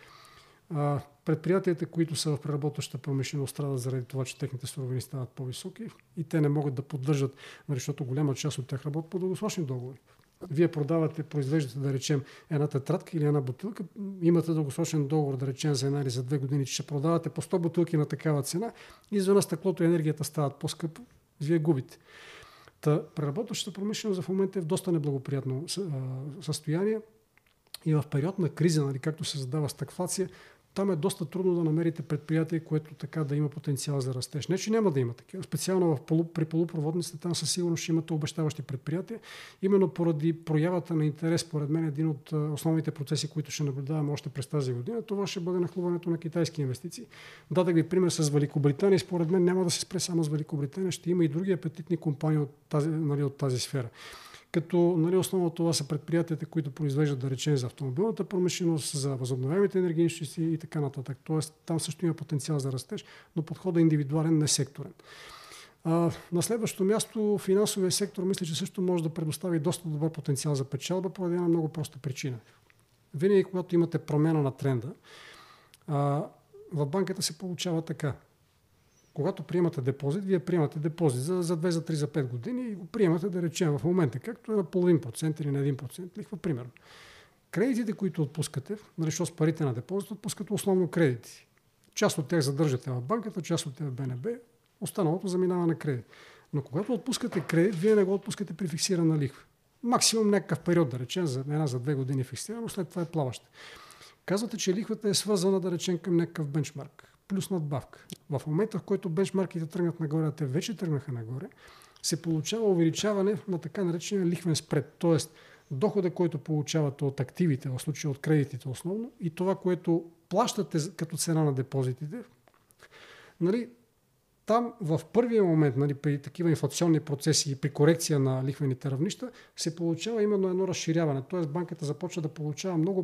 Speaker 1: предприятията, които са в преработваща промишленост, страдат заради това, че техните суровини стават по-високи и те не могат да поддържат, нали, защото голяма част от тях работят по дългосрочни договори. Вие продавате, произвеждате, да речем, една тетрадка или една бутилка, имате дългосрочен договор, да речем, за една или за две години, че ще продавате по 100 бутилки на такава цена и изведнъж стъклото и енергията стават по-скъпо, вие губите. Та, преработващата промишленост в момента е в доста неблагоприятно състояние и в период на криза, нали, както се задава стагфлация, там е доста трудно да намерите предприятие, което така да има потенциал за растеж. Не, че няма да има такива. Специално в полу, при полупроводниците там със сигурност ще имате обещаващи предприятия. Именно поради проявата на интерес, според мен, един от основните процеси, които ще наблюдаваме още през тази година, това ще бъде нахлуването на китайски инвестиции. Дадах ви пример с Великобритания. Според мен няма да се спре само с Великобритания, ще има и други апетитни компании от тази, нали, от тази сфера като нали, основно това са предприятията, които произвеждат, да речем, за автомобилната промишленост, за възобновяемите енергийни и така нататък. Тоест, там също има потенциал за растеж, но подходът е индивидуален, не секторен. А, на следващото място, финансовия сектор, мисля, че също може да предостави доста добър потенциал за печалба, поради една много проста причина. Винаги, когато имате промяна на тренда, а, в банката се получава така когато приемате депозит, вие приемате депозит за, за 2, за 3, за 5 години и го приемате да речем в момента, както е на половин процент или на 1% лихва, примерно. Кредитите, които отпускате, нали, с парите на депозит, отпускате основно кредити. Част от тях задържате в банката, част от тях в БНБ, останалото заминава на кредит. Но когато отпускате кредит, вие не го отпускате при фиксирана лихва. Максимум някакъв период, да речем, за една за две години фиксирано, след това е плаваща. Казвате, че лихвата е свързана, да речем, към някакъв бенчмарк плюс надбавка. В момента, в който бенчмарките тръгнат нагоре, а те вече тръгнаха нагоре, се получава увеличаване на така наречения лихвен спред. Тоест, дохода, който получавате от активите, в случая от кредитите основно, и това, което плащате като цена на депозитите, нали, там в първия момент, нали, при такива инфлационни процеси и при корекция на лихвените равнища, се получава именно едно разширяване. Тоест банката започва да получава много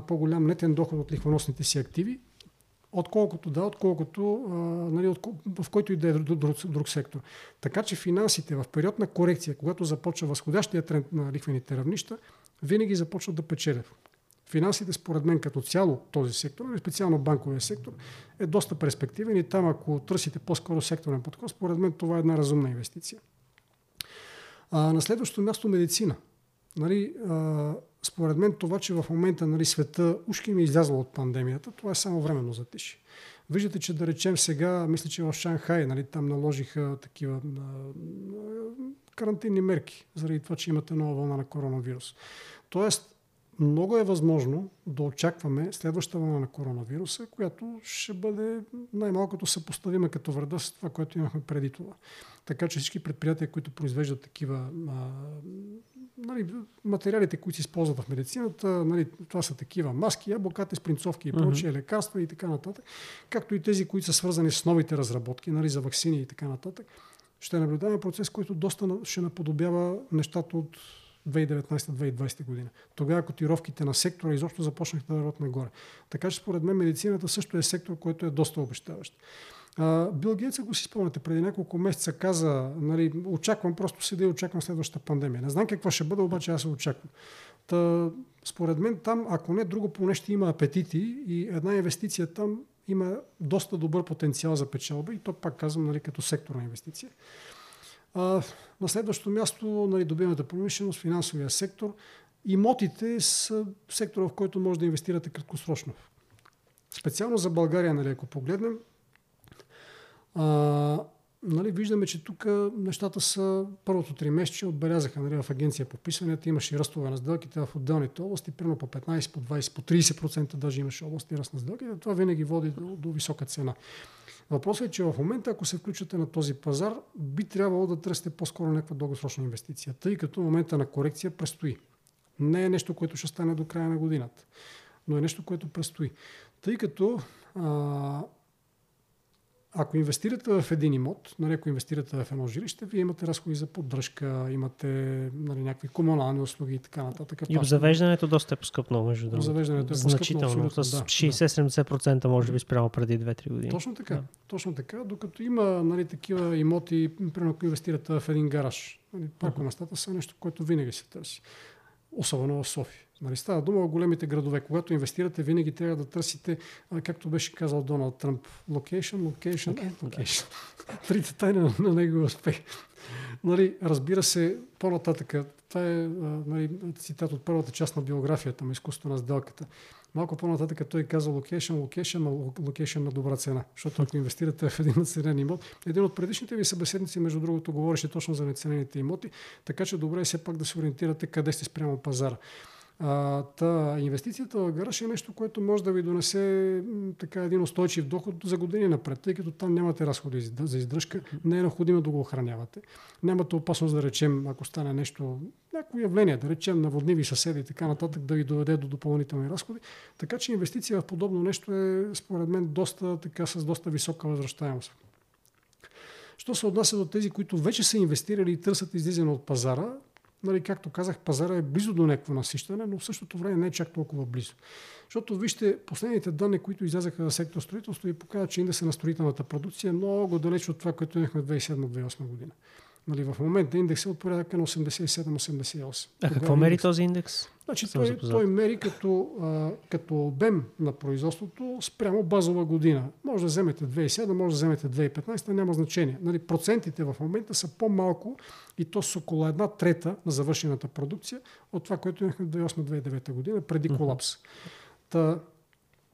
Speaker 1: по-голям нетен доход от лихвоносните си активи отколкото да, отколкото а, нали, от, в който и да е друг, друг, сектор. Така че финансите в период на корекция, когато започва възходящия тренд на лихвените равнища, винаги започват да печелят. Финансите, според мен, като цяло този сектор, нали, специално банковия сектор, е доста перспективен и там, ако търсите по-скоро секторен подход, според мен това е една разумна инвестиция. А, на следващото място медицина. Нали, а, според мен това, че в момента нали, света ушки ми е излязла от пандемията, това е само временно затиши. Виждате, че да речем сега, мисля, че в Шанхай, нали, там наложиха такива а, карантинни мерки, заради това, че имате нова вълна на коронавирус. Тоест, много е възможно да очакваме следващата вълна на коронавируса, която ще бъде най-малкото съпоставима като вреда с това, което имахме преди това. Така че всички предприятия, които произвеждат такива а, нали, материалите, които се използват в медицината, нали, това са такива маски, яблоката, спринцовки и прочие, uh-huh. лекарства и така нататък, както и тези, които са свързани с новите разработки, нали, за вакцини и така нататък. Ще наблюдаваме процес, който доста ще наподобява нещата от 2019-2020 година. Тогава котировките на сектора изобщо започнаха да върват нагоре. Така че според мен медицината също е сектор, който е доста обещаващ. Бил Гейтс, ако си спомняте, преди няколко месеца каза, нали, очаквам просто си да очаквам следващата пандемия. Не знам какво ще бъде, обаче аз се очаквам. Та, според мен там, ако не друго, поне ще има апетити и една инвестиция там има доста добър потенциал за печалба и то пак казвам нали, като секторна инвестиция. А, на следващото място, нали, добивната промишленост, финансовия сектор. Имотите са сектора, в който може да инвестирате краткосрочно. Специално за България, нали, ако погледнем, а, нали, виждаме, че тук нещата са първото три месече отбелязаха нали, в агенция по писанията, имаше ръстове на сделките в отделните области, примерно по 15, по 20, по 30% даже имаше области ръст на сделките. Това винаги води до, до висока цена. Въпросът е, че в момента, ако се включвате на този пазар, би трябвало да търсите по-скоро някаква дългосрочна инвестиция, тъй като момента на корекция предстои. Не е нещо, което ще стане до края на годината, но е нещо, което предстои. Тъй като а, ако инвестирате в един имот, нали, ако инвестирате в едно жилище, вие имате разходи за поддръжка, имате нали, някакви комунални услуги и така нататък.
Speaker 2: И обзавеждането доста е поскъпно, между другото.
Speaker 1: Завеждането е
Speaker 2: Значително, с 60-70% може би спрямо преди 2-3 години.
Speaker 1: Точно така. Да. Точно така, докато има нали, такива имоти, примерно ако инвестирате в един гараж, нали, паркоместата са нещо, което винаги се търси. Особено в София. Нали, става дума о големите градове. Когато инвестирате, винаги трябва да търсите, както беше казал Доналд Тръмп, location, location, okay, location. Трите тайни на, на неговия успех. Нали, разбира се, по-нататък, това е нали, цитат от първата част на биографията му, изкуство на сделката. Малко по-нататък той каза локейшн, локейшн, локейшн на добра цена. Защото ако инвестирате в един наценен имот, един от предишните ви събеседници, между другото, говореше точно за неценените имоти, така че добре е все пак да се ориентирате къде сте спрямо пазара. Та, инвестицията в гараж е нещо, което може да ви донесе така един устойчив доход за години напред, тъй като там нямате разходи за издръжка, не е необходимо да го охранявате. Нямате опасност да речем, ако стане нещо, някакво явление, да речем наводниви съседи и така нататък, да ви доведе до допълнителни разходи. Така че инвестиция в подобно нещо е, според мен, доста, така, с доста висока възвръщаемост. Що се отнася до тези, които вече са инвестирали и търсят излизане от пазара, нали, както казах, пазара е близо до някакво насищане, но в същото време не е чак толкова близо. Защото вижте, последните данни, които излязаха за сектор строителство и показват, че индекса на строителната продукция е много далеч от това, което имахме 2007-2008 година. Нали, в момента индексът е от порядъка на 87-88.
Speaker 2: А какво мери индекс... този индекс?
Speaker 1: Значи той, той мери като, а, като обем на производството спрямо базова година. Може да вземете 2007, може да вземете 2015, няма значение. Нали, процентите в момента са по-малко и то с около една трета на завършената продукция от това, което имахме 2008-2009 година, преди колапс. Та,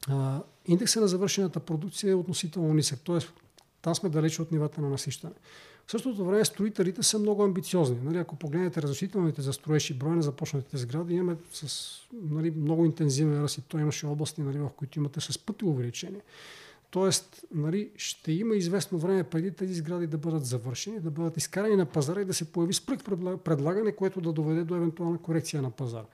Speaker 1: а, индексът на завършената продукция е относително нисък, т.е. там сме далече от нивата на насищане. В същото време строителите са много амбициозни. Нали, ако погледнете разрешителните за строеж и броя на започнатите сгради, имаме с нали, много интензивен ръст и то имаше области, нали, в които имате с пъти увеличение. Тоест, нали, ще има известно време преди тези сгради да бъдат завършени, да бъдат изкарани на пазара и да се появи спръх предлагане, което да доведе до евентуална корекция на пазара.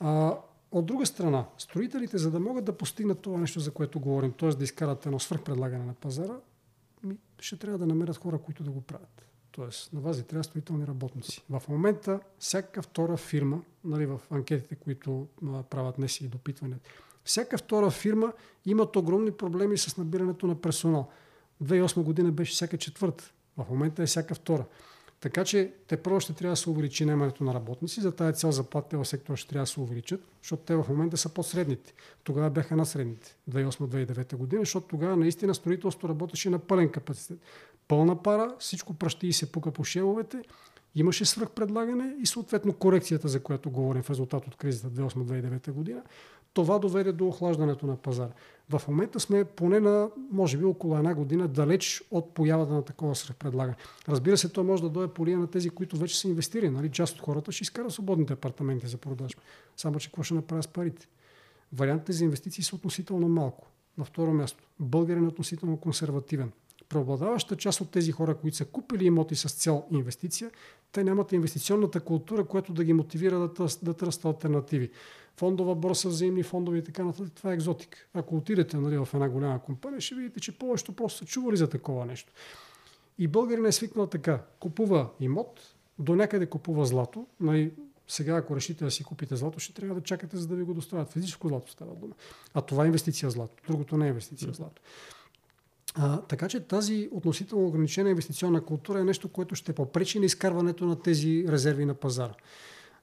Speaker 1: А, от друга страна, строителите, за да могат да постигнат това нещо, за което говорим, т.е. да изкарат едно свръхпредлагане на пазара, ще трябва да намерят хора, които да го правят. Тоест, на вас трябва строителни работници. В момента, всяка втора фирма, нали, в анкетите, които а, правят днес и допитване, всяка втора фирма имат огромни проблеми с набирането на персонал. 2008 година беше всяка четвърта. В момента е всяка втора. Така че те първо ще трябва да се увеличи наемането на работници. За тази цел заплатите в сектора ще трябва да се увеличат, защото те в момента са под средните. Тогава бяха на средните, 2008-2009 година, защото тогава наистина строителството работеше на пълен капацитет. Пълна пара, всичко пращи и се пука по шеловете, имаше свръхпредлагане и съответно корекцията, за която говорим в резултат от кризата 2008-2009 година, това доведе до охлаждането на пазара. В момента сме поне на, може би, около една година далеч от появата на такова свръхпредлагане. Разбира се, то може да дойде по на тези, които вече са инвестирали. Нали? Част от хората ще изкарат свободните апартаменти за продажба. Само, че какво ще направят с парите? Вариантите за инвестиции са относително малко. На второ място, българин е относително консервативен. Преобладаваща част от тези хора, които са купили имоти с цел инвестиция, те нямат инвестиционната култура, която да ги мотивира да, търс, да търсят альтернативи. Фондова борса, взаимни фондове и така нататък, това е екзотик. Ако отидете нали, в една голяма компания, ще видите, че повечето просто са чували за такова нещо. И българин е свикнал така. Купува имот, до някъде купува злато. Нали, сега, ако решите да си купите злато, ще трябва да чакате, за да ви го доставят. Физическо злато става дума. А това е инвестиция в злато. Другото не е инвестиция в злато. А, така че тази относително ограничена инвестиционна култура е нещо, което ще попречи на изкарването на тези резерви на пазара.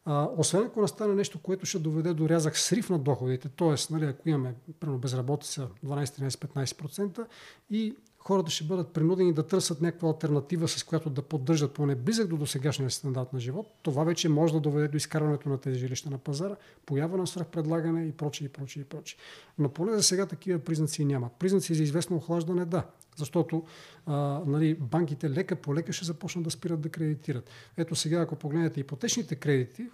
Speaker 1: А, освен ако настане нещо, което ще доведе до рязък срив на доходите, т.е. Нали, ако имаме прено безработица 12-13-15% и хората ще бъдат принудени да търсят някаква альтернатива, с която да поддържат поне близък до досегашния стандарт на живот, това вече може да доведе до изкарването на тези жилища на пазара, поява на свръхпредлагане и прочее, и прочее, и прочее. Но поне за сега такива признаци няма. Признаци за известно охлаждане, да. Защото а, нали, банките лека по лека ще започнат да спират да кредитират. Ето сега, ако погледнете ипотечните кредити,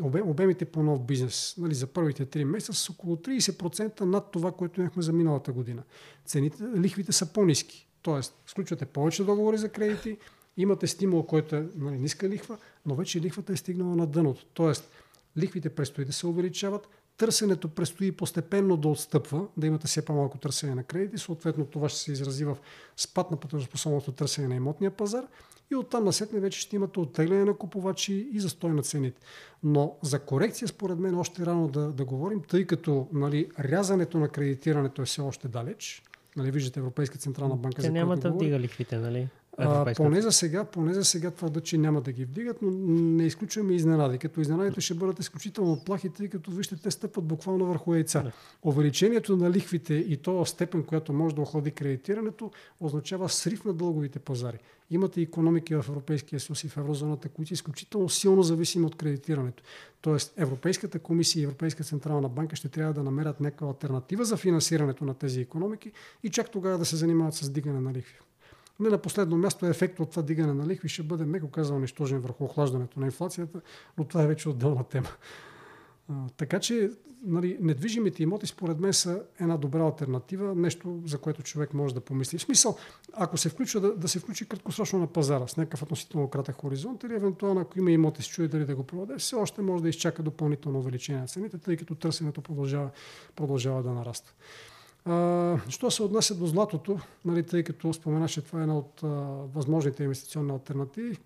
Speaker 1: обем, обемите по нов бизнес нали, за първите 3 месеца са около 30% над това, което имахме за миналата година. Цените, лихвите са по-низки. Тоест, сключвате повече договори за кредити, имате стимул, който е нали, ниска лихва, но вече лихвата е стигнала на дъното. Тоест, лихвите предстои да се увеличават, търсенето предстои постепенно да отстъпва, да имате все по-малко търсене на кредити, съответно това ще се изрази в спад на платежоспособното търсене на имотния пазар и оттам насетне вече ще имате оттегляне на купувачи и застой на цените. Но за корекция според мен още рано да, да говорим, тъй като нали, рязането на кредитирането е все още далеч. Нали, виждате Европейска централна банка.
Speaker 2: Те няма да вдига лихвите, нали?
Speaker 1: А, поне, за сега, поне за сега твърда, че няма да ги вдигат, но не изключваме изненади. Като изненадите ще бъдат изключително плахи, тъй като вижте, те стъпват буквално върху яйца. Да. Увеличението на лихвите и то степен, която може да охлади кредитирането, означава срив на дълговите пазари. Имате економики в Европейския съюз и в еврозоната, които са изключително силно зависими от кредитирането. Тоест Европейската комисия и Европейска централна банка ще трябва да намерят някаква альтернатива за финансирането на тези економики и чак тогава да се занимават с дигане на лихви. Не на последно място ефект от това дигане на лихви ще бъде, меко казано, нищожен върху охлаждането на инфлацията, но това е вече отделна тема. Така че нали, недвижимите имоти според мен са една добра альтернатива, нещо за което човек може да помисли. В смисъл, ако се включва да, да се включи краткосрочно на пазара с някакъв относително кратък хоризонт или евентуално ако има имоти, се чуе дали да го продаде, все още може да изчака допълнително увеличение на цените, тъй като търсенето продължава, продължава да нараства. А, що се отнася до златото, нали, тъй като спомена, че това е една от а, възможните инвестиционни альтернативи,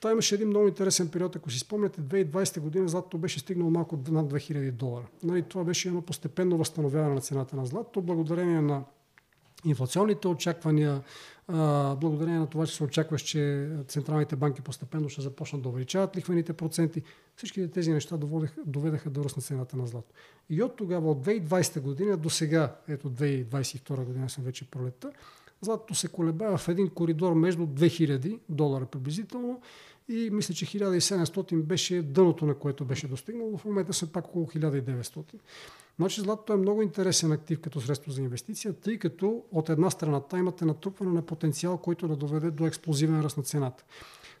Speaker 1: той имаше един много интересен период. Ако си спомняте, 2020 година златото беше стигнало малко над 2000 долара. Нали, това беше едно постепенно възстановяване на цената на златото, благодарение на инфлационните очаквания, благодарение на това, че се очакваше, че централните банки постепенно ще започнат да увеличават лихвените проценти. Всички тези неща доведеха, до ръст на цената на злато. И от тогава, от 2020 година до сега, ето 2022 година съм вече пролетта, златото се колебае в един коридор между 2000 долара приблизително и мисля, че 1700 беше дъното, на което беше достигнало. В момента са пак около 1900. Значи златото е много интересен актив като средство за инвестиция, тъй като от една страна имате натрупване на потенциал, който да доведе до експлозивен ръст на цената.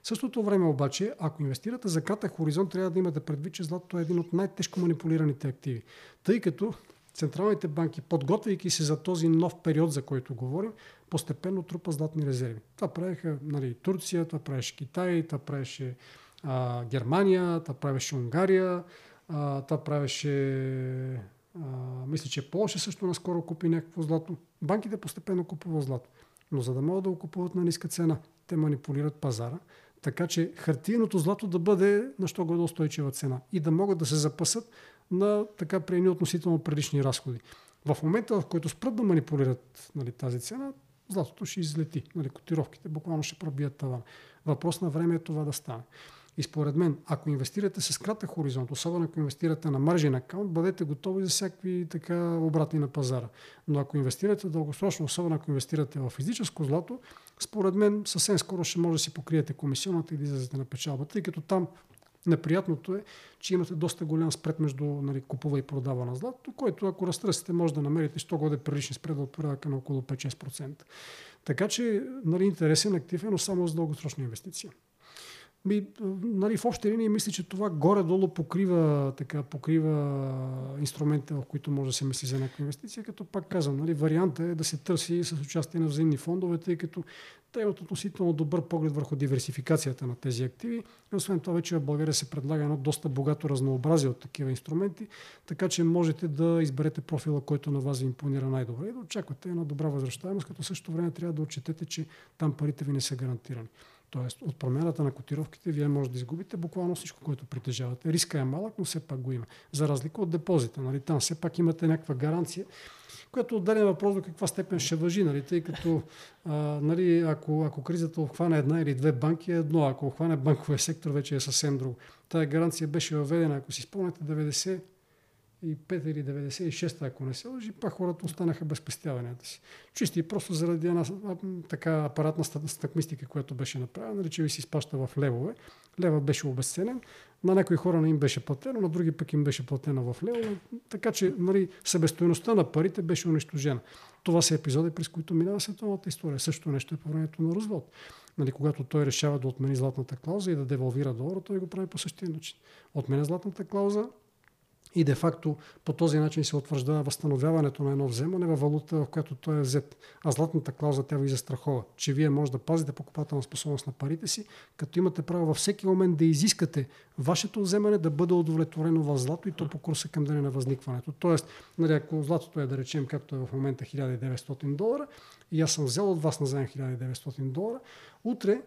Speaker 1: В същото време обаче, ако инвестирате за кратък хоризонт, трябва да имате предвид, че златото е един от най-тежко манипулираните активи. Тъй като централните банки, подготвяйки се за този нов период, за който говорим, постепенно трупа златни резерви. Това правиха нали, Турция, това правеше Китай, това правеше а, Германия, това правеше Унгария, а, това правеше а, мисля, че Польша също наскоро купи някакво злато. Банките постепенно купуват злато. Но за да могат да го купуват на ниска цена, те манипулират пазара, така че хартийното злато да бъде на що годе устойчива цена и да могат да се запасат на така при едни относително предишни разходи. В момента, в който спрат да манипулират нали, тази цена, златото ще излети. Нали, котировките буквално ще пробият таван. Въпрос на време е това да стане. И според мен, ако инвестирате с кратък хоризонт, особено ако инвестирате на маржин аккаунт, бъдете готови за всякакви така обратни на пазара. Но ако инвестирате дългосрочно, особено ако инвестирате в физическо злато, според мен съвсем скоро ще може да си покриете комисионната и да излезете на печалбата, тъй като там Неприятното е, че имате доста голям спред между нали, купува и продава на злато, който ако разтърсите, може да намерите 100 годе прилични спред от порядъка на около 5-6%. Така че нали, интересен актив е, но само за дългосрочна инвестиция. Ми, нали, в общи линии мисля, че това горе-долу покрива, така, покрива инструментите, в които може да се мисли за някаква инвестиция, като пак казвам, нали, варианта е да се търси с участие на взаимни фондове, тъй като те имат относително добър поглед върху диверсификацията на тези активи. И освен това вече в България се предлага едно доста богато разнообразие от такива инструменти, така че можете да изберете профила, който на вас ви импонира най-добре и да очаквате една добра възвръщаемост, като също време трябва да отчетете, че там парите ви не са гарантирани. Тоест, от промяната на котировките вие може да изгубите буквално всичко, което притежавате. Риска е малък, но все пак го има. За разлика от депозита. Нали? Там все пак имате някаква гаранция, която отделя въпрос до каква степен ще въжи, нали? тъй като а, нали, ако, ако кризата обхване една или две банки е едно, ако обхване банковия сектор вече е съвсем друго. Тая гаранция беше въведена, ако си спомняте, 90 95 или 96, ако не се лъжи, пак хората останаха без пестяванията си. Чисти и просто заради една така апаратна стъкмистика, която беше направена, нали, че ви се изпаща в левове. Лева беше обесценен, на някои хора не им беше платено, на други пък им беше платено в лево, така че нали, себестоеността на парите беше унищожена. Това са епизоди, през които минава световната история. Също нещо е по времето на Рузвелт. Нали, когато той решава да отмени златната клауза и да девалвира долара, той го прави по същия начин. Отменя златната клауза, и де-факто по този начин се утвърждава възстановяването на едно вземане във валута, в която той е взет. А златната клауза тя ви застрахова, че вие може да пазите покупателна способност на парите си, като имате право във всеки момент да изискате вашето вземане да бъде удовлетворено в злато и то по курса към деня на възникването. Тоест, нали, ако златото е да речем както е в момента 1900 долара и аз съм взел от вас на заем 1900 долара, утре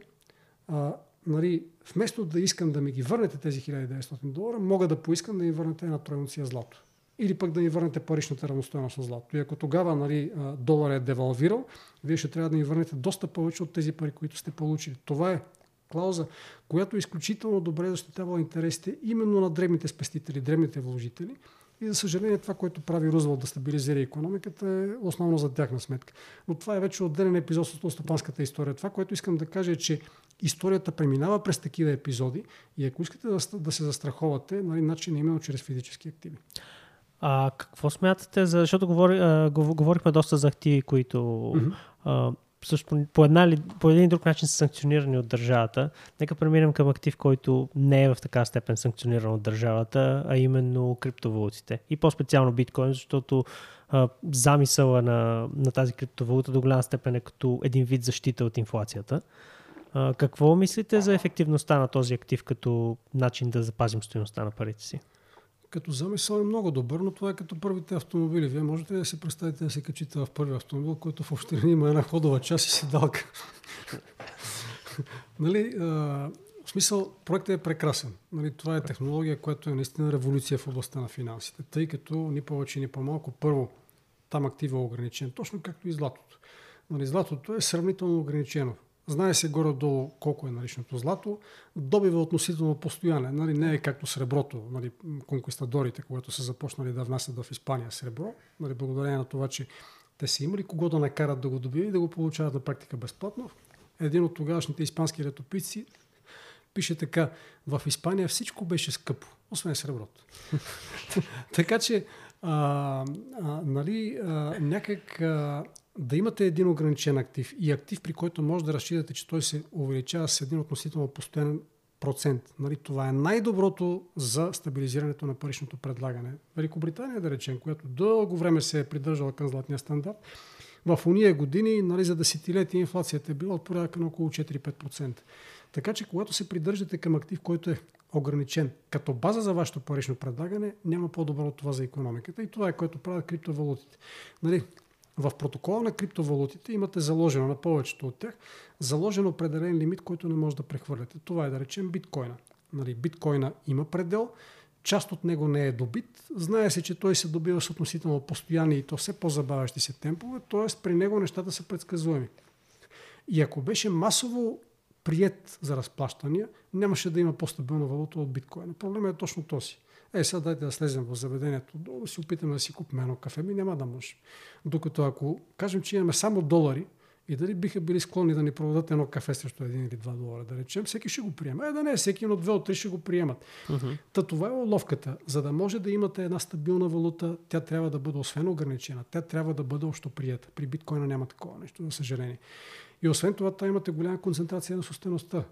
Speaker 1: а, нали, вместо да искам да ми ги върнете тези 1900 долара, мога да поискам да ми върнете една тройноция злато. или пък да ни върнете паричната равностойност на злато. И ако тогава нали, долар е девалвирал, вие ще трябва да ни върнете доста повече от тези пари, които сте получили. Това е клауза, която е изключително добре защитава интересите именно на древните спестители, древните вложители. И за съжаление това, което прави Рузвелт да стабилизира економиката е основно за тяхна сметка. Но това е вече отделен епизод от стопанската история. Това, което искам да кажа е, че историята преминава през такива епизоди и ако искате да, да се застраховате, нали, начин е именно чрез физически активи.
Speaker 2: А какво смятате за... Защото говори, а, говорихме доста за активи, които mm-hmm. а, също по, една ли, по един друг начин са санкционирани от държавата. Нека преминем към актив, който не е в така степен санкциониран от държавата, а именно криптовалутите. И по-специално биткоин, защото а, замисъла на, на тази криптовалута до голяма степен е като един вид защита от инфлацията. Какво мислите за ефективността на този актив като начин да запазим стоеността на парите си?
Speaker 1: като замисъл е много добър, но това е като първите автомобили. Вие можете да си представите да се качите в първи автомобил, който в община има една ходова част и седалка. <laughs> нали, в смисъл, проектът е прекрасен. Нали, това е технология, която е наистина революция в областта на финансите, тъй като ни повече, ни по-малко. Първо, там актива е ограничен, точно както и златото. Нали, златото е сравнително ограничено. Знае се горе-долу колко е наличното злато. Добива относително постоянен. Нали, не е както среброто. Нали, конкистадорите, когато са започнали да внасят в Испания сребро, нали, благодарение на това, че те са имали кого да накарат да го добият и да го получават на практика безплатно. Един от тогавашните испански летописци пише така, в Испания всичко беше скъпо, освен среброто. <laughs> така че, а, а, нали, а, някак а, да имате един ограничен актив и актив, при който може да разчитате, че той се увеличава с един относително постоянен процент. Нали, това е най-доброто за стабилизирането на паричното предлагане. Великобритания, да речем, която дълго време се е придържала към златния стандарт, в уния години нали, за десетилетия инфлацията е била от порядъка на около 4-5%. Така че когато се придържате към актив, който е ограничен като база за вашето парично предлагане, няма по-добро от това за економиката. И това е което правят криптовалутите. Нали, в протокола на криптовалутите имате заложено на повечето от тях, заложен определен лимит, който не може да прехвърляте. Това е да речем биткоина. Нали, биткоина има предел, част от него не е добит. Знае се, че той се добива с относително постоянни и то все по-забавящи се темпове, т.е. при него нещата са предсказуеми. И ако беше масово прият за разплащания, нямаше да има по-стабилна валута от биткоина. Проблемът е точно този. Е, сега дайте да слезем в заведението да си опитаме да си купим едно кафе, ми няма да може. Докато ако кажем, че имаме само долари, и дали биха били склонни да ни продадат едно кафе срещу един или два долара, да речем, всеки ще го приема. Е, да не, всеки, но две от три ще го приемат. Uh-huh. Та това е уловката. За да може да имате една стабилна валута, тя трябва да бъде освен ограничена, тя трябва да бъде още прията. При биткоина няма такова нещо, за съжаление. И освен това, та имате голяма концентрация на собствеността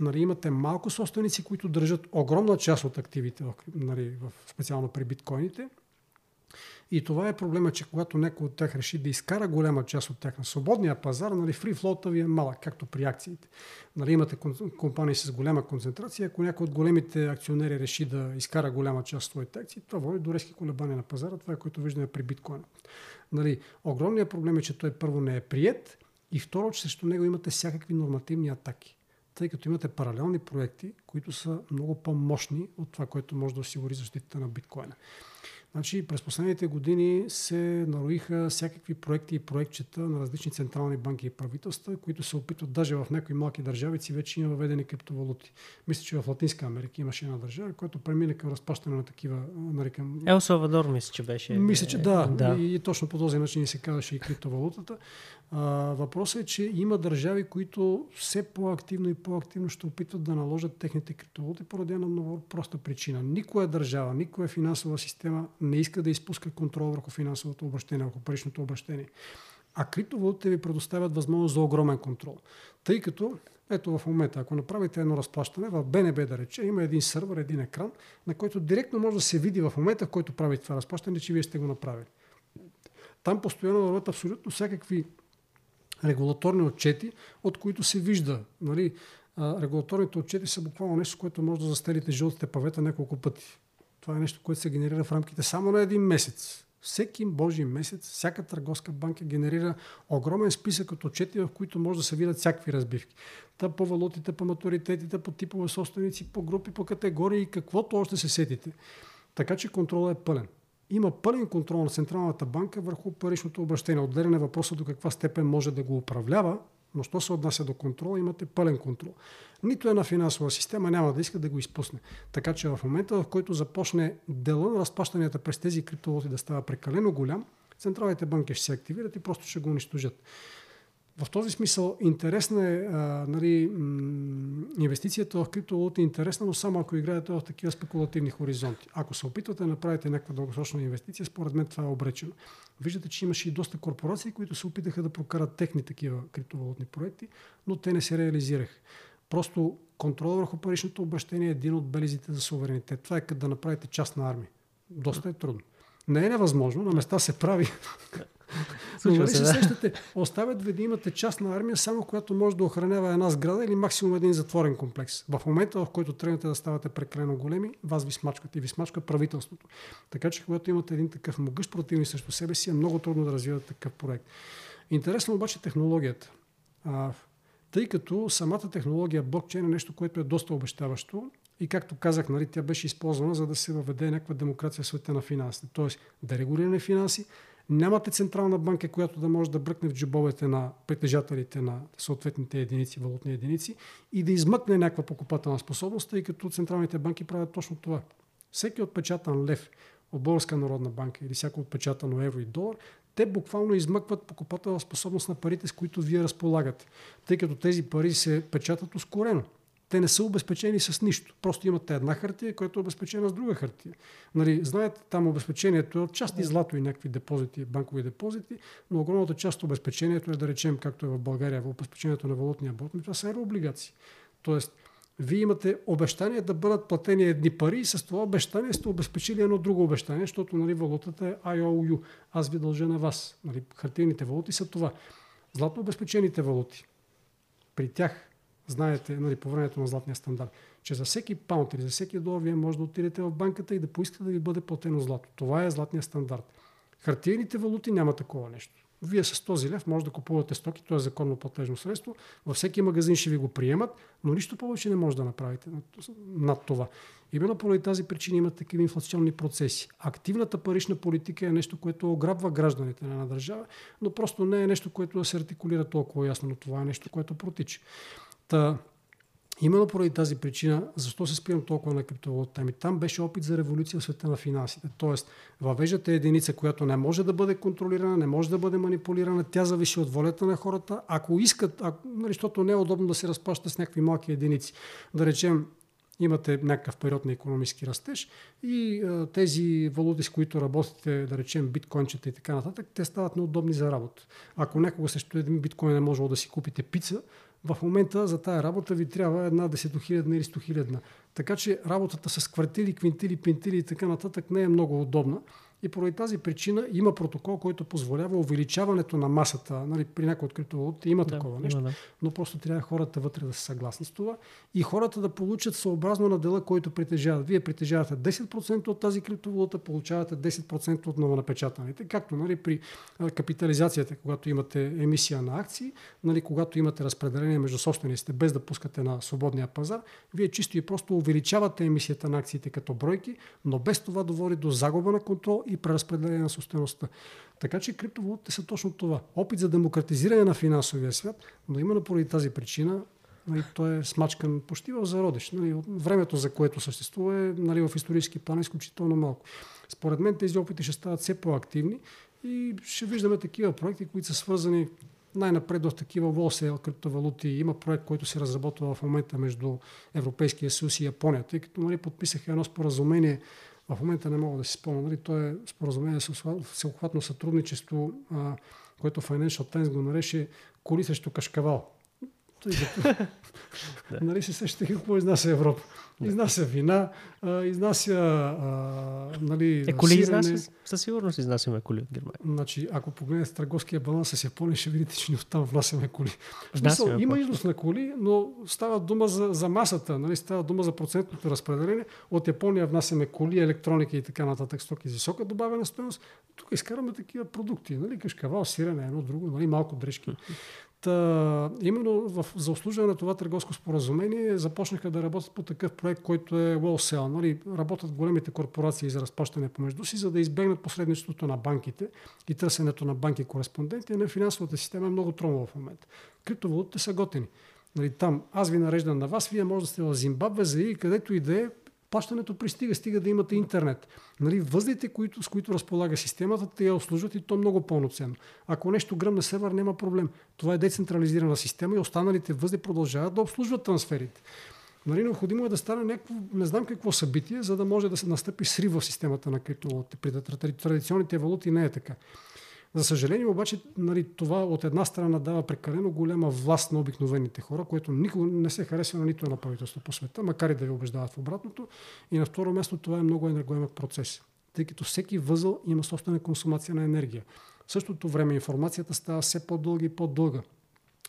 Speaker 1: нали, имате малко собственици, които държат огромна част от активите, нали, в, специално при биткоините. И това е проблема, че когато някой от тях реши да изкара голяма част от тях на свободния пазар, нали, фри флота ви е малък, както при акциите. Нали, имате компании с голяма концентрация, ако някой от големите акционери реши да изкара голяма част от своите акции, това води до резки колебания на пазара. Това е което виждаме при биткоина. Нали, огромният проблем е, че той първо не е прият и второ, че срещу него имате всякакви нормативни атаки тъй като имате паралелни проекти, които са много по-мощни от това, което може да осигури защитата на биткоина. Значи, през последните години се нароиха всякакви проекти и проектчета на различни централни банки и правителства, които се опитват даже в някои малки държавици вече има въведени криптовалути. Мисля, че в Латинска Америка имаше една държава, която премине към разплащане на такива, нарекам...
Speaker 2: Ел Салвадор, мисля, че беше.
Speaker 1: Мисля, че да. да. И, и точно по този начин се казваше и криптовалутата. А, въпросът е, че има държави, които все по-активно и по-активно ще опитват да наложат техните криптовалути поради една много проста причина. Никоя държава, никоя финансова система не иска да изпуска контрол върху финансовото обращение, върху паричното обращение. А криптовалутите ви предоставят възможност за огромен контрол. Тъй като, ето в момента, ако направите едно разплащане, в БНБ да рече, има един сървър, един екран, на който директно може да се види в момента, в който правите това разплащане, че вие сте го направили. Там постоянно върват абсолютно всякакви регулаторни отчети, от които се вижда. Нали, регулаторните отчети са буквално нещо, което може да застелите жълтите павета няколко пъти. Това е нещо, което се генерира в рамките само на един месец. Всеки Божий месец, всяка търговска банка генерира огромен списък от отчети, в които може да се видят всякакви разбивки. Та по валутите, по матуритетите, по типове собственици, по групи, по категории и каквото още се сетите. Така че контролът е пълен. има пълен контрол на Централната банка върху паричното обращение. Отделен е въпроса до каква степен може да го управлява, но що се отнася до контрол, имате пълен контрол. Нито една финансова система няма да иска да го изпусне. Така че в момента, в който започне дела на разплащанията през тези криптовалути да става прекалено голям, централните банки ще се активират и просто ще го унищожат. В този смисъл интересна е а, нали, инвестицията в криптовалути е интересна, но само ако играете в такива спекулативни хоризонти. Ако се опитвате да направите някаква дългосрочна инвестиция, според мен това е обречено. Виждате, че имаше и доста корпорации, които се опитаха да прокарат техни такива криптовалутни проекти, но те не се реализираха. Просто контрол върху паричното обращение е един от белезите за суверенитет. Това е като да направите частна армия. Доста е трудно. Не е невъзможно, на места се прави. <laughs> <laughs> Нали се, сещате, оставят ви да имате частна армия, само която може да охранява една сграда или максимум един затворен комплекс. В момента, в който тръгнете да ставате прекалено големи, вас ви смачкат и ви смачка правителството. Така че, когато имате един такъв могъщ противник срещу себе си, е много трудно да развивате такъв проект. Интересно обаче технологията. А, тъй като самата технология блокчейн е нещо, което е доста обещаващо и както казах, нали, тя беше използвана за да се въведе някаква демокрация в света на финансите. Тоест, дерегулиране финанси, Нямате централна банка, която да може да бръкне в джобовете на притежателите на съответните единици, валутни единици и да измъкне някаква покупателна способност, тъй като централните банки правят точно това. Всеки отпечатан лев от Българска народна банка или всяко отпечатано евро и долар, те буквално измъкват покупателна способност на парите, с които вие разполагате, тъй като тези пари се печатат ускорено те не са обезпечени с нищо. Просто имате една хартия, която е обезпечена с друга хартия. Нали, знаете, там обезпечението е от части злато и някакви депозити, банкови депозити, но огромната част от обезпечението е, да речем, както е в България, в обезпечението на валутния борт, това са еврооблигации. Тоест, вие имате обещание да бъдат платени едни пари и с това обещание сте обезпечили едно друго обещание, защото нали, валутата е IOU. Аз ви дължа на вас. Нали, хартийните валути са това. Златно обезпечените валути. При тях знаете нали, по времето на златния стандарт, че за всеки паунт или за всеки долар вие може да отидете в банката и да поискате да ви бъде платено злато. Това е златния стандарт. Хартиените валути няма такова нещо. Вие с този лев може да купувате стоки, това е законно платежно средство. Във всеки магазин ще ви го приемат, но нищо повече не може да направите над това. Именно поради тази причина има такива инфлационни процеси. Активната парична политика е нещо, което ограбва гражданите на една държава, но просто не е нещо, което да се артикулира толкова ясно, но това е нещо, което протича. Та, именно поради тази причина, защо се спирам толкова на криптовалутата? Ами там беше опит за революция в света на финансите. Тоест, въвеждате единица, която не може да бъде контролирана, не може да бъде манипулирана, тя зависи от волята на хората. Ако искат, ако, нали, защото не е удобно да се разплаща с някакви малки единици, да речем, имате някакъв период на економически растеж и а, тези валути, с които работите, да речем биткоинчета и така нататък, те стават неудобни за работа. Ако някога срещу един биткоин не може да си купите пица, в момента за тая работа ви трябва една десетохилядна или стохилядна. Така че работата с квартири, квинтили, пинтили и така нататък не е много удобна. И поради тази причина има протокол, който позволява увеличаването на масата. Нали, при някои от криптовалутите има да, такова нещо, има, да. но просто трябва хората вътре да са съгласни с това и хората да получат съобразно на дела, който притежават. Вие притежавате 10% от тази криптовалута, получавате 10% от новонапечатаните. Както нали, при капитализацията, когато имате емисия на акции, нали, когато имате разпределение между собствениците, без да пускате на свободния пазар, вие чисто и просто увеличавате емисията на акциите като бройки, но без това да води до загуба на контрол и преразпределение на собствеността. Така че криптовалутите са точно това. Опит за демократизиране на финансовия свят, но именно поради тази причина нали, той е смачкан почти в зародиш. Нали, времето, за което съществува, е нали, в исторически план изключително малко. Според мен тези опити ще стават все по-активни и ще виждаме такива проекти, които са свързани най-напред в такива wholesale криптовалути. Има проект, който се разработва в момента между Европейския съюз и Япония, тъй като нали, подписаха едно споразумение в момента не мога да си спомня. Нали? То е споразумение с всеобхватно сътрудничество, а, което Financial Times го нареше коли срещу кашкавал. <laughs> нали се сещате какво изнася Европа? Изнася вина, а, изнася а, нали,
Speaker 2: Е, коли изнася? Със сигурност изнасяме коли от Германия.
Speaker 1: Значи, ако погледнете търговския баланс с Япония, ще видите, че ни оттам внасяме коли. Внасяме има износ на коли, но става дума за, за масата, нали? става дума за процентното разпределение. От Япония внасяме коли, електроника и така нататък, стоки с висока добавена стоеност. Тук изкараме такива продукти, нали? кашкавал, сирене, едно друго, нали? малко дрежки. Та, именно в, за обслужване на това търговско споразумение започнаха да работят по такъв проект, който е Wholesale. Нали? Работят големите корпорации за разплащане помежду си, за да избегнат посредничеството на банките и търсенето на банки кореспонденти. На финансовата система е много тромова в момента. Криптовалутите са готени. Нали, там аз ви нареждам на вас, вие може да сте в Зимбабве, за и където и да е, плащането пристига, стига да имате интернет. Нали, възлите, които, с които разполага системата, те я обслужват и то много пълноценно. Ако нещо гръмне север, няма проблем. Това е децентрализирана система и останалите възли продължават да обслужват трансферите. Нали, необходимо е да стане някакво, не знам какво събитие, за да може да се настъпи срив в системата на криптовалутите. При традиционните валути не е така. За съжаление обаче нали, това от една страна дава прекалено голяма власт на обикновените хора, което никога не се харесва на нито едно правителство по света, макар и да ви убеждават в обратното. И на второ място това е много енергоемък процес, тъй като всеки възъл има собствена консумация на енергия. В същото време информацията става все по-дълга и по-дълга.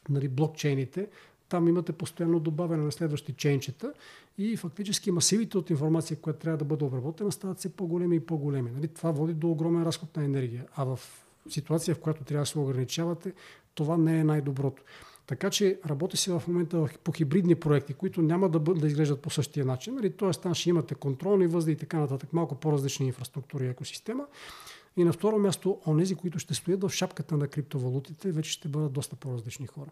Speaker 1: Нали, блокчейните, там имате постоянно добавяне на следващи чейнчета и фактически масивите от информация, която трябва да бъде обработена, стават все по-големи и по-големи. Нали, това води до огромен разход на енергия. А в ситуация, в която трябва да се ограничавате, това не е най-доброто. Така че работи се в момента по хибридни проекти, които няма да, бъд, да изглеждат по същия начин. Нали? Тоест там ще имате контролни възли и така нататък, малко по-различни инфраструктури и екосистема. И на второ място, онези, които ще стоят в шапката на криптовалутите, вече ще бъдат доста по-различни хора.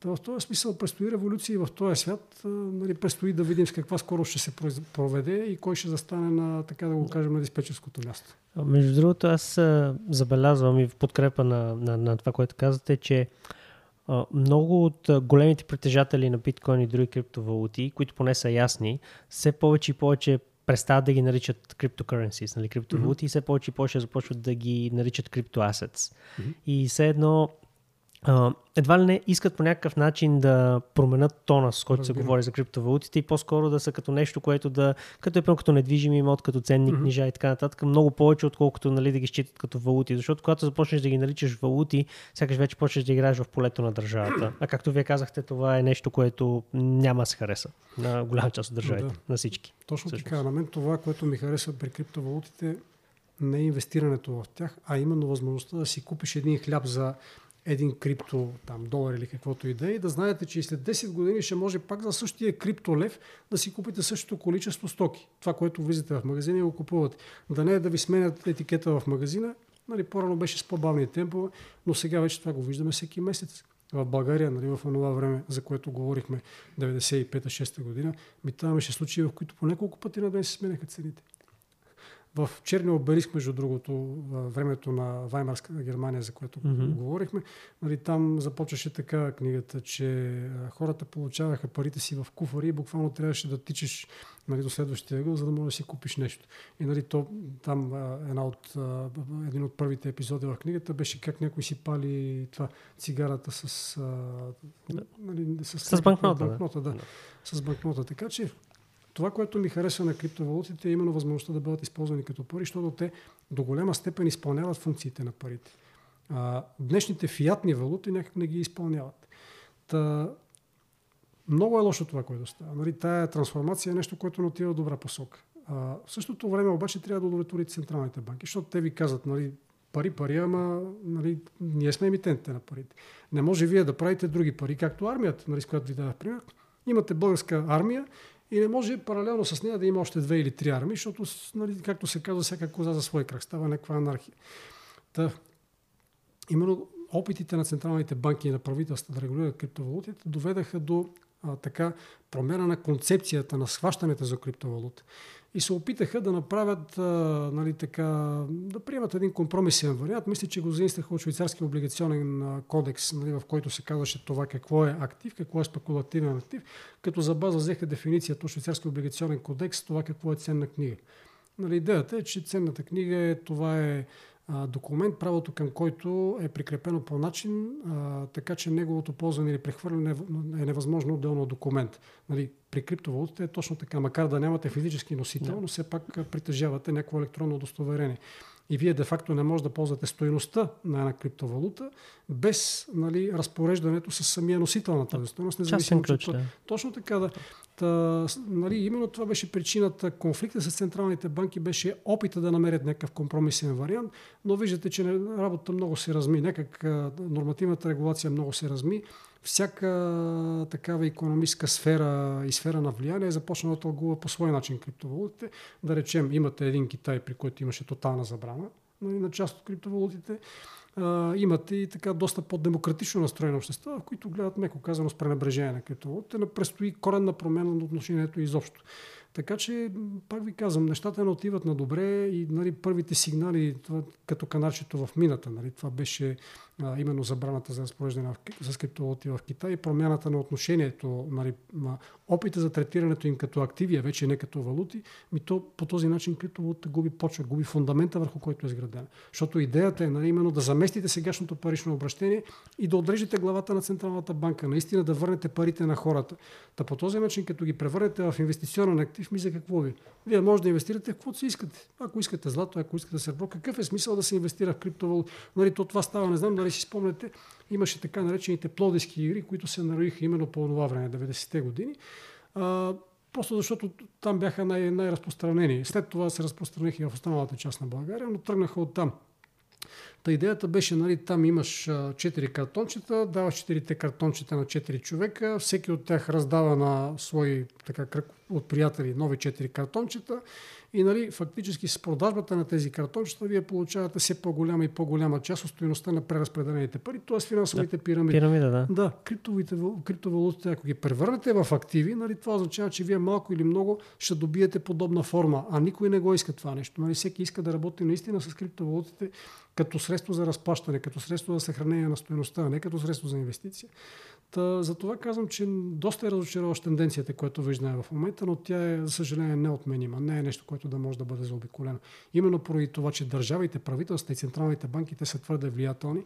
Speaker 1: Та в този смисъл предстои революция и в този свят. Нали, предстои да видим с каква скоро ще се проведе и кой ще застане на, така да го кажем, на диспетчерското място.
Speaker 2: Между другото, аз забелязвам и в подкрепа на, на, на това, което казвате, че много от големите притежатели на биткоин и други криптовалути, които поне са ясни, все повече и повече престават да ги наричат cryptocurrencies, нали, криптовалути, mm-hmm. и все повече и повече започват да ги наричат cryptoassets. Mm-hmm. И все едно Uh, едва ли не искат по някакъв начин да променят тона, с който Разбира. се говори за криптовалутите и по-скоро да са като нещо, което да, като е като недвижим имот, като ценни mm-hmm. книжа и така нататък, много повече, отколкото нали, да ги считат като валути. Защото когато започнеш да ги наричаш валути, сякаш вече почнеш да играеш в полето на държавата. А както вие казахте, това е нещо, което няма да се хареса на голяма част от държавите, да. на всички.
Speaker 1: Точно всъщност. така. На мен това, което ми харесва при криптовалутите, не е инвестирането в тях, а именно възможността да си купиш един хляб за един крипто там, долар или каквото и да е, и да знаете, че и след 10 години ще може пак за същия криптолев да си купите същото количество стоки. Това, което влизате в магазина и го купувате. Да не е да ви сменят етикета в магазина, нали, по-рано беше с по-бавни темпове, но сега вече това го виждаме всеки месец. В България, нали, в това време, за което говорихме 95-6 година, ми там имаше случаи, в които по няколко пъти на ден се сменяха цените. В черния обелиск, между другото, времето на Ваймарска Германия, за което mm-hmm. говорихме, нали, там започваше така книгата, че хората получаваха парите си в куфари и буквално трябваше да тичаш нали, до следващия ъгъл, за да можеш да си купиш нещо. И нали, то, там една от, един от първите епизоди в книгата беше как някой си пали това, цигарата с,
Speaker 2: нали, с, с банкнота.
Speaker 1: банкнота да. да. С банкнота. Така че това, което ми харесва на криптовалутите е именно възможността да бъдат използвани като пари, защото те до голяма степен изпълняват функциите на парите. А, днешните фиатни валути някак не ги изпълняват. Та, много е лошо това, което става. Нали, тая трансформация е нещо, което не отива в добра посока. А, в същото време обаче трябва да удовлетворите централните банки, защото те ви казват, нали, пари, пари, ама нали, ние сме емитентите на парите. Не може вие да правите други пари, както армията, нали, с която ви дадах пример. Имате българска армия и не може паралелно с нея да има още две или три армии, защото, нали, както се казва, всяка коза за свой крак. Става някаква анархия. Та, именно опитите на централните банки и на правителства да регулират криптовалутите доведаха до а, така промяна на концепцията на схващането за криптовалута и се опитаха да направят, а, нали, така, да приемат един компромисен вариант. Мисля, че го заинстаха от швейцарски облигационен кодекс, нали, в който се казваше това какво е актив, какво е спекулативен актив, като за база взеха дефиницията от швейцарски облигационен кодекс, това какво е ценна книга. Нали, идеята е, че ценната книга е, това е документ, правото към който е прикрепено по начин, а, така че неговото ползване или прехвърляне е невъзможно отделно от документ. Нали, при криптовалутите е точно така, макар да нямате физически носител, да. но все пак притежавате някакво електронно удостоверение. И вие де-факто не можете да ползвате стоеността на една криптовалута без нали, разпореждането с самия носител на тази стоеност.
Speaker 2: Независимо, ключ,
Speaker 1: да. Точно така да. Та, нали, именно това беше причината. Конфликта с централните банки беше опита да намерят някакъв компромисен вариант, но виждате, че работата много се разми. Някак нормативната регулация много се разми. Всяка такава економическа сфера и сфера на влияние е започнала да тългува по свой начин криптовалутите. Да речем, имате един Китай, при който имаше тотална забрана нали, на част от криптовалутите а, имате и така доста по-демократично настроени общества, в които гледат, меко казано, с пренебрежение на криптовалутите. Предстои коренна промена на отношението изобщо. Така че, пак ви казвам, нещата не отиват на добре и нали, първите сигнали, това, като канарчето в мината, нали, това беше именно забраната за разпореждане с криптовалути в Китай, промяната на отношението, нали, на опита за третирането им като активи, а вече не като валути, ми то по този начин криптовалута губи почва, губи фундамента върху който е изградена. Защото идеята е нали, именно да заместите сегашното парично обращение и да отрежете главата на Централната банка, наистина да върнете парите на хората. Та по този начин, като ги превърнете в инвестиционен актив, ми за какво ви? Вие може да инвестирате в каквото си искате. Ако искате злато, ако искате сребро, какъв е смисъл да се инвестира в криптовалути? Нали, то това става, не знам дали си спомняте, имаше така наречените плодиски игри, които се нароиха именно по това време, 90-те години. А, просто защото там бяха най- най-разпространени. След това се разпространиха и в останалата част на България, но тръгнаха от там. Та идеята беше, нали, там имаш 4 картончета, даваш 4 картончета на 4 човека, всеки от тях раздава на свои така, кръг от приятели нови 4 картончета и нали, фактически с продажбата на тези картончета вие получавате все по-голяма и по-голяма част от стоеността на преразпределените пари, т.е. финансовите
Speaker 2: да,
Speaker 1: пирамиди.
Speaker 2: Пирамида, да.
Speaker 1: Да, криптовалутите, ако ги превърнете в активи, нали, това означава, че вие малко или много ще добиете подобна форма, а никой не го иска това нещо. Нали, всеки иска да работи наистина с криптовалутите като средство за разплащане, като средство за съхранение на стоеността, а не като средство за инвестиция. Та, за това казвам, че доста е разочароваща тенденцията, която виждаме в момента, но тя е, за съжаление, неотменима. Не е нещо, което да може да бъде заобиколено. Именно поради това, че държавите, правителствата и централните банки те са твърде влиятелни.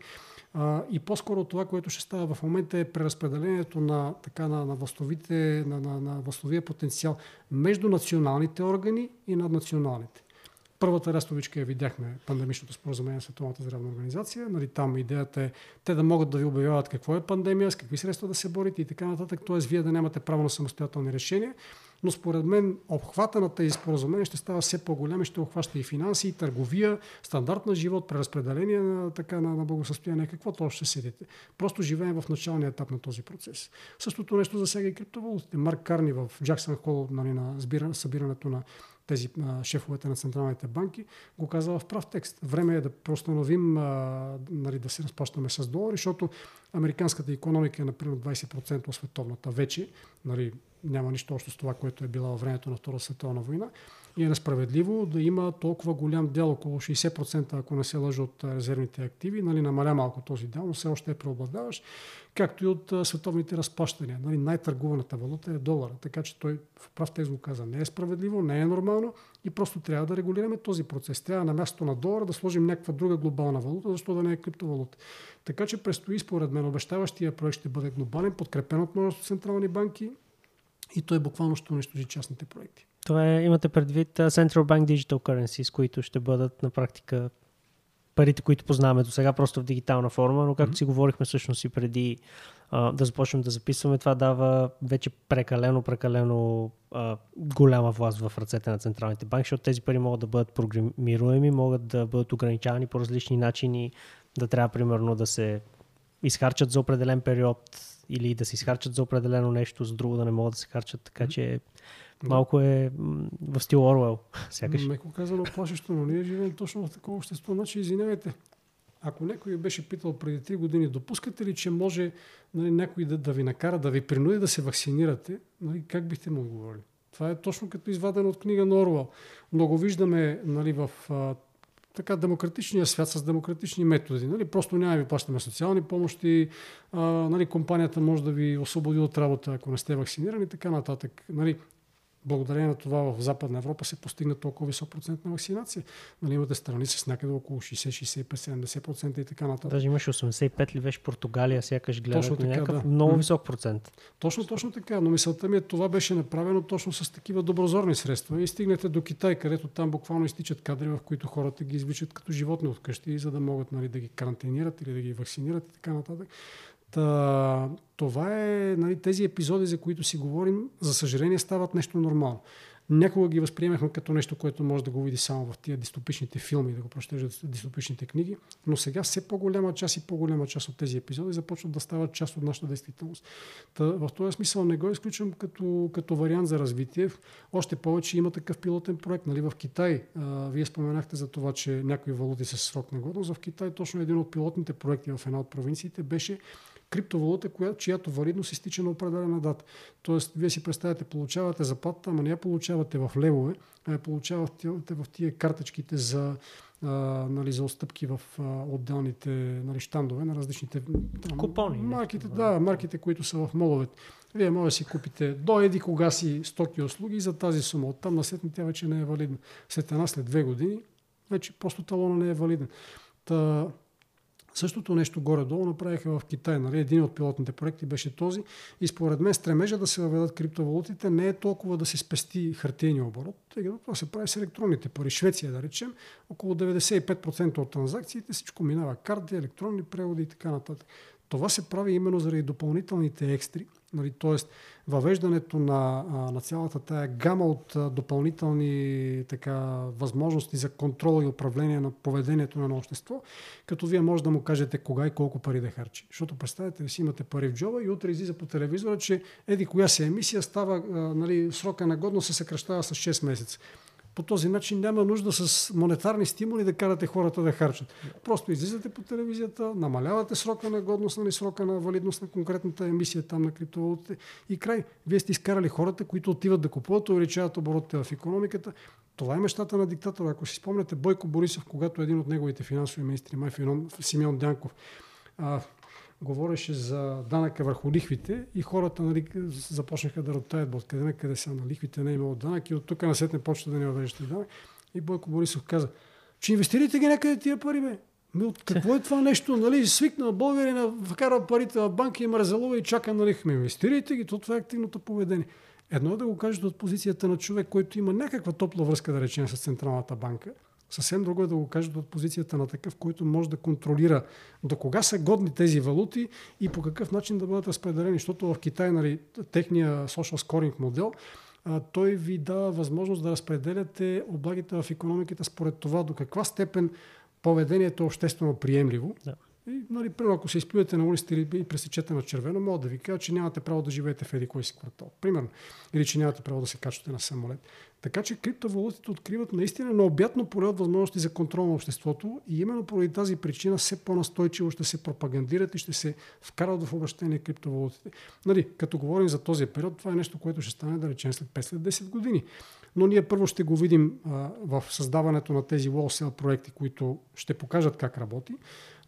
Speaker 1: А, и по-скоро това, което ще става в момента е преразпределението на, така, на, на, властовите, на, на, на властовия потенциал между националните органи и над националните. Първата рестовичка я видяхме, пандемичното споразумение на Световната здравна организация. Нали, там идеята е те да могат да ви обявяват какво е пандемия, с какви средства да се борите и така нататък. Т.е. вие да нямате право на самостоятелни решения. Но според мен обхвата на тези споразумения ще става все по-голям и ще обхваща и финанси, и търговия, стандарт на живот, преразпределение на, така, на, на благосъстояние, каквото още седите. Просто живеем в началния етап на този процес. Същото нещо засяга и криптовалутите. Марк Карни в Джаксън Хол нали, на събирането на тези а, шефовете на централните банки, го каза в прав текст. Време е да простановим, а, нали, да се разплащаме с долари, защото американската економика е, например, 20% от световната вече. Нали, няма нищо общо с това, което е било във времето на Втората световна война. И е несправедливо да има толкова голям дял, около 60%, ако не се лъжа от резервните активи, нали, намаля малко този дял, но все още е преобладаващ, както и от световните разплащания. Нали, най-търгуваната валута е долара, така че той в прав текст го каза, не е справедливо, не е нормално и просто трябва да регулираме този процес. Трябва на мястото на долара да сложим някаква друга глобална валута, защото да не е криптовалута. Така че предстои според мен обещаващия проект ще бъде глобален, подкрепен от множество централни банки и той буквално ще унищожи частните проекти.
Speaker 2: Това е, имате предвид Central Bank Digital Currencies, които ще бъдат на практика парите, които познаваме до сега, просто в дигитална форма, но както mm-hmm. си говорихме всъщност и преди а, да започнем да записваме, това дава вече прекалено, прекалено а, голяма власт в ръцете на централните банки, защото тези пари могат да бъдат програмируеми, могат да бъдат ограничавани по различни начини, да трябва примерно да се изхарчат за определен период или да се изхарчат за определено нещо, за друго да не могат да се харчат, така че Малко е в стил Орвел, сякаш.
Speaker 1: Меко казано плашещо, но ние живеем точно в такова общество. Значи, извинявайте, ако някой беше питал преди 3 години, допускате ли, че може нали, някой да, да ви накара, да ви принуди да се вакцинирате, нали, как бихте му отговорили? Това е точно като извадено от книга на Орвел. Много виждаме нали, в а, така демократичния свят с демократични методи. Нали? Просто няма ви плащаме социални помощи, а, нали, компанията може да ви освободи от работа, ако не сте вакцинирани така нататък. Нали? Благодарение на това в Западна Европа се постигна толкова висок процент на вакцинация. Нали, имате страни с някъде около 60, 65, 70% и така нататък.
Speaker 2: Даже имаше 85 ли беше Португалия, сякаш гледат точно така, някакъв да. много висок процент.
Speaker 1: Точно, точно така. Но мисълта ми е, това беше направено точно с такива доброзорни средства. И стигнете до Китай, където там буквално изтичат кадри, в които хората ги извичат като животни от къщи, за да могат нали, да ги карантинират или да ги вакцинират и така нататък. Та, това е, нали, тези епизоди, за които си говорим, за съжаление стават нещо нормално. Някога ги възприемахме като нещо, което може да го види само в тия дистопичните филми, да го прочетеш дистопичните книги, но сега все по-голяма част и по-голяма част от тези епизоди започват да стават част от нашата действителност. Та, в този смисъл не го изключвам като, като вариант за развитие. Още повече има такъв пилотен проект. Нали, в Китай, а, вие споменахте за това, че някои валути са срок на годност. В Китай точно един от пилотните проекти в една от провинциите беше криптовалута, която, чиято валидност изтича на определена дата. Тоест, вие си представяте, получавате заплата, ама не я получавате в левове, а я получавате в тия карточките за, а, нали, за отстъпки в а, отделните нали, щандове на различните
Speaker 2: там, Купони.
Speaker 1: Марките, да, марките, които са в моловете. Вие може да си купите до еди кога си стоки и услуги за тази сума. Оттам на след тя вече не е валидна. След една, след две години, вече просто талона не е валиден. Та, Същото нещо горе-долу направиха в Китай. Нали? Един от пилотните проекти беше този. И според мен стремежа да се въведат криптовалутите не е толкова да се спести хартийния оборот, тъй като това се прави с електронните пари. Швеция, да речем, около 95% от транзакциите всичко минава карти, електронни преводи и така нататък. Това се прави именно заради допълнителните екстри, нали, т.е. въвеждането на, на цялата тая гама от допълнителни така, възможности за контрол и управление на поведението на общество, като вие може да му кажете кога и колко пари да харчи. Защото представете ли си имате пари в джоба и утре излиза по телевизора, че еди коя се емисия става, нали, срока на годност се съкръщава с 6 месеца. По този начин няма нужда с монетарни стимули да карате хората да харчат. Просто излизате по телевизията, намалявате срока на годност, нали, срока на валидност на конкретната емисия там на криптовалутите и край. Вие сте изкарали хората, които отиват да купуват, увеличават оборотите в економиката. Това е мечтата на диктатора. Ако си спомняте Бойко Борисов, когато един от неговите финансови министри, май Симеон Дянков, говореше за данъка върху лихвите и хората нали, започнаха да ротаят, откъде къде са на лихвите не е имало данък и от тук на не почва да не въвеждате данък. И Бойко Борисов каза, че инвестирайте ги някъде тия пари, бе. Ми от какво е това нещо? Нали, свикна българина, вкарва парите в банка и мразелува и чака на лихва. Инвестирайте ги, то това е активното поведение. Едно е да го кажете от позицията на човек, който има някаква топла връзка, да речем, с Централната банка. Съвсем друго е да го кажат от позицията на такъв, който може да контролира до кога са годни тези валути и по какъв начин да бъдат разпределени. Защото в Китай, нали, техния social scoring модел, той ви дава възможност да разпределяте облагите в економиката според това до каква степен поведението е обществено приемливо. Да. И, нали, примерно, ако се изплюете на улицата и пресечете на червено, мога да ви кажа, че нямате право да живеете в еди кой си квартал. Примерно. Или че нямате право да се качвате на самолет. Така че криптовалутите откриват наистина необятно поле от възможности за контрол на обществото и именно поради тази причина все по-настойчиво ще се пропагандират и ще се вкарат в обращение криптовалутите. Нали, като говорим за този период, това е нещо, което ще стане да речем след 5-10 години. Но ние първо ще го видим а, в създаването на тези wholesale проекти, които ще покажат как работи.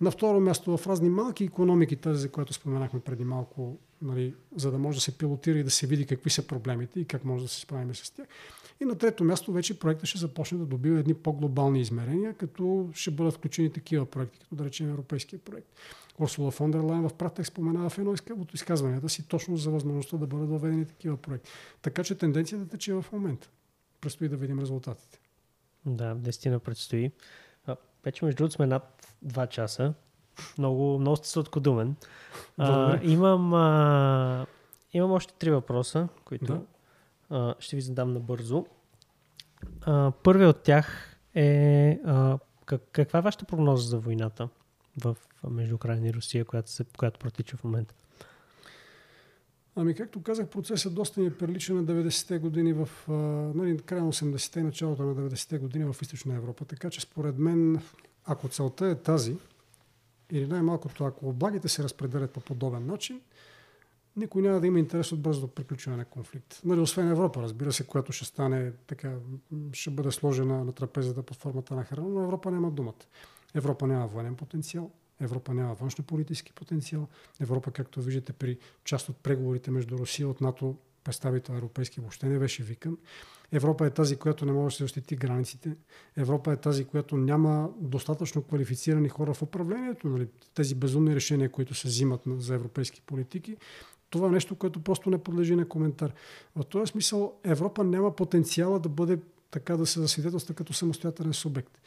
Speaker 1: На второ място в разни малки економики, тази, за която споменахме преди малко, нали, за да може да се пилотира и да се види какви са проблемите и как може да се справим с тях. И на трето място вече проектът ще започне да добива едни по-глобални измерения, като ще бъдат включени такива проекти, като да речем Европейския проект. Урсула фон дер Лайн в Пратек споменава в едно от изказванията си точно за възможността да бъдат доведени такива проекти. Така че тенденцията тече в момента. Предстои да видим резултатите.
Speaker 2: Да, дестина предстои. Вече между другото сме над 2 часа. Много, много сте сладкодумен. А, имам, а, имам още три въпроса, които да. а, ще ви задам набързо. А, първият от тях е а, как, каква е вашата прогноза за войната в, между Украина и Русия, която, се, която протича в момента?
Speaker 1: Ами, както казах, процесът доста ни е прилича на 90-те години в нали, края на 80-те и началото на 90-те години в Източна Европа. Така че според мен, ако целта е тази, или най-малкото, ако облагите се разпределят по подобен начин, никой няма да има интерес от бързо приключване на конфликт. Нали, освен Европа, разбира се, която ще стане така, ще бъде сложена на трапезата под формата на храна, но Европа няма думата. Европа няма военен потенциал, Европа няма външно-политически потенциал. Европа, както виждате при част от преговорите между Русия от НАТО, представител европейски въобще не беше викан. Европа е тази, която не може да се защити границите. Европа е тази, която няма достатъчно квалифицирани хора в управлението. Нали? Тези безумни решения, които се взимат за европейски политики, това е нещо, което просто не подлежи на коментар. В този смисъл Европа няма потенциала да бъде така да се засвидетелства като самостоятелен субект.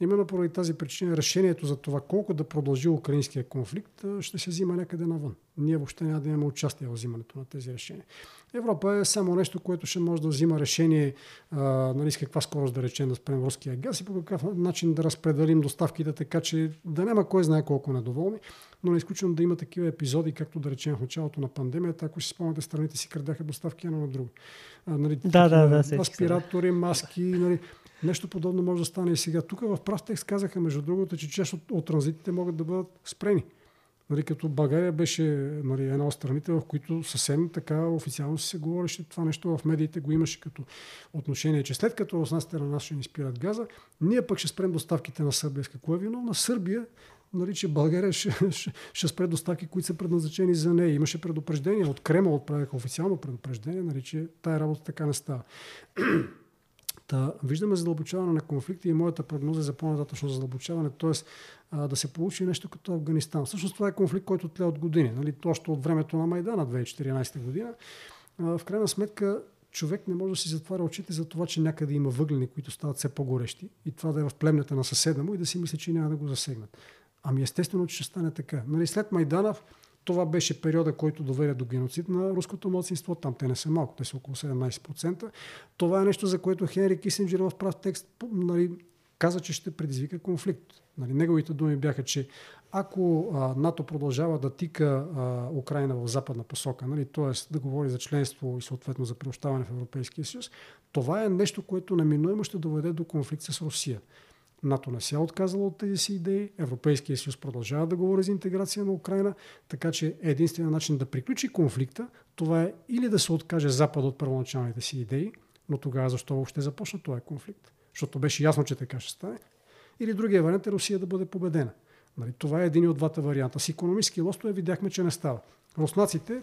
Speaker 1: Именно поради тази причина решението за това колко да продължи украинския конфликт ще се взима някъде навън. Ние въобще няма да имаме участие в взимането на тези решения. Европа е само нещо, което ще може да взима решение а, нали, с каква скорост да речем да спрем руския газ и по какъв начин да разпределим доставките, така че да няма кой знае колко недоволни, но не изключвам да има такива епизоди, както да речем в началото на пандемията, ако си спомняте, страните си крадяха доставки едно на друго. А, нали,
Speaker 2: да, да, да,
Speaker 1: аспиратори, маски, нали, Нещо подобно може да стане и сега. Тук в прав текст казаха, между другото, че част от, от транзитите могат да бъдат спрени. Нали, като България беше нали, една от страните, в които съвсем така официално се говореше това нещо в медиите, го имаше като отношение, че след като руснаците на нас ще ни спират газа, ние пък ще спрем доставките на Сърбия. С какво е вино? На Сърбия нали, че България ще, ще, ще спре доставки, които са предназначени за нея. Имаше предупреждение от Кремъл, отправяха официално предупреждение, нали, че тая работа така не става. Та, виждаме задълбочаване на конфликти и моята прогноза за по-нататъчно задълбочаване, т.е. да се получи нещо като Афганистан. Всъщност това е конфликт, който тле от години, нали? още от времето на Майдана 2014 година. А, в крайна сметка човек не може да си затваря очите за това, че някъде има въглени, които стават все по-горещи и това да е в племнята на съседа му и да си мисли, че няма да го засегнат. Ами естествено, че ще стане така. Нали, след Майдана това беше периода, който доведе до геноцид на руското младсинство. Там те не са малко, те са около 17%. Това е нещо, за което Хенри Кисинджер в прав текст нали, каза, че ще предизвика конфликт. Нали, неговите думи бяха, че ако а, НАТО продължава да тика а, Украина в западна посока, нали, т.е. да говори за членство и съответно за приобщаване в Европейския съюз, това е нещо, което неминуемо ще доведе до конфликт с Русия. НАТО не се е отказало от тези си идеи, Европейския съюз продължава да говори за интеграция на Украина, така че единственият начин да приключи конфликта, това е или да се откаже Запад от първоначалните си идеи, но тогава защо въобще започна този конфликт? Защото беше ясно, че така ще стане. Или другия вариант е Русия да бъде победена. Нали, това е един от двата варианта. С економически лостове видяхме, че не става. Руснаците,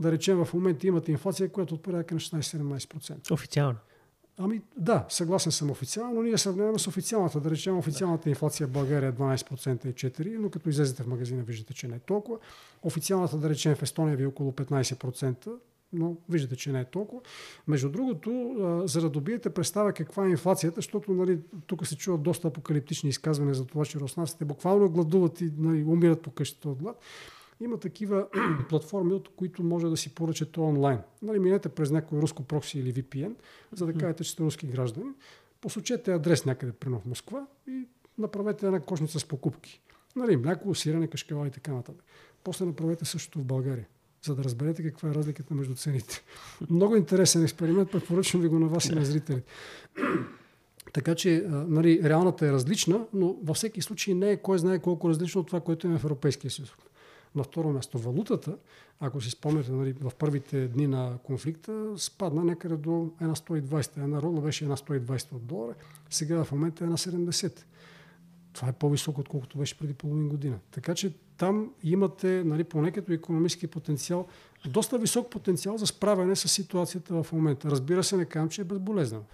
Speaker 1: да речем, в момента имат инфлация, която от порядка на 16-17%.
Speaker 2: Официално.
Speaker 1: Ами да, съгласен съм официално, но ние сравняваме с официалната. Да речем, официалната инфлация в България е 12% и 4%, но като излезете в магазина, виждате, че не е толкова. Официалната, да речем, в Естония ви е около 15%, но виждате, че не е толкова. Между другото, за да добиете представа каква е инфлацията, защото нали, тук се чуват доста апокалиптични изказвания за това, че руснаците буквално гладуват и нали, умират по къщата от глад. Има такива <clears throat> платформи, от които може да си поръчате онлайн. Нали, минете през някой руско прокси или VPN, за да кажете, че сте руски граждани. Посочете адрес някъде, примерно в Москва и направете една кошница с покупки. Нали, мляко, сирене, кашкава и така нататък. После направете същото в България, за да разберете каква е разликата между цените. <laughs> Много интересен експеримент, препоръчвам ви го на вас и на зрителите. <clears throat> Така че нали, реалната е различна, но във всеки случай не е кой знае колко различно от това, което е в Европейския съюз. На второ място валутата, ако си спомняте, нали, в първите дни на конфликта, спадна някъде до 1,120. Една рола беше 1,120 от долара, сега в момента е 1,70. Това е по-високо, отколкото беше преди половин година. Така че там имате, нали, поне като економически потенциал, доста висок потенциал за справяне с ситуацията в момента. Разбира се, не казвам, че е безболезнено.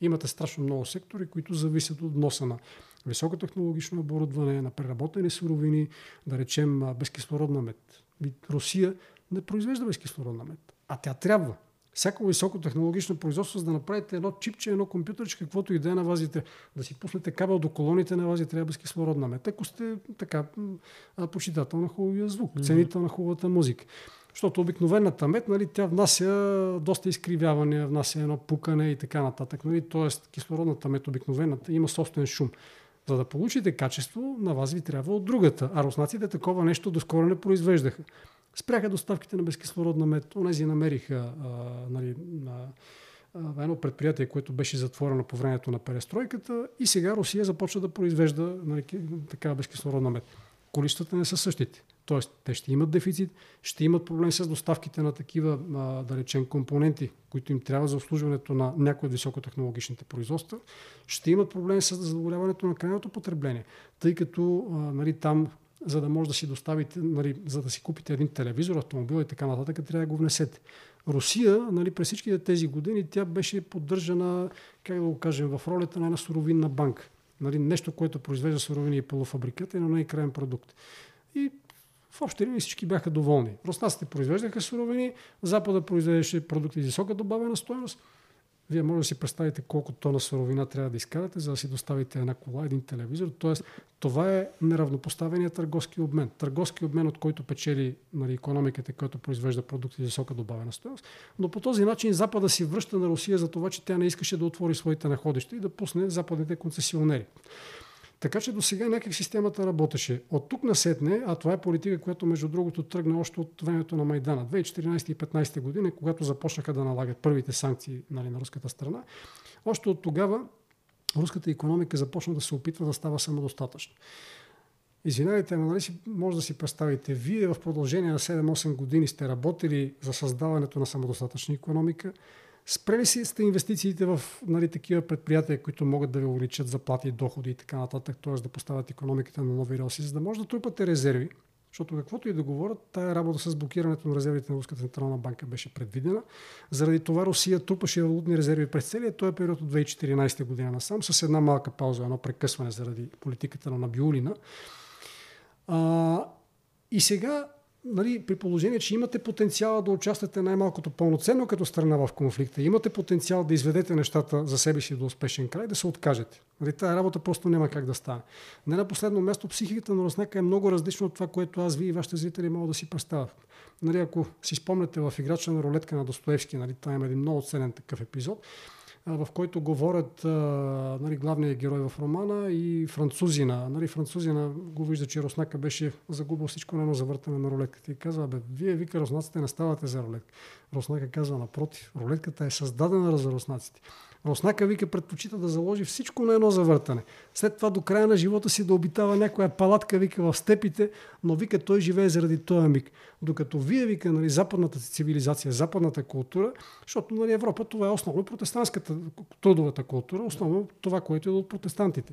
Speaker 1: Имате страшно много сектори, които зависят от носа на високотехнологично оборудване, на преработени суровини, да речем безкислородна мед. Русия не произвежда безкислородна мед, а тя трябва. Всяко високотехнологично производство, за да направите едно чипче, едно компютърче, каквото и да е на вазите, да си пуснете кабел до колоните на вази, трябва безкислородна мед. Ако сте така почитател на хубавия звук, ценител на хубавата музика. Защото обикновената мед, нали, тя внася доста изкривяване, внася едно пукане и така нататък. Нали, тоест кислородната мед, обикновената, има собствен шум. За да получите качество, на вас ви трябва от другата. А руснаците такова нещо доскоро не произвеждаха. Спряха доставките на безкислородна мед. Онези намериха а, нали, на, а, едно предприятие, което беше затворено по времето на перестройката и сега Русия започва да произвежда нали, такава безкислородна мед. Количествата не са същите. Тоест, те ще имат дефицит, ще имат проблем с доставките на такива, да речем, компоненти, които им трябва за обслужването на някои от високотехнологичните производства, ще имат проблем с задоволяването на крайното потребление, тъй като нали, там за да може да си доставите, нали, за да си купите един телевизор, автомобил и така нататък, трябва да го внесете. Русия, нали, през всичките тези години, тя беше поддържана, как да го кажем, в ролята на една суровинна банка. Нали, нещо, което произвежда суровини и полуфабриката и на най-крайен продукт. И в общи линии всички бяха доволни. Руснаците произвеждаха суровини, Запада произвеждаше продукти с висока добавена стоеност Вие може да си представите колко тона суровина трябва да изкарате, за да си доставите една кола, един телевизор. Тоест, това е неравнопоставения търговски обмен. Търговски обмен, от който печели нали, економиката, която произвежда продукти за висока добавена стоеност. Но по този начин Запада си връща на Русия за това, че тя не искаше да отвори своите находища и да пусне западните концесионери. Така че до сега някак системата работеше. От тук насетне, а това е политика, която между другото тръгна още от времето на Майдана, 2014 и 2015 година, когато започнаха да налагат първите санкции нали, на руската страна, още от тогава руската економика започна да се опитва да става самодостатъчна. Извинявайте, но нали си, може да си представите, вие в продължение на 7-8 години сте работили за създаването на самодостатъчна економика, Спрели си сте инвестициите в нали, такива предприятия, които могат да ви увеличат заплати, доходи и така нататък, т.е. да поставят економиката на нови релси, за да може да трупате резерви, защото каквото и да говорят, тая работа с блокирането на резервите на Руската централна банка беше предвидена. Заради това Русия трупаше валутни резерви през целия този период от 2014 година насам, с една малка пауза, едно прекъсване заради политиката на Набиулина. А, и сега нали, при положение, че имате потенциала да участвате най-малкото пълноценно като страна в конфликта, имате потенциал да изведете нещата за себе си до успешен край, да се откажете. Нали, тая работа просто няма как да стане. Не на последно място, психиката на Руснака е много различна от това, което аз, вие и вашите зрители могат да си представят. Нали, ако си спомняте в играча на рулетка на Достоевски, нали, това има един много ценен такъв епизод, в който говорят нали, главният герой в романа и французина. Нали, французина го вижда, че Руснака беше загубил всичко на едно завъртане на рулетката и казва, бе, вие, вика, руснаците не ставате за рулетка. Руснака казва, напротив, рулетката е създадена за руснаците. Руснака вика предпочита да заложи всичко на едно завъртане. След това до края на живота си да обитава някоя палатка, вика в степите, но вика той живее заради този миг. Докато вие, вика, нали, западната цивилизация, западната култура, защото нали, Европа това е основно протестантската трудовата култура, основно това, което е от протестантите.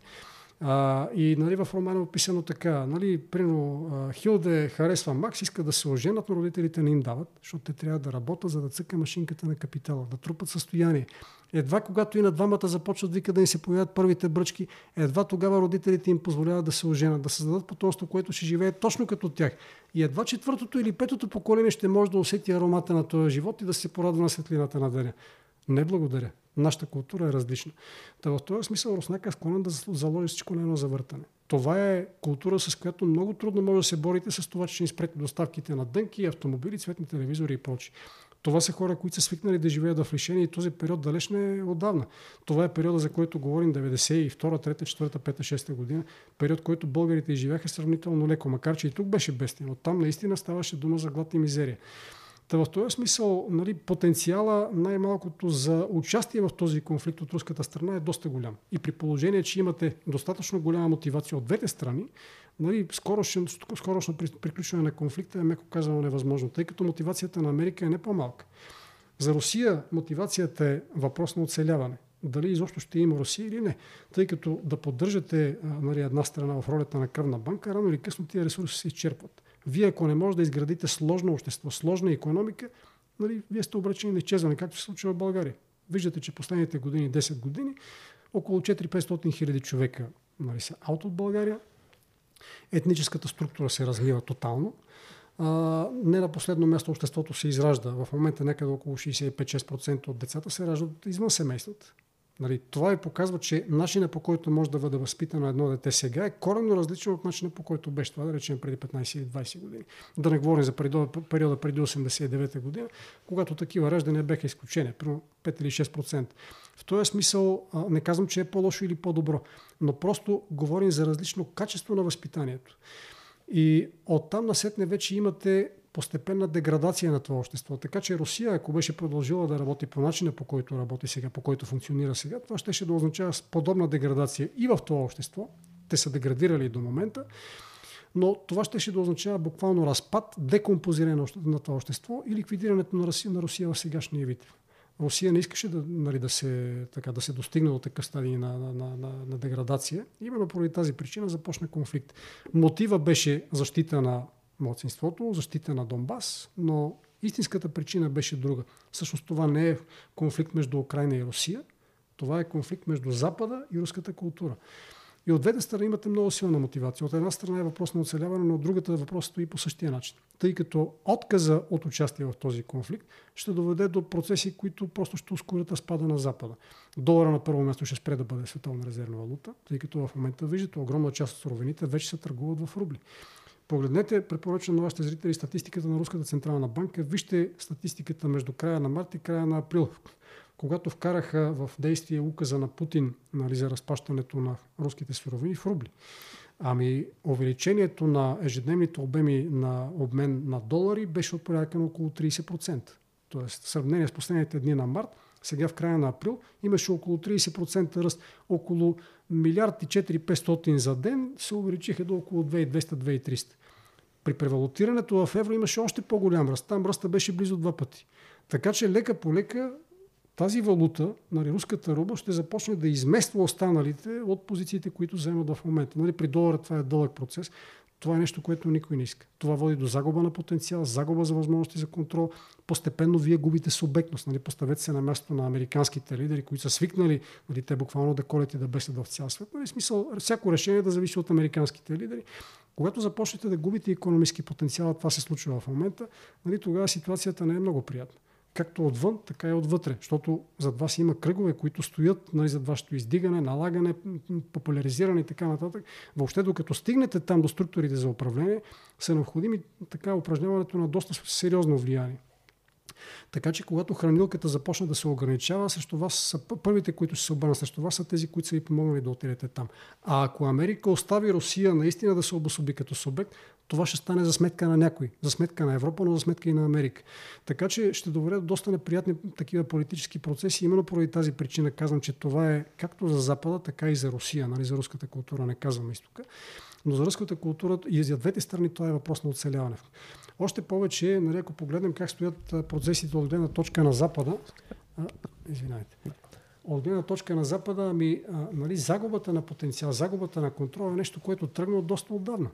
Speaker 1: А, и нали, в романа е описано така. Нали, прино, Хилде харесва Макс, иска да се оженят, но родителите не им дават, защото те трябва да работят, за да цъка машинката на капитала, да трупат състояние. Едва когато и на двамата започват вика да им се появят първите бръчки, едва тогава родителите им позволяват да се оженят, да създадат потомство, което ще живее точно като тях. И едва четвъртото или петото поколение ще може да усети аромата на този живот и да се порадва на светлината на деня. Не благодаря. Нашата култура е различна. Та в този смисъл Руснака е склонен да заложи всичко на едно завъртане. Това е култура, с която много трудно може да се борите с това, че ни спрете доставките на дънки, автомобили, цветни телевизори и прочи. Това са хора, които са свикнали да живеят в лишение и този период далеч не е отдавна. Това е периода, за който говорим 92, 3, 4, 5, 6 година. Период, който българите изживяха сравнително леко, макар че и тук беше бестен. Там наистина ставаше дума за глад и мизерия. Та в този смисъл нали, потенциала най-малкото за участие в този конфликт от руската страна е доста голям. И при положение, че имате достатъчно голяма мотивация от двете страни, нали, скорошно, скорошно приключване на конфликта е меко казано невъзможно, тъй като мотивацията на Америка е не по-малка. За Русия мотивацията е въпрос на оцеляване. Дали изобщо ще има Русия или не. Тъй като да поддържате нали, една страна в ролята на кръвна банка, рано или късно тия ресурси се изчерпват. Вие, ако не може да изградите сложно общество, сложна економика, нали, вие сте обречени на изчезване, както се случва в България. Виждате, че последните години, 10 години, около 4-500 хиляди човека нали, са аут от България. Етническата структура се разлива тотално. А, не на последно място обществото се изражда. В момента някъде около 65-6% от децата се раждат извън семействата. Нали, това ви показва, че начинът по който може да бъде възпитано едно дете сега е коренно различен от начина по който беше това, да речем преди 15 или 20 години. Да не говорим за периода, преди 89 година, когато такива раждания бяха изключения, примерно 5 или 6%. В този смисъл не казвам, че е по-лошо или по-добро, но просто говорим за различно качество на възпитанието. И оттам насетне вече имате постепенна деградация на това общество. Така че Русия, ако беше продължила да работи по начина, по който работи сега, по който функционира сега, това ще, ще да означава подобна деградация и в това общество. Те са деградирали до момента, но това ще, ще да означава буквално разпад, декомпозиране на това общество и ликвидирането на Русия, на Русия в сегашния вид. Русия не искаше да, нали, да, се, така, да се достигне до такъв стадий на, на, на, на, деградация. Именно поради тази причина започна конфликт. Мотива беше защита на младсинството, защита на Донбас, но истинската причина беше друга. Всъщност това не е конфликт между Украина и Русия, това е конфликт между Запада и руската култура. И от двете страни имате много силна мотивация. От една страна е въпрос на оцеляване, но от другата въпрос стои по същия начин. Тъй като отказа от участие в този конфликт ще доведе до процеси, които просто ще ускорят разпада на Запада. Долара на първо място ще спре да бъде световна резервна валута, тъй като в момента виждате огромна част от суровините вече се търгуват в рубли. Погледнете, препоръчвам на вашите зрители статистиката на Руската централна банка. Вижте статистиката между края на март и края на април когато вкараха в действие указа на Путин нали, за разпащането на руските суровини в рубли. Ами увеличението на ежедневните обеми на обмен на долари беше от порядка на около 30%. Тоест, в сравнение с последните дни на март, сега в края на април, имаше около 30% ръст. Около милиард и 4-500 за ден се увеличиха до около 2200-2300. При превалутирането в евро имаше още по-голям ръст. Там ръста беше близо два пъти. Така че лека по лека тази валута, нали, руската руба, ще започне да измества останалите от позициите, които вземат в момента. Нали, при долара това е дълъг процес. Това е нещо, което никой не иска. Това води до загуба на потенциал, загуба за възможности за контрол. Постепенно вие губите субектност. Нали? Поставете се на място на американските лидери, които са свикнали нали, те буквално да колят и да бесят в цял свет. Нали? Смисъл, всяко решение да зависи от американските лидери. Когато започнете да губите економически потенциал, това се случва в момента, нали, тогава ситуацията не е много приятна както отвън, така и отвътре. Защото зад вас има кръгове, които стоят нали, зад вашето издигане, налагане, популяризиране и така нататък. Въобще, докато стигнете там до структурите за управление, са необходими така упражняването на доста сериозно влияние. Така че, когато хранилката започне да се ограничава, срещу вас са първите, които се обърнат срещу вас, са тези, които са ви помогнали да отидете там. А ако Америка остави Русия наистина да се обособи като субект, това ще стане за сметка на някой, за сметка на Европа, но за сметка и на Америка. Така че ще доведе до доста неприятни такива политически процеси. Именно поради тази причина казвам, че това е както за Запада, така и за Русия, нали, за руската култура, не казвам изтока. Но за руската култура и за двете страни това е въпрос на оцеляване. Още повече, нали, ако погледнем как стоят процесите от гледна точка на Запада, а, извинайте, от гледна точка на Запада, ами, а, нали, загубата на потенциал, загубата на контрол е нещо, което тръгна от доста отдавна.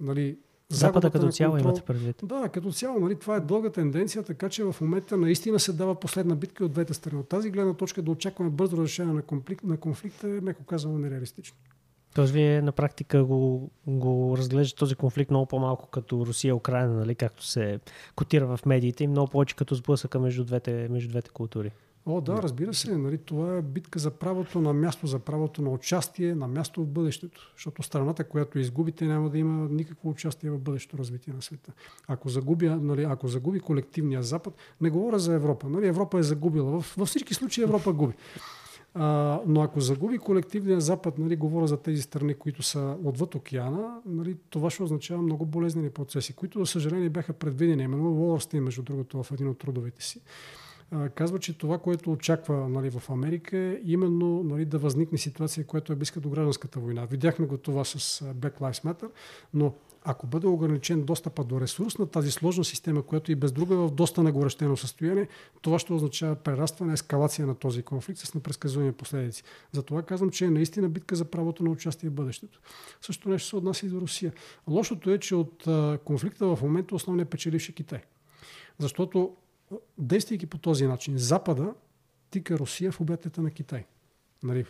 Speaker 1: Нали,
Speaker 2: Запада като цяло контрол, имате предвид.
Speaker 1: Да, като цяло. Нали, това е дълга тенденция, така че в момента наистина се дава последна битка от двете страни. От тази гледна точка да очакваме бързо разрешение на конфликт, на конфликта е, меко казано, нереалистично.
Speaker 2: Тоест, вие на практика го, го разглеждате този конфликт много по-малко като Русия-Украина, нали, както се котира в медиите и много повече като сблъсъка между двете, между двете култури.
Speaker 1: О, да, разбира се. Нали, това е битка за правото на място, за правото на участие, на място в бъдещето. Защото страната, която изгубите, няма да има никакво участие в бъдещето развитие на света. Ако загуби, нали, ако загуби колективния Запад, не говоря за Европа. Нали, Европа е загубила. Във всички случаи Европа губи. А, но ако загуби колективния Запад, нали, говоря за тези страни, които са отвъд океана, нали, това ще означава много болезнени процеси, които, за съжаление, бяха предвидени. Именно Уолърстин, между другото, в един от трудовите си казва, че това, което очаква нали, в Америка е именно нали, да възникне ситуация, която е близка до гражданската война. Видяхме го това с Black Lives Matter, но ако бъде ограничен достъпа до ресурс на тази сложна система, която и без друга е в доста нагорещено състояние, това ще означава прерастване, ескалация на този конфликт с непредсказуеми последици. Затова казвам, че е наистина битка за правото на участие в бъдещето. Също нещо се отнася и до Русия. Лошото е, че от конфликта в момента основният печеливши Китай. Защото действайки по този начин, Запада тика Русия в обятията на Китай. Нали,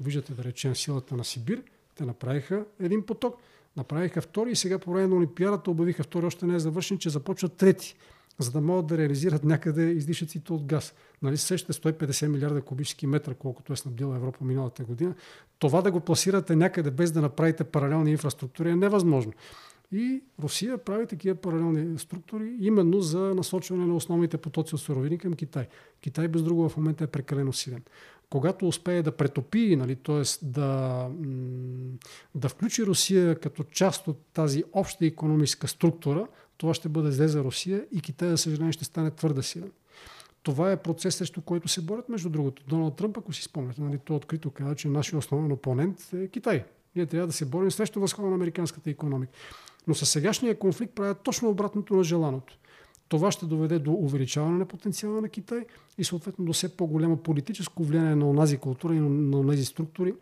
Speaker 1: виждате, да речем, силата на Сибир, те направиха един поток, направиха втори и сега по време на Олимпиадата обявиха втори, още не е завършен, че започват трети, за да могат да реализират някъде излишъците от газ. Нали, сещате 150 милиарда кубически метра, колкото е снабдила Европа миналата година. Това да го пласирате някъде без да направите паралелни инфраструктури е невъзможно. И Русия прави такива паралелни структури именно за насочване на основните потоци от суровини към Китай. Китай без друго в момента е прекалено силен. Когато успее да претопи, нали, т.е. Да, да включи Русия като част от тази обща економическа структура, това ще бъде зле за Русия и Китай, за съжаление, ще стане твърде силен. Това е процес, срещу който се борят, между другото. Доналд Тръмп, ако си спомняте, нали, той открито каза, че нашия основен опонент е Китай. Ние трябва да се борим срещу възхода на американската економика. Но със сегашния конфликт правят точно обратното на желаното. Това ще доведе до увеличаване на потенциала на Китай и съответно до все по-голямо политическо влияние на онази култура и на тези структури,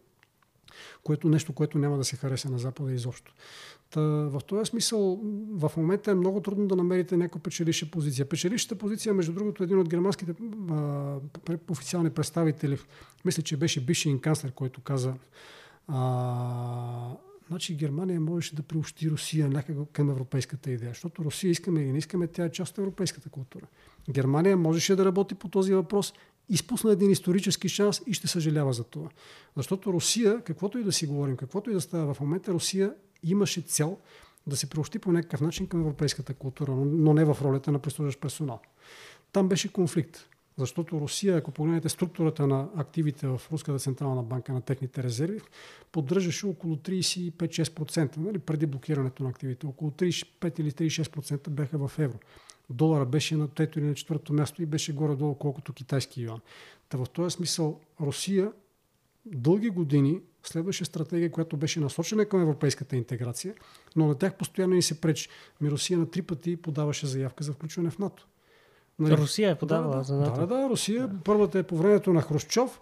Speaker 1: което нещо, което няма да се хареса на Запада изобщо. Та, в този смисъл в момента е много трудно да намерите някаква печелища позиция. Печелищата позиция, между другото, един от германските а, официални представители, мисля, че беше бившият канцлер, който каза А, значи Германия можеше да приобщи Русия някак към европейската идея, защото Русия искаме или не искаме, тя е част от европейската култура. Германия можеше да работи по този въпрос, изпусна един исторически шанс и ще съжалява за това. Защото Русия, каквото и да си говорим, каквото и да става в момента, Русия имаше цел да се приобщи по някакъв начин към европейската култура, но не в ролята на прислужащ персонал. Там беше конфликт. Защото Русия, ако погледнете структурата на активите в Руската централна банка на техните резерви, поддържаше около 35-6%, нали, преди блокирането на активите. Около 35 или 36% бяха в евро. Долара беше на трето или на четвърто място и беше горе-долу колкото китайски юан. Та в този смисъл Русия дълги години следваше стратегия, която беше насочена към европейската интеграция, но на тях постоянно ни се пречи. Ми Русия на три пъти подаваше заявка за включване в НАТО.
Speaker 2: Нали? Русия е подавала
Speaker 1: да,
Speaker 2: за НАТО.
Speaker 1: Да, да, Русия. Да. Първата е по времето на Хрущов,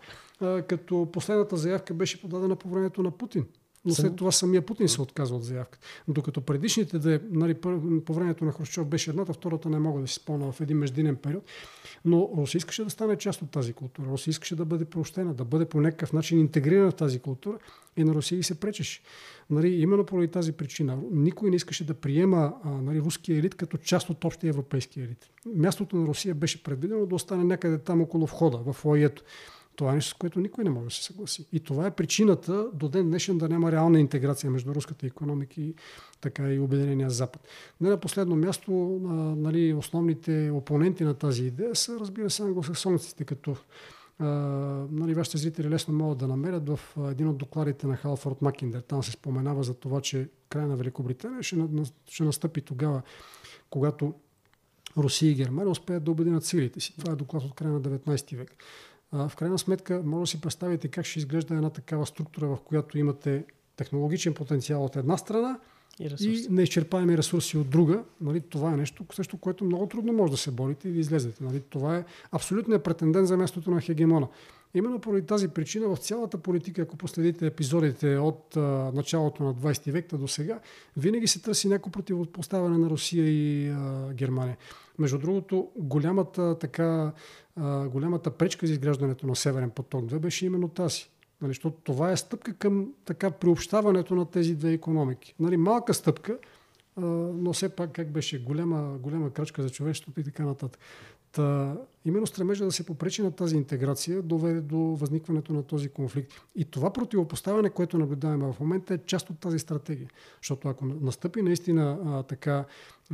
Speaker 1: като последната заявка беше подадена по времето на Путин. Но след това самия Путин се отказва от заявката. Докато предишните, да, нали, по времето на Хрущов беше едната, втората не мога да си спомня в един междинен период. Но Русия искаше да стане част от тази култура. Русия искаше да бъде прощена, да бъде по някакъв начин интегрирана в тази култура и на Русия и се пречеше. Нали, именно поради тази причина никой не искаше да приема а, нали, руския елит като част от общия европейски елит. Мястото на Русия беше предвидено да остане някъде там около входа, в лоето. Това е нещо, с което никой не може да се съгласи. И това е причината до ден днешен да няма реална интеграция между руската економика и така и Обединения Запад. Не на последно място, нали, основните опоненти на тази идея са, разбира се, англосаксонците, като а, нали, вашите зрители лесно могат да намерят в един от докладите на Халфорд Макиндер. Там се споменава за това, че край на Великобритания ще, ще настъпи тогава, когато Русия и Германия успеят да обединят силите си. Това е доклад от края на 19 век. В крайна сметка, може да си представите как ще изглежда една такава структура, в която имате технологичен потенциал от една страна и, и неизчерпаеми ресурси от друга. Нали, това е нещо, също, което много трудно може да се борите и да излезете. Нали, това е абсолютният претендент за мястото на хегемона. Именно поради тази причина в цялата политика, ако последите епизодите от а, началото на 20 век до сега, винаги се търси някакво противопоставяне на Русия и а, Германия. Между другото, голямата, така, голямата пречка за изграждането на Северен поток 2 беше именно тази. Нали, защото това е стъпка към така приобщаването на тези две економики. Нали, малка стъпка, а, но все пак как беше голяма, голяма крачка за човечеството и така нататък. Та, именно стремежа да се попречи на тази интеграция доведе до възникването на този конфликт. И това противопоставяне, което наблюдаваме в момента е част от тази стратегия. Защото ако настъпи наистина а, така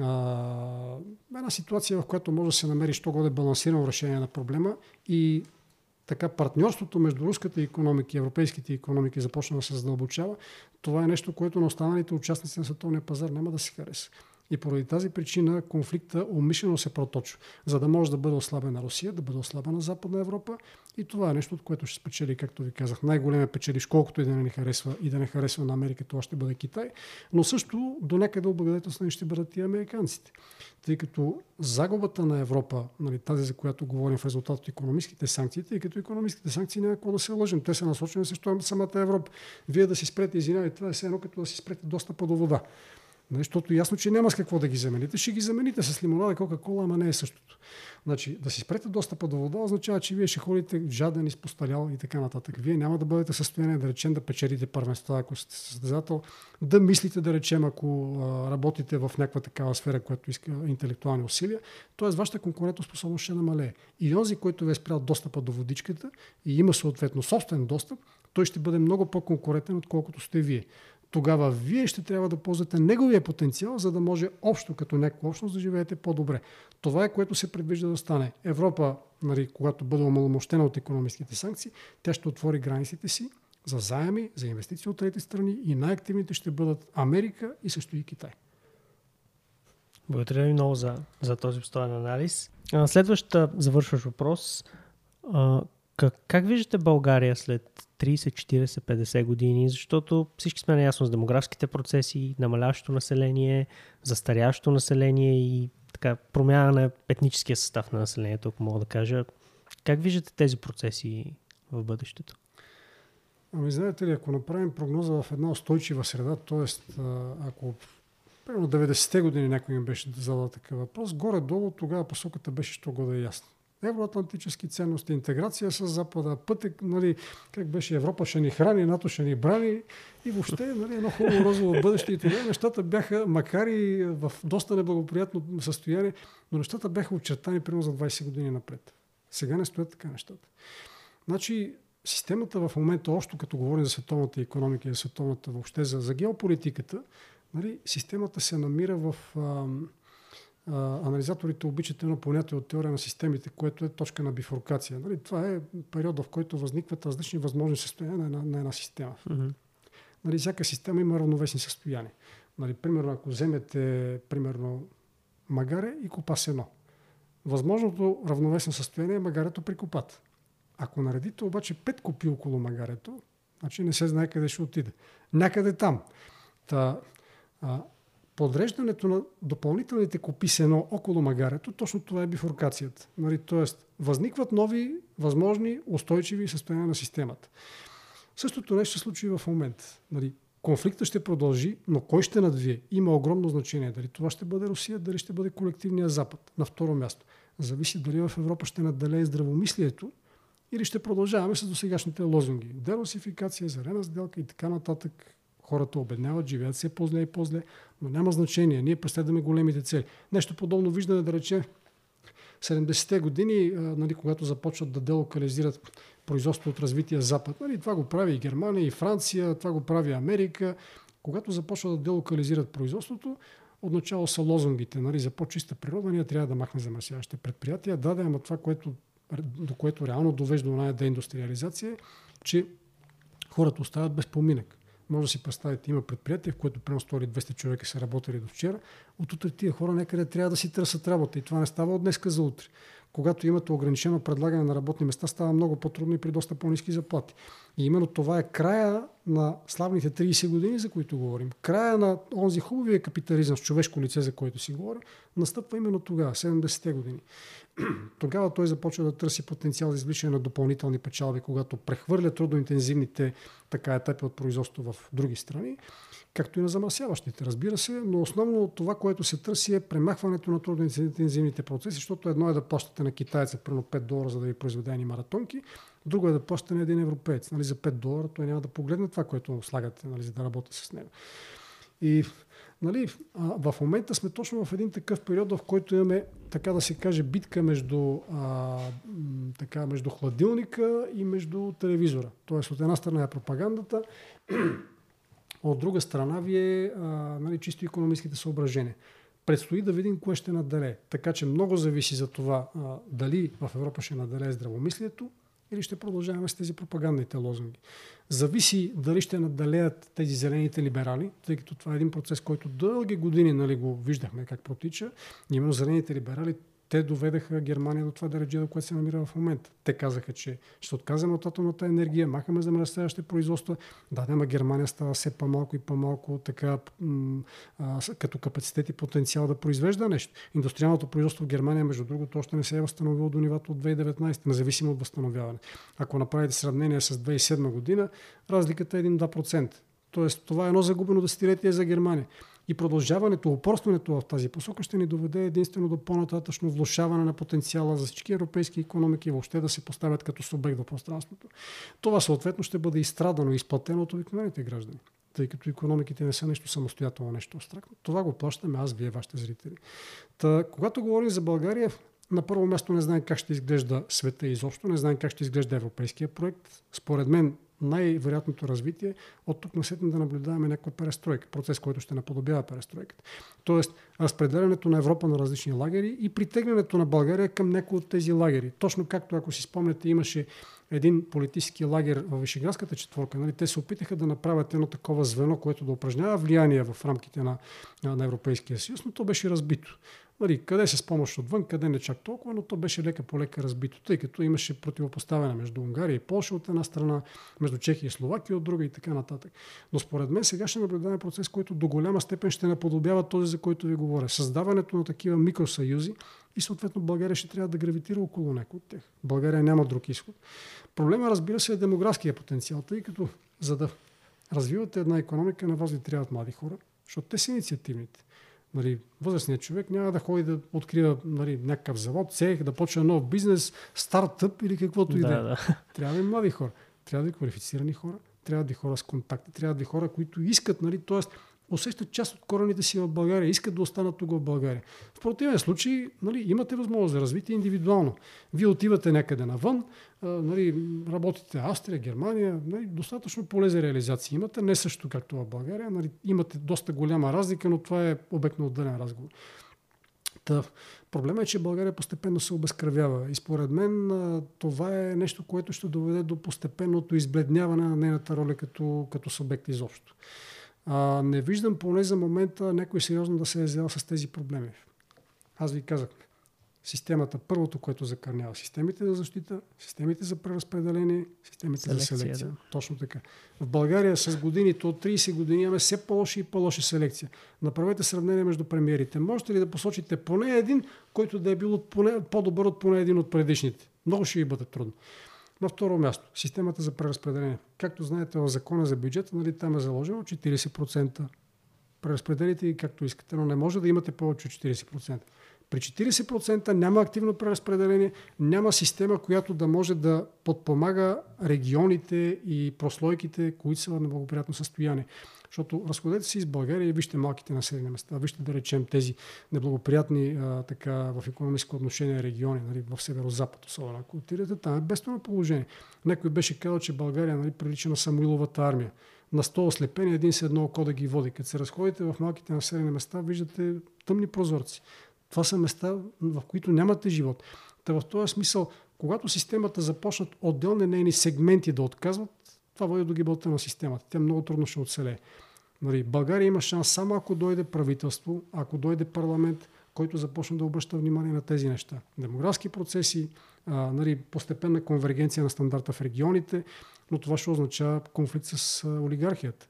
Speaker 1: а, една ситуация, в която може да се намери що годе балансирано решение на проблема и така партньорството между руската економика и европейските економики започна да се задълбочава, това е нещо, което на останалите участници на световния пазар няма да се хареса. И поради тази причина конфликта умишлено се проточва, за да може да бъде ослабена Русия, да бъде ослабена Западна Европа. И това е нещо, от което ще спечели, както ви казах, най-големия печелиш, колкото и да не ни харесва и да не харесва на Америка, това ще бъде Китай. Но също до някъде облагодетелствани ще бъдат и американците. Тъй като загубата на Европа, нали, тази за която говорим в резултат от економическите санкции, тъй като економическите санкции няма какво да се лъжим. Те са насочени срещу самата Европа. Вие да си спрете, извинявайте, това е все едно като да си спрете достъпа до вода. Нали, защото ясно, че няма с какво да ги замените. Ще ги замените с лимонада, кока-кола, ама не е същото. Значи, да си спрете достъпа до вода означава, че вие ще ходите жаден, изпосталял и така нататък. Вие няма да бъдете в състояние да речем да печелите първенства, ако сте състезател, да мислите да речем, ако работите в някаква такава сфера, която иска интелектуални усилия, т.е. вашата конкурентоспособност ще намалее. И онзи, който ви е спрял достъпа до водичката и има съответно собствен достъп, той ще бъде много по-конкурентен, отколкото сте вие тогава вие ще трябва да ползвате неговия потенциал, за да може общо като някаква общност да живеете по-добре. Това е което се предвижда да стане. Европа, нали, когато бъде омаломощена от економическите санкции, тя ще отвори границите си за заеми, за инвестиции от трети страни и най-активните ще бъдат Америка и също и Китай.
Speaker 2: Благодаря ви много за, за този обстоен анализ. Следващата завършващ въпрос. Как, как виждате България след 30, 40, 50 години? Защото всички сме наясно с демографските процеси, намаляващото население, застаряващо население и така промяна на етническия състав на населението, ако мога да кажа. Как виждате тези процеси в бъдещето?
Speaker 1: Ами знаете ли, ако направим прогноза в една устойчива среда, т.е. ако примерно 90-те години някой им беше задал такъв въпрос, горе-долу тогава посоката беше го да е ясна. Евроатлантически ценности, интеграция с Запада, пътек, нали, как беше Европа ще ни храни, НАТО ще ни брани и въобще нали, едно хубаво розово бъдеще. И тогава нещата бяха, макар и в доста неблагоприятно състояние, но нещата бяха очертани примерно за 20 години напред. Сега не стоят така нещата. Значи, системата в момента, още като говорим за световната економика и за световната въобще, за, за геополитиката, нали, системата се намира в... А, а, анализаторите обичат едно понятие от теория на системите, което е точка на бифуркация. Нали, това е период, в който възникват различни възможни състояния на една, на една система. Mm-hmm. Нали, всяка система има равновесни състояния. Нали, примерно, ако вземете примерно магаре и копа едно. Възможното равновесно състояние е магарето при копата. Ако наредите обаче пет копи около магарето, значи не се знае къде ще отиде. Някъде там. Та, а, подреждането на допълнителните копи сено около магарето, точно това е бифуркацията. Нали, тоест, възникват нови, възможни, устойчиви състояния на системата. Същото нещо се случи в момента. Нали, конфликта ще продължи, но кой ще надвие? Има огромно значение. Дали това ще бъде Русия, дали ще бъде колективния Запад. На второ място. Зависи дали в Европа ще надделее здравомислието или ще продължаваме с досегашните лозунги. Дерусификация, зелена сделка и така нататък. Хората обедняват, живеят се по-зле и по-зле, но няма значение. Ние преследваме големите цели. Нещо подобно виждане да рече 70-те години, нали, когато започват да делокализират производство от развития Запад. Нали, това го прави и Германия, и Франция, това го прави Америка. Когато започват да делокализират производството, отначало са лозунгите. Нали, за по-чиста природа ние трябва да махнем замърсяващите предприятия. Да, да, ама това, което, до което реално довежда до най деиндустриализация, че хората остават без поминък. Може да си представите, има предприятие, в което примерно 100 200 човека са работили до вчера. От утре тия хора някъде трябва да си търсят работа и това не става от днеска за утре когато имате ограничено предлагане на работни места, става много по-трудно и при доста по-низки заплати. И именно това е края на славните 30 години, за които говорим. Края на онзи хубавия капитализъм с човешко лице, за който си говоря, настъпва именно тогава, 70-те години. <clears throat> Тогава той започва да търси потенциал за извличане на допълнителни печалби, когато прехвърля трудоинтензивните така, етапи от производство в други страни както и на замърсяващите, разбира се, но основно това, което се търси е премахването на трудноинтензивните процеси, защото едно е да плащате на китайца примерно 5 долара, за да ви произведе ни маратонки, друго е да на един европеец. Нали, за 5 долара той няма да погледне това, което слагате, нали, за да работи с него. И нали, в момента сме точно в един такъв период, в който имаме, така да се каже, битка между, а, така, между хладилника и между телевизора. Тоест, от една страна е пропагандата, <clears throat> от друга страна ви е а, нали, чисто економическите съображения. Предстои да видим кое ще наделе. Така че много зависи за това а, дали в Европа ще наделе здравомислието или ще продължаваме с тези пропагандните лозунги. Зависи дали ще наделеят тези зелените либерали, тъй като това е един процес, който дълги години нали, го виждахме как протича. Именно зелените либерали те доведаха Германия до това дередже, до което се намира в момента. Те казаха, че ще отказваме от атомната енергия, махаме замърсяващите производства. Да, няма Германия става все по-малко и по-малко така м- а, като капацитет и потенциал да произвежда нещо. Индустриалното производство в Германия, между другото, още не се е възстановило до нивото от 2019, независимо от възстановяване. Ако направите сравнение с 2007 година, разликата е 1-2%. Тоест, това е едно загубено десетилетие за Германия. И продължаването, упорстването в тази посока ще ни доведе единствено до по-нататъчно влушаване на потенциала за всички европейски економики и въобще да се поставят като субект в пространството. Това съответно ще бъде изстрадано и изплатено от обикновените граждани тъй като економиките не са нещо самостоятелно, нещо абстрактно. Това го плащаме аз, вие, вашите зрители. Та, когато говорим за България, на първо място не знаем как ще изглежда света изобщо, не знаем как ще изглежда европейския проект. Според мен най-вероятното развитие от тук на да наблюдаваме някаква перестройка, процес, който ще наподобява перестройката. Тоест, разпределянето на Европа на различни лагери и притеглянето на България към някои от тези лагери. Точно както, ако си спомняте, имаше един политически лагер в Вишеградската четворка. Нали? Те се опитаха да направят едно такова звено, което да упражнява влияние в рамките на, на Европейския съюз, но то беше разбито. Нали, къде с помощ отвън, къде не чак толкова, но то беше лека по лека разбито, тъй като имаше противопоставяне между Унгария и Польша от една страна, между Чехия и Словакия от друга и така нататък. Но според мен сега ще наблюдаваме процес, който до голяма степен ще наподобява този, за който ви говоря. Създаването на такива микросъюзи и съответно България ще трябва да гравитира около някой от тях. България няма друг изход. Проблема, разбира се, е демографския потенциал, тъй като за да развивате една економика, на вас ви трябват млади хора, защото те са инициативните. Нали, възрастният човек няма да ходи да открива нали, някакъв завод, цех, да почне нов бизнес, стартъп или каквото и да е.
Speaker 2: да.
Speaker 1: Трябва да и млади хора. Трябва да и квалифицирани хора. Трябва да и хора с контакти. Трябва да и хора, които искат, нали, т.е. усещат част от корените си в България, искат да останат тук в България. В противен случай нали, имате възможност за развитие индивидуално. Вие отивате някъде навън, а, нали, работите Австрия, Германия, нали, достатъчно поле за реализация имате, не също както в България. Нали, имате доста голяма разлика, но това е обект на отделен разговор. Та, проблема е, че България постепенно се обезкръвява и според мен това е нещо, което ще доведе до постепенното избледняване на нейната роля като, като субект изобщо. А, не виждам поне за момента някой сериозно да се е взел с тези проблеми. Аз ви казах, системата, първото, което закърнява, системите за защита, системите за преразпределение, системите
Speaker 2: Селекция,
Speaker 1: за селекция.
Speaker 2: да.
Speaker 1: Точно така. В България с годините, от 30 години имаме все по-лоша и по-лоша селекция. Направете сравнение между премиерите. Можете ли да посочите поне един, който да е бил от поне, по-добър от поне един от предишните? Много ще ви бъде трудно. На второ място, системата за преразпределение. Както знаете, в закона за бюджета, нали, там е заложено 40%. Преразпределите и както искате, но не може да имате повече от 40%. При 40% няма активно преразпределение, няма система, която да може да подпомага регионите и прослойките, които са в неблагоприятно състояние. Защото разходете си из България и вижте малките населени места. Вижте, да речем, тези неблагоприятни а, така, в економическо отношение региони, нали, в северо-запад особено. Ако отидете там, е бедствено положение. Някой беше казал, че България нали, прилича на Самуиловата армия. На 100 ослепени, един с едно око да ги води. Като се разходите в малките населени места, виждате тъмни прозорци. Това са места, в които нямате живот. Та в този смисъл, когато системата започнат отделни нейни сегменти да отказват, това води до гибелта на системата. Тя много трудно ще оцелее. Нали, България има шанс само ако дойде правителство, ако дойде парламент, който започне да обръща внимание на тези неща. Демографски процеси, а, нали, постепенна конвергенция на стандарта в регионите, но това ще означава конфликт с олигархията.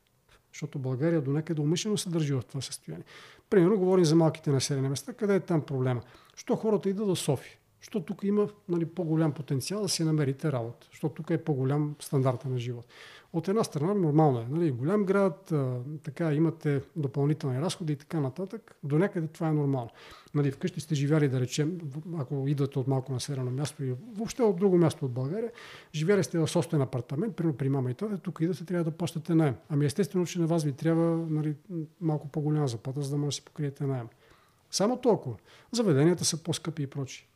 Speaker 1: Защото България до някъде умишлено се държи в това състояние. Примерно говорим за малките населени места. Къде е там проблема? Що хората идват до София? Що тук има нали, по-голям потенциал да си намерите работа? Що тук е по-голям стандарта на живот? От една страна нормално е. Нали, голям град, а, така имате допълнителни разходи и така нататък. До някъде това е нормално. Нали, вкъщи сте живяли, да речем, ако идвате от малко населено място и въобще от друго място от България, живяли сте в собствен апартамент, примерно при мама и тата, тук идвате, трябва да плащате найем. Ами естествено, че на вас ви трябва нали, малко по-голяма заплата, за да може да си покриете найем. Само толкова. Заведенията са по-скъпи и прочи.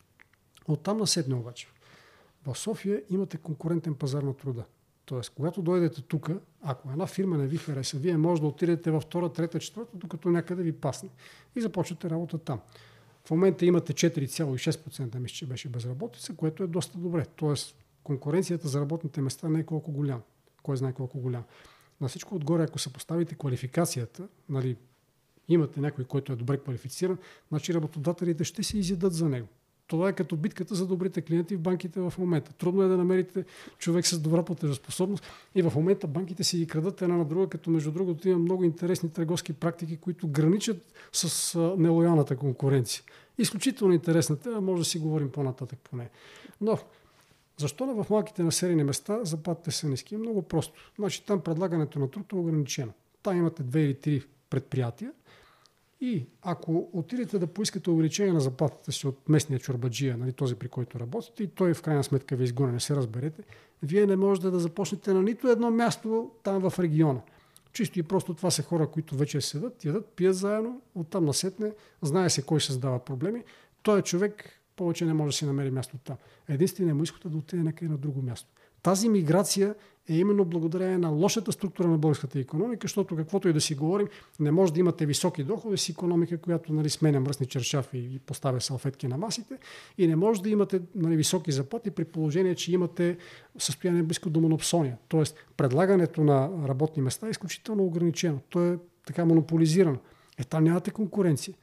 Speaker 1: Оттам насетне обаче. В София имате конкурентен пазар на труда. Тоест, когато дойдете тук, ако една фирма не ви хареса, вие може да отидете във втора, трета, четвърта, докато някъде ви пасне. И започвате работа там. В момента имате 4,6% мисля, че беше безработица, което е доста добре. Тоест, конкуренцията за работните места не е колко голям. Кой знае колко голям. На всичко отгоре, ако се поставите квалификацията, нали, имате някой, който е добре квалифициран, значи работодателите ще се изядат за него. Това е като битката за добрите клиенти в банките в момента. Трудно е да намерите човек с добра платежоспособност и в момента банките си ги крадат една на друга, като между другото има много интересни търговски практики, които граничат с нелоялната конкуренция. Изключително интересната, а може да си говорим по-нататък по нея. Но защо не в малките населени места заплатите са ниски? Много просто. Значи там предлагането на труд е ограничено. Там имате две или три предприятия, и ако отидете да поискате увеличение на заплатата си от местния чорбаджия, нали, този при който работите, и той в крайна сметка ви изгони, не се разберете, вие не можете да започнете на нито едно място там в региона. Чисто и просто това са хора, които вече седат, ядат, пият заедно, оттам насетне, знае се кой създава проблеми. Той е човек повече не може да си намери място там. Единственият му изход е да отиде някъде на друго място. Тази миграция е именно благодарение на лошата структура на българската економика, защото каквото и да си говорим, не може да имате високи доходи с економика, която нали, сменя мръсни чершафи и поставя салфетки на масите, и не може да имате нали, високи заплати при положение, че имате състояние близко до монопсония. Тоест, предлагането на работни места е изключително ограничено. То е така монополизирано. Е, там нямате конкуренция.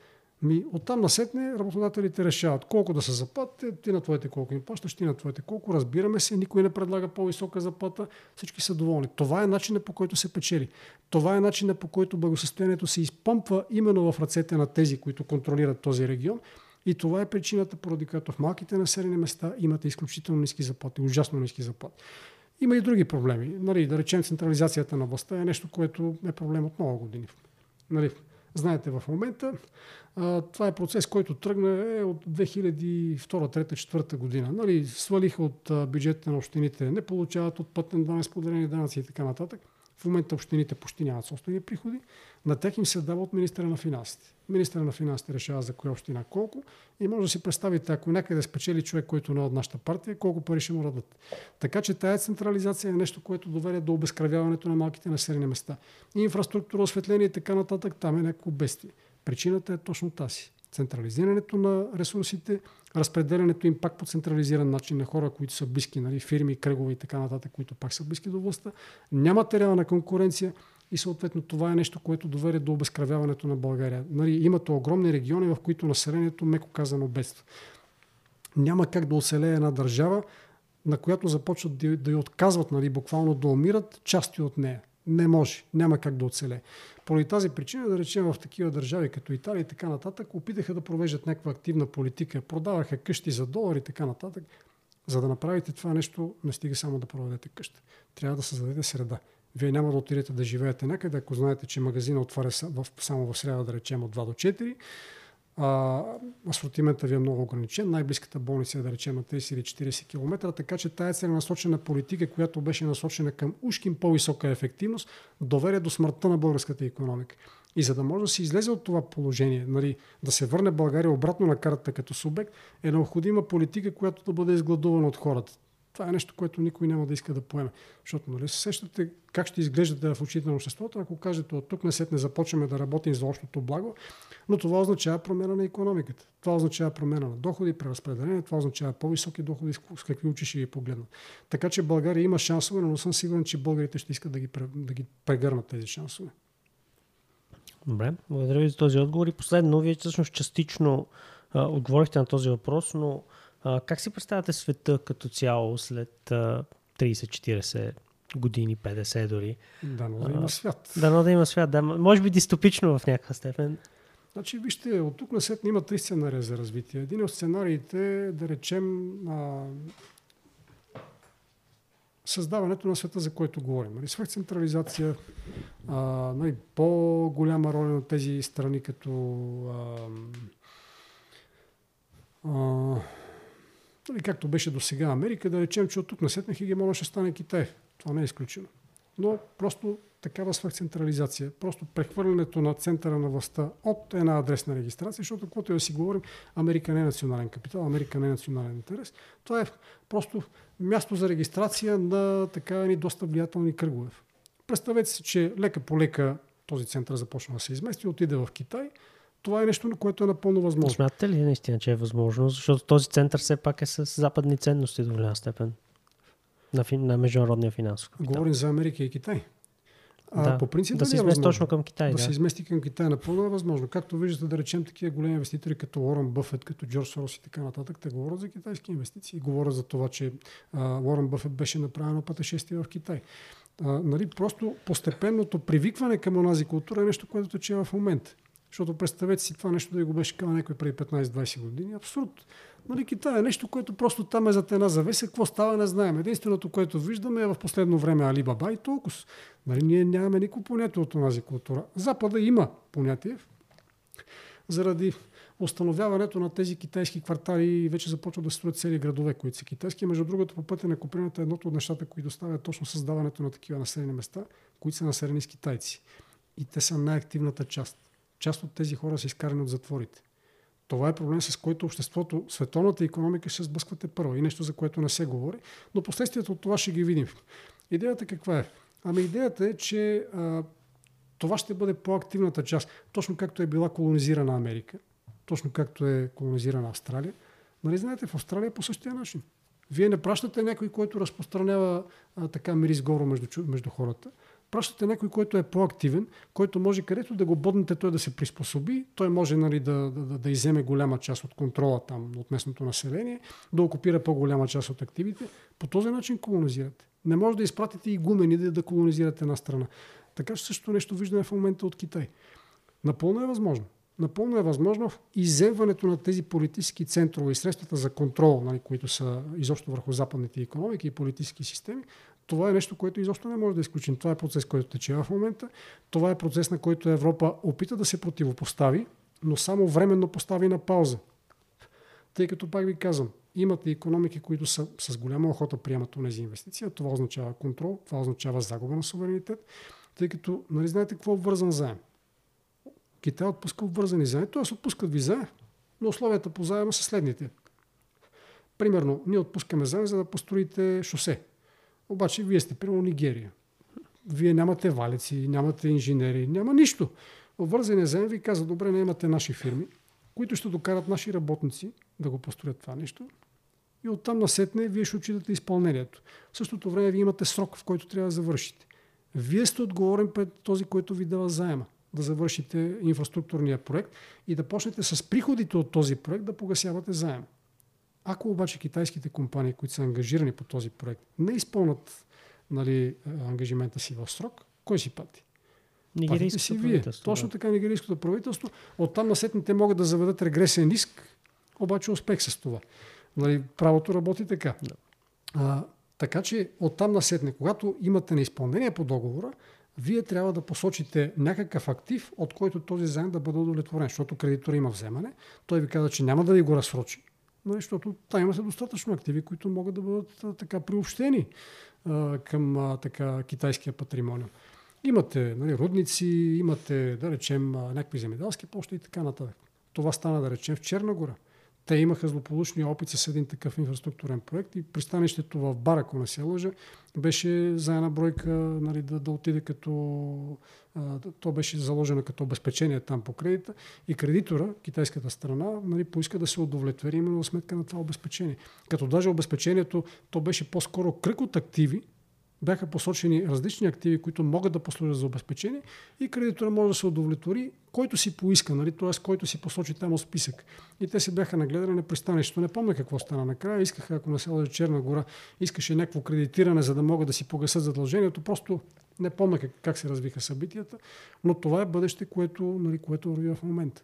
Speaker 1: Ми, оттам насетне работодателите решават колко да са заплатите, ти на твоите колко им плащаш, ти на твоите колко, разбираме се, никой не предлага по-висока заплата, всички са доволни. Това е начинът по който се печели. Това е начинът по който благосъстоянието се изпомпва именно в ръцете на тези, които контролират този регион. И това е причината, поради която в малките населени места имате изключително ниски заплати, ужасно ниски заплати. Има и други проблеми. Нали, да речем, централизацията на властта е нещо, което е проблем от много години. Нали, Знаете, в момента това е процес, който тръгна е от 2002-2003-2004 година. Нали, свалиха от бюджета на общините, не получават от пътен данък, споделени данъци и така нататък. В момента общините почти нямат собствени приходи. На тях им се дава от министра на финансите. Министра на финансите решава за коя община колко и може да си представите, ако някъде спечели човек, който не е от нашата партия, колко пари ще му дадат. Така че тази централизация е нещо, което доведе до обезкравяването на малките населени места. Инфраструктура, осветление и така нататък, там е някакво бестие. Причината е точно тази. Централизирането на ресурсите, разпределянето им пак по централизиран начин на хора, които са близки, нали, фирми, кръгове и така нататък, които пак са близки до властта. Няма реална конкуренция и съответно това е нещо, което доведе до обезкравяването на България. Нали, имате огромни региони, в които населението, меко казано, бедства. Няма как да оцелее една държава, на която започват да, да й отказват, нали, буквално да умират части от нея. Не може, няма как да оцелее. Поради тази причина, да речем в такива държави като Италия и така нататък, опитаха да провеждат някаква активна политика, продаваха къщи за долари и така нататък. За да направите това нещо, не стига само да проведете къща. Трябва да създадете среда. Вие няма да отидете да живеете някъде, ако знаете, че магазина отваря само в среда, да речем, от 2 до 4 а, ви е много ограничен. Най-близката болница е да речем на 30 или 40 км, така че тая целенасочена политика, която беше насочена към ушким по-висока ефективност, доведе до смъртта на българската економика. И за да може да се излезе от това положение, нали, да се върне България обратно на картата като субект, е необходима политика, която да бъде изгладувана от хората. Това е нещо, което никой няма да иска да поеме. Защото, нали, се сещате как ще изглеждате в очите на обществото, ако кажете от тук на не започваме да работим за общото благо, но това означава промена на економиката. Това означава промена на доходи, преразпределение, това означава по-високи доходи, с какви очи ще ги погледнат. Така че България има шансове, но съм сигурен, че българите ще искат да ги, да ги прегърнат тези шансове.
Speaker 2: Добре, благодаря ви за този отговор. И последно, вие всъщност частично а, отговорихте на този въпрос, но а, как си представяте света като цяло след а, 30-40 години, 50 дори?
Speaker 1: Да, но да има свят.
Speaker 2: Да, да има свят. Да, може би дистопично в някаква степен.
Speaker 1: Значи, вижте, от тук на след има три сценария за развитие. Един от сценариите е, да речем, а, създаването на света, за който говорим. Нали, свръхцентрализация, а, нали, по-голяма роля на тези страни, като а, а, нали, както беше до сега Америка, да речем, че от тук насетне хегемона ще стане Китай. Това не е изключено. Но просто такава свръхцентрализация, просто прехвърлянето на центъра на властта от една адресна регистрация, защото каквото и да си говорим, Америка не е национален капитал, Америка не е национален интерес. Това е просто място за регистрация на така ни доста влиятелни кръгове. Представете си, че лека по лека този център започва да се измести, отиде в Китай. Това е нещо, на което е напълно възможно.
Speaker 2: Смятате ли наистина, че е възможно? Защото този център все пак е с западни ценности до голяма степен на, на международния финансов
Speaker 1: капитал. Говорим за Америка и Китай. А,
Speaker 2: да,
Speaker 1: по принцип
Speaker 2: да се измести е точно към Китай.
Speaker 1: Да, да, се измести към Китай напълно е възможно. Както виждате, да речем такива големи инвеститори, като Уорън Бъфет, като Джордж Сорос и така нататък, те говорят за китайски инвестиции. Говорят за това, че Уорън Бъфет беше направено пътешествие в Китай. А, нали, просто постепенното привикване към онази култура е нещо, което тече в момента. Защото представете си това нещо да го беше казал някой преди 15-20 години. Абсурд. Нали, Китай е нещо, което просто там е зад една завеса. Какво става, не знаем. Единственото, което виждаме е в последно време Алибаба и толкова. Нали, ние нямаме никакво понятие от тази култура. Запада има понятие. Заради установяването на тези китайски квартали вече започват да строят цели градове, които са китайски. Между другото, по пътя на Куприната едното от нещата, които доставя е точно създаването на такива населени места, които са населени с китайци. И те са най-активната част. Част от тези хора са изкарани от затворите. Това е проблем, с който обществото, световната економика ще сблъсквате първо и нещо, за което не се говори, но последствията от това ще ги видим. Идеята каква е? Ами идеята е, че а, това ще бъде по-активната част, точно както е била колонизирана Америка, точно както е колонизирана Австралия. Нали знаете, в Австралия е по същия начин. Вие не пращате някой, който разпространява а, така мирис горо между, между хората пращате някой, който е по-активен, който може където да го боднете той да се приспособи, той може нали, да, да, да иземе голяма част от контрола там от местното население, да окупира по-голяма част от активите. По този начин колонизирате. Не може да изпратите и гумени да, да колонизирате една страна. Така че също нещо виждаме в момента от Китай. Напълно е възможно. Напълно е възможно иземването на тези политически центрове и средствата за контрол, нали, които са изобщо върху западните економики и политически системи, Това е нещо, което изобщо не може да изключим. Това е процес, който тече в момента. Това е процес, на който Европа опита да се противопостави, но само временно постави на пауза. Тъй като, пак ви казвам, имате економики, които са с голяма охота приемат тези инвестиции. Това означава контрол, това означава загуба на суверенитет, тъй като, нали знаете какво е обвързан заем? Китай отпуска обвързани заеми, т.е. отпускат ви заем, но условията по заема са следните. Примерно, ние отпускаме заем, за да построите шосе. Обаче, вие сте, примерно, Нигерия. Вие нямате валици, нямате инженери, няма нищо. Обвързания заем ви каза, добре, не имате наши фирми, които ще докарат наши работници да го построят това нещо. И оттам насетне вие ще отчитате изпълнението. В същото време вие имате срок, в който трябва да завършите. Вие сте отговорен пред този, който ви дава заема да завършите инфраструктурния проект и да почнете с приходите от този проект да погасявате заема. Ако обаче китайските компании, които са ангажирани по този проект, не изпълнат нали, ангажимента си в срок, кой си пати?
Speaker 2: Нигерийското си вие.
Speaker 1: Точно така нигерийското правителство. Оттам насетне те могат да заведат регресен иск, обаче успех с това. Нали, правото работи така. Да. А, така че оттам насетне, когато имате неизпълнение по договора, вие трябва да посочите някакъв актив, от който този заем да бъде удовлетворен, защото кредитор има вземане. Той ви каза, че няма да ви го разсрочи, защото там има се достатъчно активи, които могат да бъдат така приобщени а, към а, така, китайския патримониум. Имате нали, рудници, имате, да речем, някакви земеделски площи и така нататък. Това стана, да речем, в Черна гора. Те имаха злополучния опит с един такъв инфраструктурен проект и пристанището в Бар, ако не се лъжа, беше за една бройка нали, да, да отиде като... А, то беше заложено като обезпечение там по кредита и кредитора, китайската страна, нали, поиска да се удовлетвори именно сметка на това обезпечение. Като даже обезпечението, то беше по-скоро кръг от активи, бяха посочени различни активи, които могат да послужат за обезпечение и кредитора може да се удовлетвори, който си поиска, нали? т.е. който си посочи там от списък. И те се бяха нагледали на пристанището. Не помня какво стана накрая. Искаха, ако не Черна гора, искаше някакво кредитиране, за да могат да си погасат задължението. Просто не помня как, как се развиха събитията, но това е бъдеще, което, нали, което върви в момента.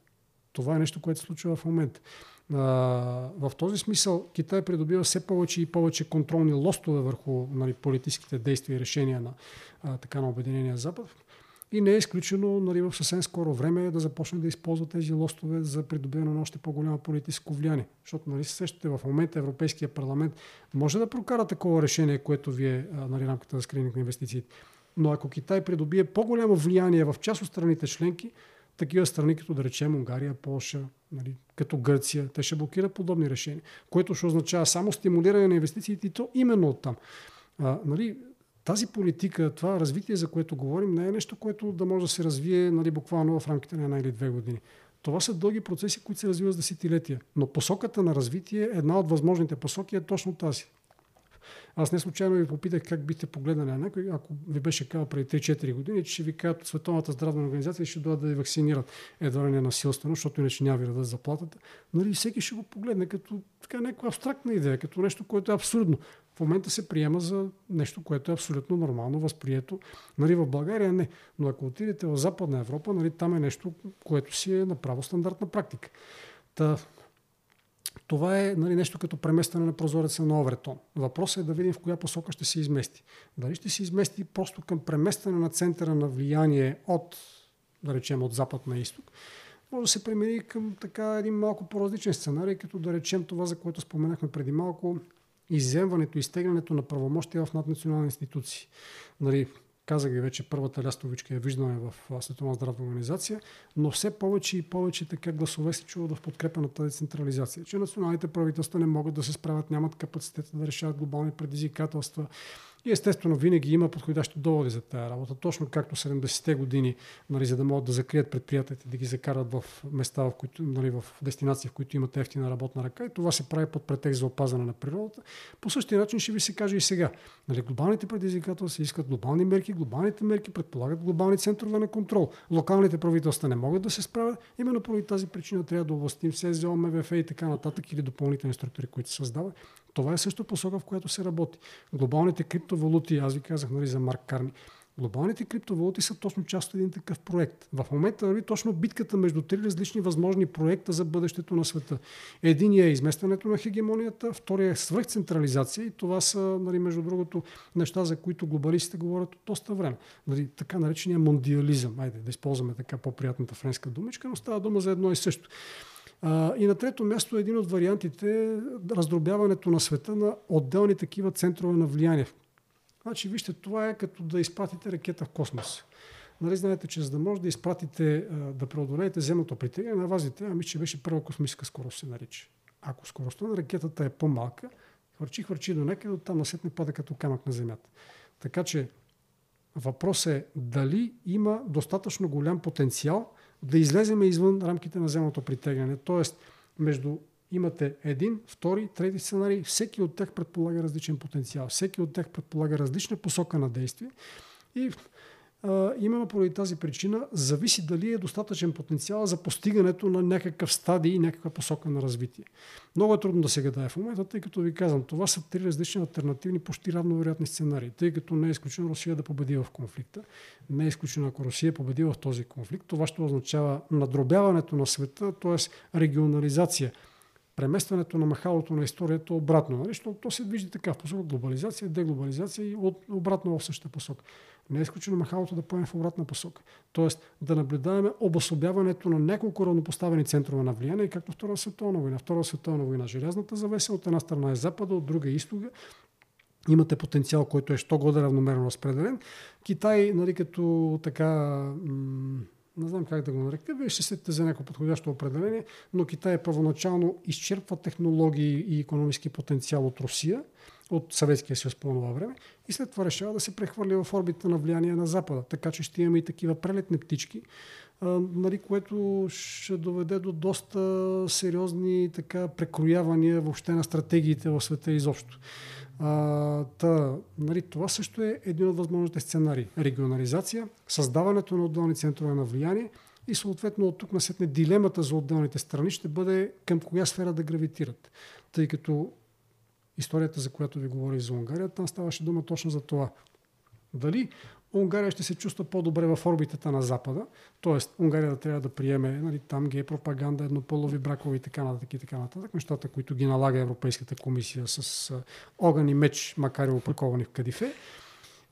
Speaker 1: Това е нещо, което се случва в момента. В този смисъл Китай придобива все повече и повече контролни лостове върху нали, политическите действия и решения на а, така на Обединения Запад. И не е изключено нали, в съвсем скоро време да започне да използва тези лостове за придобиване на още по-голямо политическо влияние. Защото нали, се сещате, в момента Европейския парламент може да прокара такова решение, което вие нали, рамката за скрининг на инвестициите. Но ако Китай придобие по-голямо влияние в част от страните членки, такива страни, като да речем Унгария, Полша, нали, като Гърция, те ще блокират подобни решения, което ще означава само стимулиране на инвестициите и то именно от там. А, нали, тази политика, това развитие, за което говорим, не е нещо, което да може да се развие нали, буквално в рамките на една или две години. Това са дълги процеси, които се развиват с десетилетия. Но посоката на развитие, една от възможните посоки е точно тази. Аз не случайно ви попитах как бихте погледнали на някой, ако ви беше казал преди 3-4 години, че ще ви кажат Световната здравна организация ще дойдат да ви вакцинират. Едва ли не насилствено, защото иначе няма ви дадат заплатата. Нали, всеки ще го погледне като така някаква абстрактна идея, като нещо, което е абсурдно. В момента се приема за нещо, което е абсолютно нормално, възприето. Нали, в България не. Но ако отидете в Западна Европа, нали, там е нещо, което си е направо стандартна практика. Та, това е нали, нещо като преместване на прозореца на Овертон. Въпросът е да видим в коя посока ще се измести. Дали ще се измести просто към преместване на центъра на влияние от, да речем, от запад на изток, може да се премени към така един малко по-различен сценарий, като да речем това, за което споменахме преди малко, изземването изтеглянето на правомощия в наднационални институции. Нали, Казах ви вече, първата лястовичка я виждаме в Световна здравна организация, но все повече и повече така гласове се чуват в подкрепа на тази централизация, че националните правителства не могат да се справят, нямат капацитета да решават глобални предизвикателства, и естествено винаги има подходящи доводи за тази работа, точно както 70-те години, нали, за да могат да закрият предприятията, да ги закарат в места, в, които, нали, в дестинации, в които имат ефтина работна ръка и това се прави под претекст за опазване на природата. По същия начин ще ви се каже и сега. Нали, глобалните предизвикателства искат глобални мерки, глобалните мерки предполагат глобални центрове на контрол. Локалните правителства не могат да се справят. Именно поради тази причина трябва да областим СЗО, МВФ и така нататък или допълнителни структури, които се създават. Това е също посока, в която се работи. Глобалните криптовалути, аз ви казах нали, за Марк Карни, Глобалните криптовалути са точно част от един такъв проект. В момента върви точно битката между три различни възможни проекта за бъдещето на света. Единият е изместването на хегемонията, втория е свръхцентрализация и това са, нали, между другото, неща, за които глобалистите говорят от доста време. Нали, така наречения мондиализъм. Айде да използваме така по-приятната френска думичка, но става дума за едно и също. И на трето място един от вариантите е раздробяването на света на отделни такива центрове на влияние. Значи, вижте, това е като да изпратите ракета в космос. Нали знаете, че за да може да изпратите, да преодолеете земното притягане на вазите, ами че беше първа космическа скорост се нарича. Ако скоростта на ракетата е по-малка, хвърчи, хвърчи до някъде, оттам насетне пада като камък на земята. Така че въпрос е дали има достатъчно голям потенциал да излеземе извън рамките на земното притягане. Тоест, между имате един, втори, трети сценарий, всеки от тях предполага различен потенциал, всеки от тях предполага различна посока на действие и а, именно поради тази причина зависи дали е достатъчен потенциал за постигането на някакъв стадий и някаква посока на развитие. Много е трудно да се гадае в момента, тъй като ви казвам, това са три различни альтернативни, почти равновероятни сценарии, тъй като не е изключено Русия да победи в конфликта. Не е изключено, ако Русия победи в този конфликт, това ще означава надробяването на света, т.е. регионализация – преместването на махалото на историята обратно. Нали? То се движи така в посока глобализация, деглобализация и от, обратно в същата посока. Не е изключено махалото да поеме в обратна посока. Тоест да наблюдаваме обособяването на няколко равнопоставени центрове на влияние, както Втора световна война. Втора световна война, желязната завеса от една страна е запада, от друга е изтога. Имате потенциал, който е що годе равномерно разпределен. Китай, нали, като така м- не знам как да го нарека, вие ще сетите за някакво подходящо определение, но Китай първоначално изчерпва технологии и економически потенциал от Русия, от Съветския съюз по това време и след това решава да се прехвърли в орбита на влияние на Запада. Така че ще имаме и такива прелетни птички, нали, което ще доведе до доста сериозни така, прекроявания въобще на стратегиите в света изобщо. А, та, нали, това също е един от възможните сценарии. Регионализация, създаването на отделни центрове на влияние и съответно от тук насетне дилемата за отделните страни ще бъде към коя сфера да гравитират. Тъй като историята, за която ви говорих за Унгария, там ставаше дума точно за това. Дали Унгария ще се чувства по-добре в орбитата на Запада, т.е. Унгария да трябва да приеме нали, там гей пропаганда, еднополови бракове и така нататък и така нататък, нещата, които ги налага Европейската комисия с огън и меч, макар и опаковани в кадифе.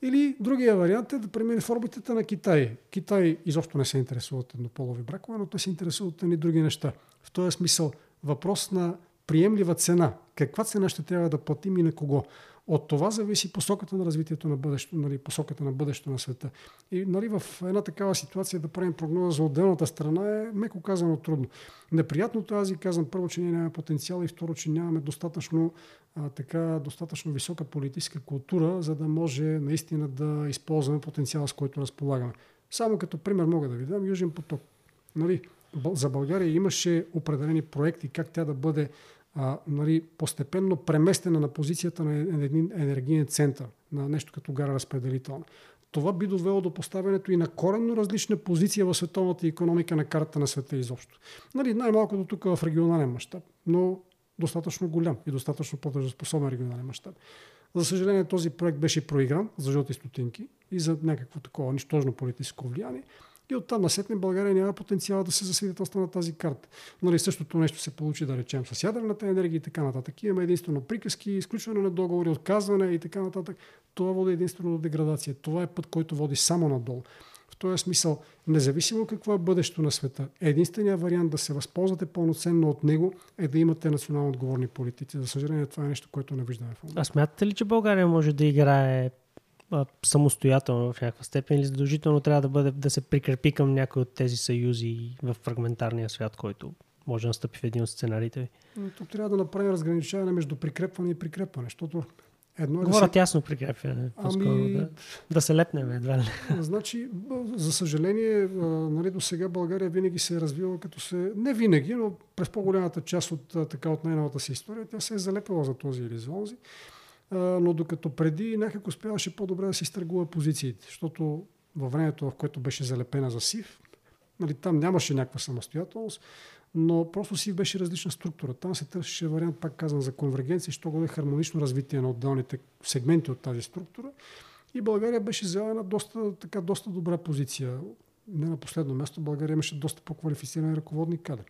Speaker 1: Или другия вариант е да премине в орбитата на Китай. Китай изобщо не се интересува от еднополови бракове, но те се интересуват от едни други неща. В този смисъл въпрос на приемлива цена. Каква цена ще трябва да платим и на кого? От това зависи посоката на развитието на бъдещето, нали, посоката на бъдещето на света. И нали, в една такава ситуация да правим прогноза за отделната страна е меко казано трудно. Неприятното аз ви казвам първо, че ние нямаме потенциал и второ, че нямаме достатъчно, а, така, достатъчно висока политическа култура, за да може наистина да използваме потенциала, с който разполагаме. Само като пример мога да ви дам Южен поток. Нали, за България имаше определени проекти как тя да бъде а, нали, постепенно преместена на позицията на един енергиен център, на нещо като гара разпределителна. Това би довело до поставянето и на коренно различна позиция в световната економика на карта на света изобщо. Нали, най-малкото тук в регионален мащаб, но достатъчно голям и достатъчно по-способен регионален мащаб. За съжаление, този проект беше проигран за жълти стотинки и за някакво такова нищожно политическо влияние. И оттам насетне България няма потенциал да се засвидетелства на тази карта. Нали, същото нещо се получи, да речем, с ядрената енергия и така нататък. Имаме единствено приказки, изключване на договори, отказване и така нататък. Това води единствено до деградация. Това е път, който води само надолу. В този смисъл, независимо какво е бъдещето на света, единственият вариант да се възползвате пълноценно от него е да имате национално отговорни политици. За съжаление, това е нещо, което не виждаме в момента.
Speaker 2: А смятате ли, че България може да играе а, самостоятелно в някаква степен или задължително трябва да, бъде, да се прикрепи към някои от тези съюзи в фрагментарния свят, който може да настъпи в един от сценариите ви?
Speaker 1: Тук трябва да направим разграничаване между прикрепване и прикрепване, защото едно
Speaker 2: е Говоря да се... тясно прикрепване. Ами... Да, да се лепнем едва ли. <laughs>
Speaker 1: Значи, за съжаление, нали, до сега България винаги се е развила като се... Не винаги, но през по-голямата част от, така, от най-новата си история, тя се е залепила за този или за онзи но докато преди някак успяваше по-добре да си изтъргува позициите, защото във времето, в което беше залепена за СИВ, нали, там нямаше някаква самостоятелност, но просто СИВ беше различна структура. Там се търсеше вариант, пак казвам, за конвергенция, що го е хармонично развитие на отделните сегменти от тази структура. И България беше взела една доста, така, доста добра позиция. Не на последно място, България имаше доста по-квалифицирани ръководни кадри.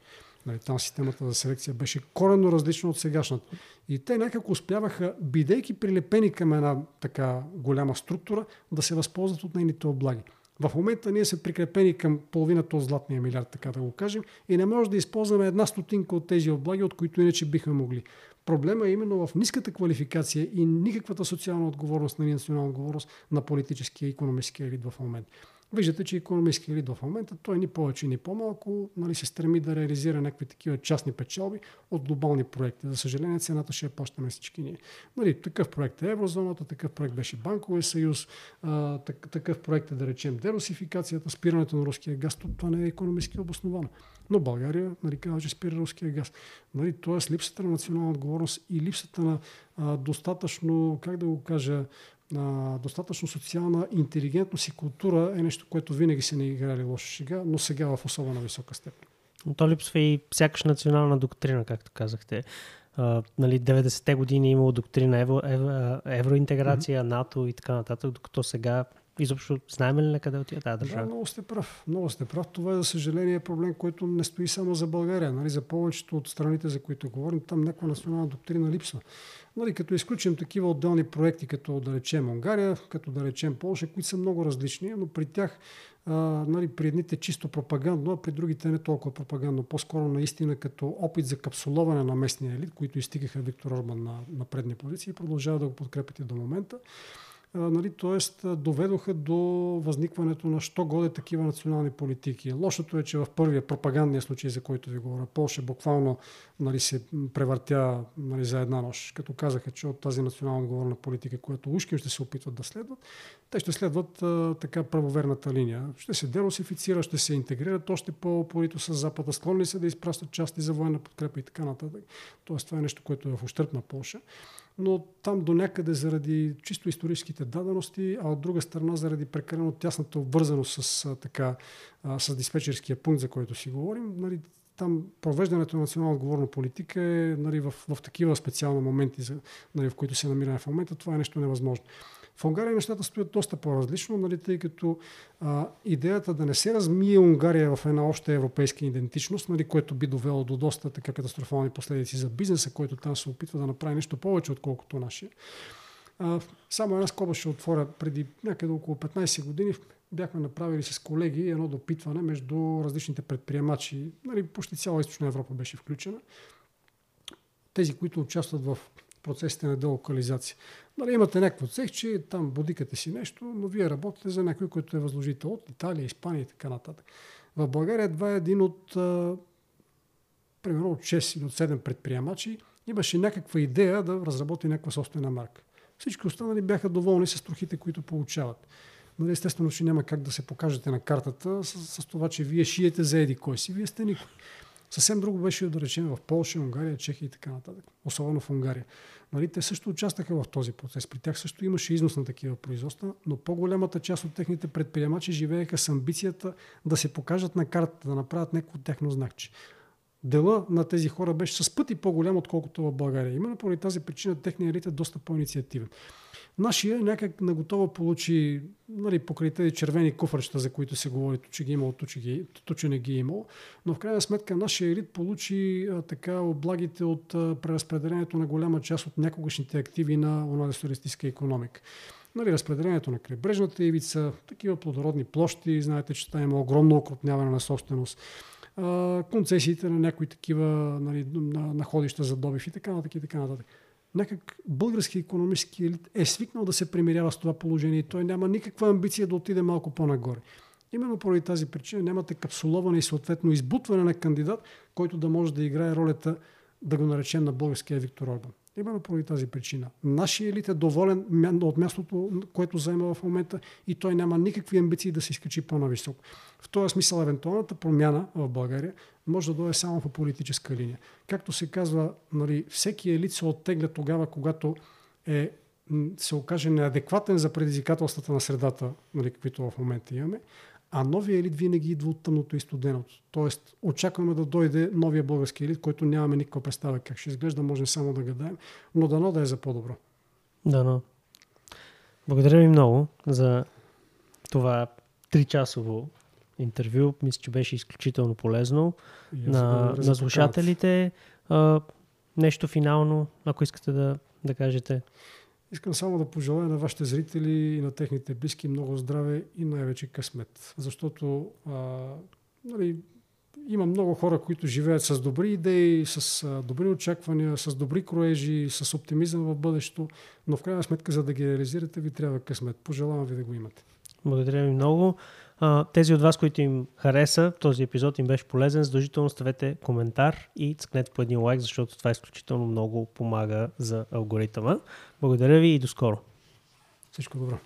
Speaker 1: Нали, там системата за селекция беше коренно различна от сегашната. И те някак успяваха, бидейки прилепени към една така голяма структура, да се възползват от нейните облаги. В момента ние сме прикрепени към половината от златния милиард, така да го кажем, и не може да използваме една стотинка от тези облаги, от които иначе бихме могли. Проблема е именно в ниската квалификация и никаквата социална отговорност, на национална отговорност на политическия и економическия елит в момента. Виждате, че економически елит в момента той ни повече, ни по-малко нали, се стреми да реализира някакви такива частни печалби от глобални проекти. За съжаление, цената ще я плащаме всички ние. Нали, такъв проект е Еврозоната, такъв проект беше Банковия съюз, а, такъв проект е да речем дерусификацията, спирането на руския газ. Това не е економически обосновано. Но България нали, казва, че спира руския газ. Нали, Тоест липсата на национална отговорност и липсата на а, достатъчно, как да го кажа, а, достатъчно социална интелигентност и култура е нещо, което винаги се не играли лошо шега, но сега в особено висока степен.
Speaker 2: Но то липсва и сякаш национална доктрина, както казахте. Uh, нали, 90-те години е имало доктрина евро, евро, евроинтеграция, mm-hmm. НАТО и така нататък, докато сега изобщо знаем ли на къде отива тази държава?
Speaker 1: Да, много сте прав. Много сте прав. Това е, за съжаление, проблем, който не стои само за България. Нали, за повечето от страните, за които говорим, там някаква национална доктрина липсва. Нали, като изключим такива отделни проекти, като да речем Унгария, като да речем Польша, които са много различни, но при тях а, нали, при едните чисто пропагандно, а при другите не толкова пропагандно, по-скоро наистина като опит за капсуловане на местния елит, които изтигаха Виктор Орбан на, на предни позиции и продължават да го подкрепят и до момента нали, т.е. доведоха до възникването на що годе такива национални политики. Лошото е, че в първия пропагандния случай, за който ви говоря, Польша буквално нали, се превъртя нали, за една нощ, като казаха, че от тази национална отговорна политика, която ушки ще се опитват да следват, те ще следват а, така правоверната линия. Ще се дерусифицира, ще се интегрират още по-порито с Запада, склонни се да изпращат части за военна подкрепа и така нататък. Тоест това е нещо, което е в ущърп на Польша но там до някъде заради чисто историческите дадености, а от друга страна заради прекалено тясната обвързаност с, така, с диспетчерския пункт, за който си говорим, нали, там провеждането на национална отговорна политика е нали, в, в такива специални моменти, нали, в които се намираме в момента, това е нещо невъзможно. В Унгария нещата стоят доста по-различно, нали, тъй като а, идеята да не се размие Унгария в една обща европейска идентичност, нали, което би довело до доста така катастрофални последици за бизнеса, който там се опитва да направи нещо повече, отколкото нашия. А, само една скоба ще отворя. Преди някъде около 15 години бяхме направили с колеги едно допитване между различните предприемачи. Нали, почти цяла източна Европа беше включена. Тези, които участват в процесите на делокализация. Нали, имате някакво цех, че там бодикате си нещо, но вие работите за някой, който е възложител от Италия, Испания и така нататък. В България това е един от, примерно от 6 или от 7 предприемачи, имаше някаква идея да разработи някаква собствена марка. Всички останали бяха доволни с трохите, които получават. Нали, естествено, че няма как да се покажете на картата с, с това, че вие шиете за еди кой си. Вие сте никой. Съвсем друго беше да речем в Польша, Унгария, Чехия и така нататък. Особено в Унгария. Нали, те също участваха в този процес. При тях също имаше износ на такива производства, но по-голямата част от техните предприемачи живееха с амбицията да се покажат на картата, да направят някакво техно знакче. Дела на тези хора беше с пъти по-голям, отколкото в България. Именно поради тази причина техният елит е доста по-инициативен. Нашия някак наготово получи нали, покрай тези червени куфърчета, за които се говори, че ги е имало, то, че, ги, то, че не ги е имало. Но в крайна сметка нашия елит получи а, така облагите от а, преразпределението на голяма част от някогашните активи на онази економика. Нали, разпределението на крайбрежната ивица, такива плодородни площи, знаете, че там има огромно окрупняване на собственост, а, концесиите на някои такива нали, находища за добив и така нататък и така нататък някак български економически елит е свикнал да се примирява с това положение и той няма никаква амбиция да отиде малко по-нагоре. Именно поради тази причина нямате капсуловане и съответно избутване на кандидат, който да може да играе ролята, да го наречем на българския Виктор Орбан. Именно поради тази причина. Нашия елит е доволен от мястото, което заема в момента и той няма никакви амбиции да се изкачи по-нависоко. В този смисъл, евентуалната промяна в България може да дойде само по политическа линия. Както се казва, нали, всеки елит се оттегля тогава, когато е, се окаже неадекватен за предизвикателствата на средата, нали, каквито в момента имаме, а новия елит винаги идва от тъмното и студеното. Тоест, очакваме да дойде новия български елит, който нямаме никаква представа как ще изглежда, може само да гадаем, но дано да е за по-добро.
Speaker 2: Дано. Благодаря ви много за това тричасово интервю. Мисля, че беше изключително полезно на, на слушателите. А, нещо финално, ако искате да, да кажете.
Speaker 1: Искам само да пожелая на вашите зрители и на техните близки много здраве и най-вече късмет. Защото а, нали, има много хора, които живеят с добри идеи, с добри очаквания, с добри кроежи, с оптимизъм в бъдещето, но в крайна сметка, за да ги реализирате, ви трябва късмет. Пожелавам ви да го имате.
Speaker 2: Благодаря ви много. Тези от вас, които им хареса, този епизод им беше полезен, задължително ставете коментар и цъкнете по един лайк, защото това изключително много помага за алгоритъма. Благодаря ви и до скоро.
Speaker 1: Всичко добро.